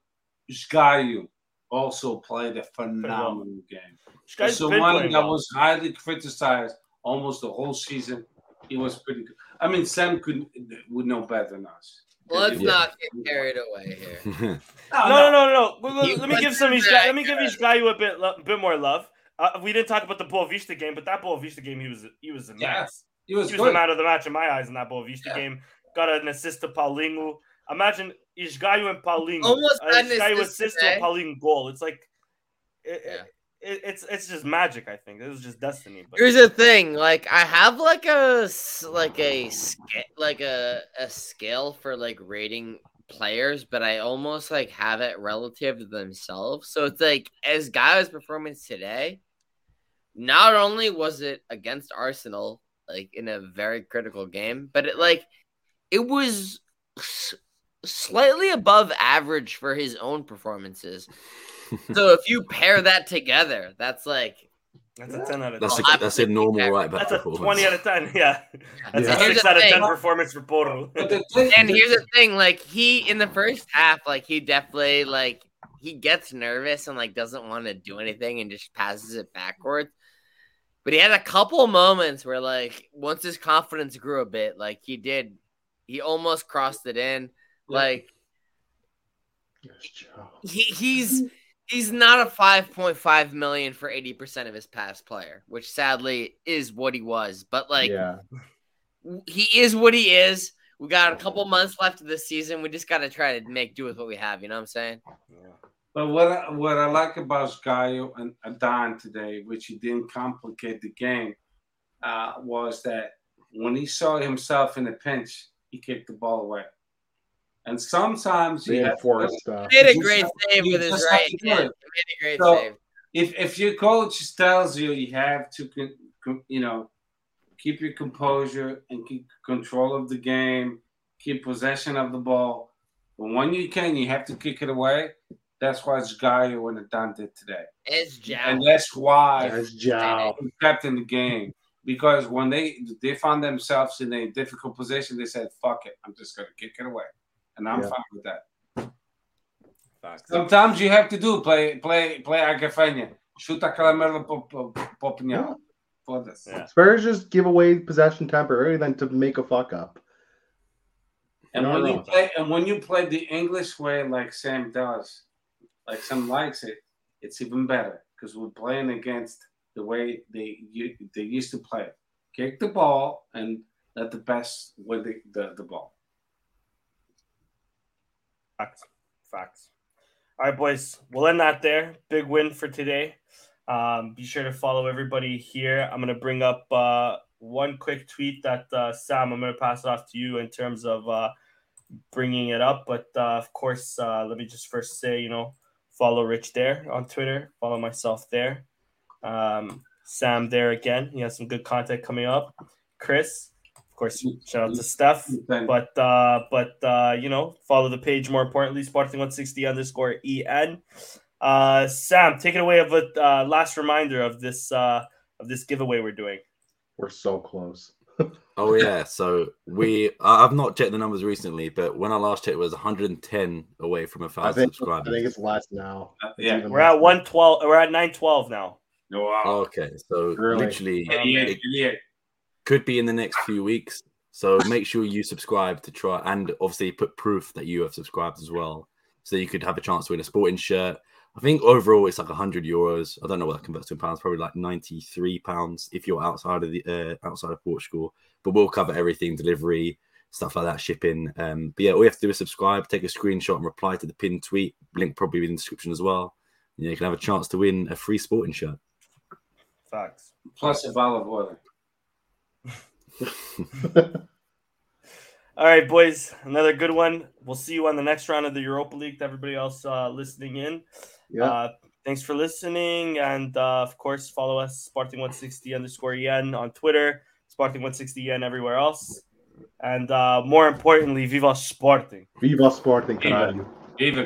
Esgaio also played a phenomenal game. This guy's so one that well. was highly criticized almost the whole season. He was pretty good. I mean, Sam could would know better than us. let's Yeah. not get carried away here. No, no, no, no. no. Let, let me give some. of these let me give good. these guy a bit, lo- bit more love. Uh, we didn't talk about the Boavista game, but that Boavista game, he was he was immense. Yeah, He was He was the man of the match in my eyes in that Boavista Yeah. game. Got an assist to Paulinho. Imagine Esgaio and Paulinho. Almost Uh, had an Esgaio assist assist to a. Paulinho goal. It's like it, Yeah. It, it's it's just magic. I think it was just destiny. But Here's the thing, like I have like a like a like a a scale for like rating players, but I almost like have it relative to themselves. So it's like as Guy's performance today, not only was it against Arsenal like in a very critical game, but it like it was slightly above average for his own performances. So if you pair that together, that's like that's a ten out of that's ten. a that's a normal right back That's a twenty out of ten. Yeah, that's Yeah. a Here's six out of ten performance for Porro. But the thing- And here's the thing, like he in the first half, like he definitely like he gets nervous and like doesn't want to do anything and just passes it backwards. But he had a couple moments where like once his confidence grew a bit, like he did, he almost crossed it in. Like Yes, he he's he's not a five point five million for eighty percent of his past player, which sadly is what he was. But like yeah, he is what he is. We got a couple months left of the season. We just got to try to make do with what we have. You know what I'm saying? Yeah. But what I, what I like about Esgaio and Adán today, which he didn't complicate the game, uh, was that when he saw himself in a pinch, he kicked the ball away. And sometimes you have enforced stuff. He made a great save you with his right have hand. made a great So- save. if if your coach tells you you have to con, con- you know keep your composure and keep control of the game, keep possession of the ball, but when you can, you have to kick it away. That's why Esgaio and Adán did today. It's And that's why That's Joe. he kept in the game because when they they found themselves in a difficult position, they said, "Fuck it, I'm just gonna kick it away," and I'm Yeah. fine with that. Facts. Sometimes you have to do play play play a gafanha, shoot aquela merda pro pro pro pinhão. Foda-se. Yeah. Spurs just give away possession temporarily than to make a fuck up. And when you wrong. play and when you play the English way, like Sam does, like Sam likes it, it's even better because we're playing against the way they they used to play. Kick the ball and let the best win the, the, the ball. Facts. Facts. All right, boys. We'll end that there. Big win for today. Um, be sure to follow everybody here. I'm going to bring up uh, one quick tweet that uh, Sam, I'm going to pass it off to you in terms of uh, bringing it up. But uh, of course, uh, let me just first say, you know, follow Rich there on Twitter, follow myself there. Um, Sam there again. He has some good content coming up. Chris, of course, shout out to Steph. But uh, but uh, you know, follow the page more importantly, Sporting160 underscore EN. Uh, Sam, take it away of a uh, last reminder of this uh, of this giveaway we're doing. We're so close. oh yeah, so we I've not checked the numbers recently, but when I last checked, it was 110 away from a thousand subscribers. I think it's less now. Uh, yeah, we're at 112. We're at 912 now. Wow. Okay, so really? literally, it, it could be in the next few weeks. So make sure you subscribe to try, and obviously put proof that you have subscribed as well, so you could have a chance to win a sporting shirt I think overall it's like 100 euros. I don't know what that converts to in pounds. Probably like 93 pounds if you're outside of the uh, outside of Portugal. But we'll cover everything: delivery, stuff like that, shipping. Um, but yeah, all you have to do is subscribe, take a screenshot, and reply to the pinned tweet. Link probably in the description as well. Yeah, you can have a chance to win a free sporting shirt. Facts. Plus a bottle of water. All right, boys, another good one. We'll see you on the next round of the Europa League. To everybody else uh, listening in, yeah. Uh, thanks for listening. And uh, of course, follow us, Sporting160 underscore EN on Twitter, Sporting160 EN everywhere else. And uh, more importantly, Viva Sporting. Viva Sporting, Viva, Viva,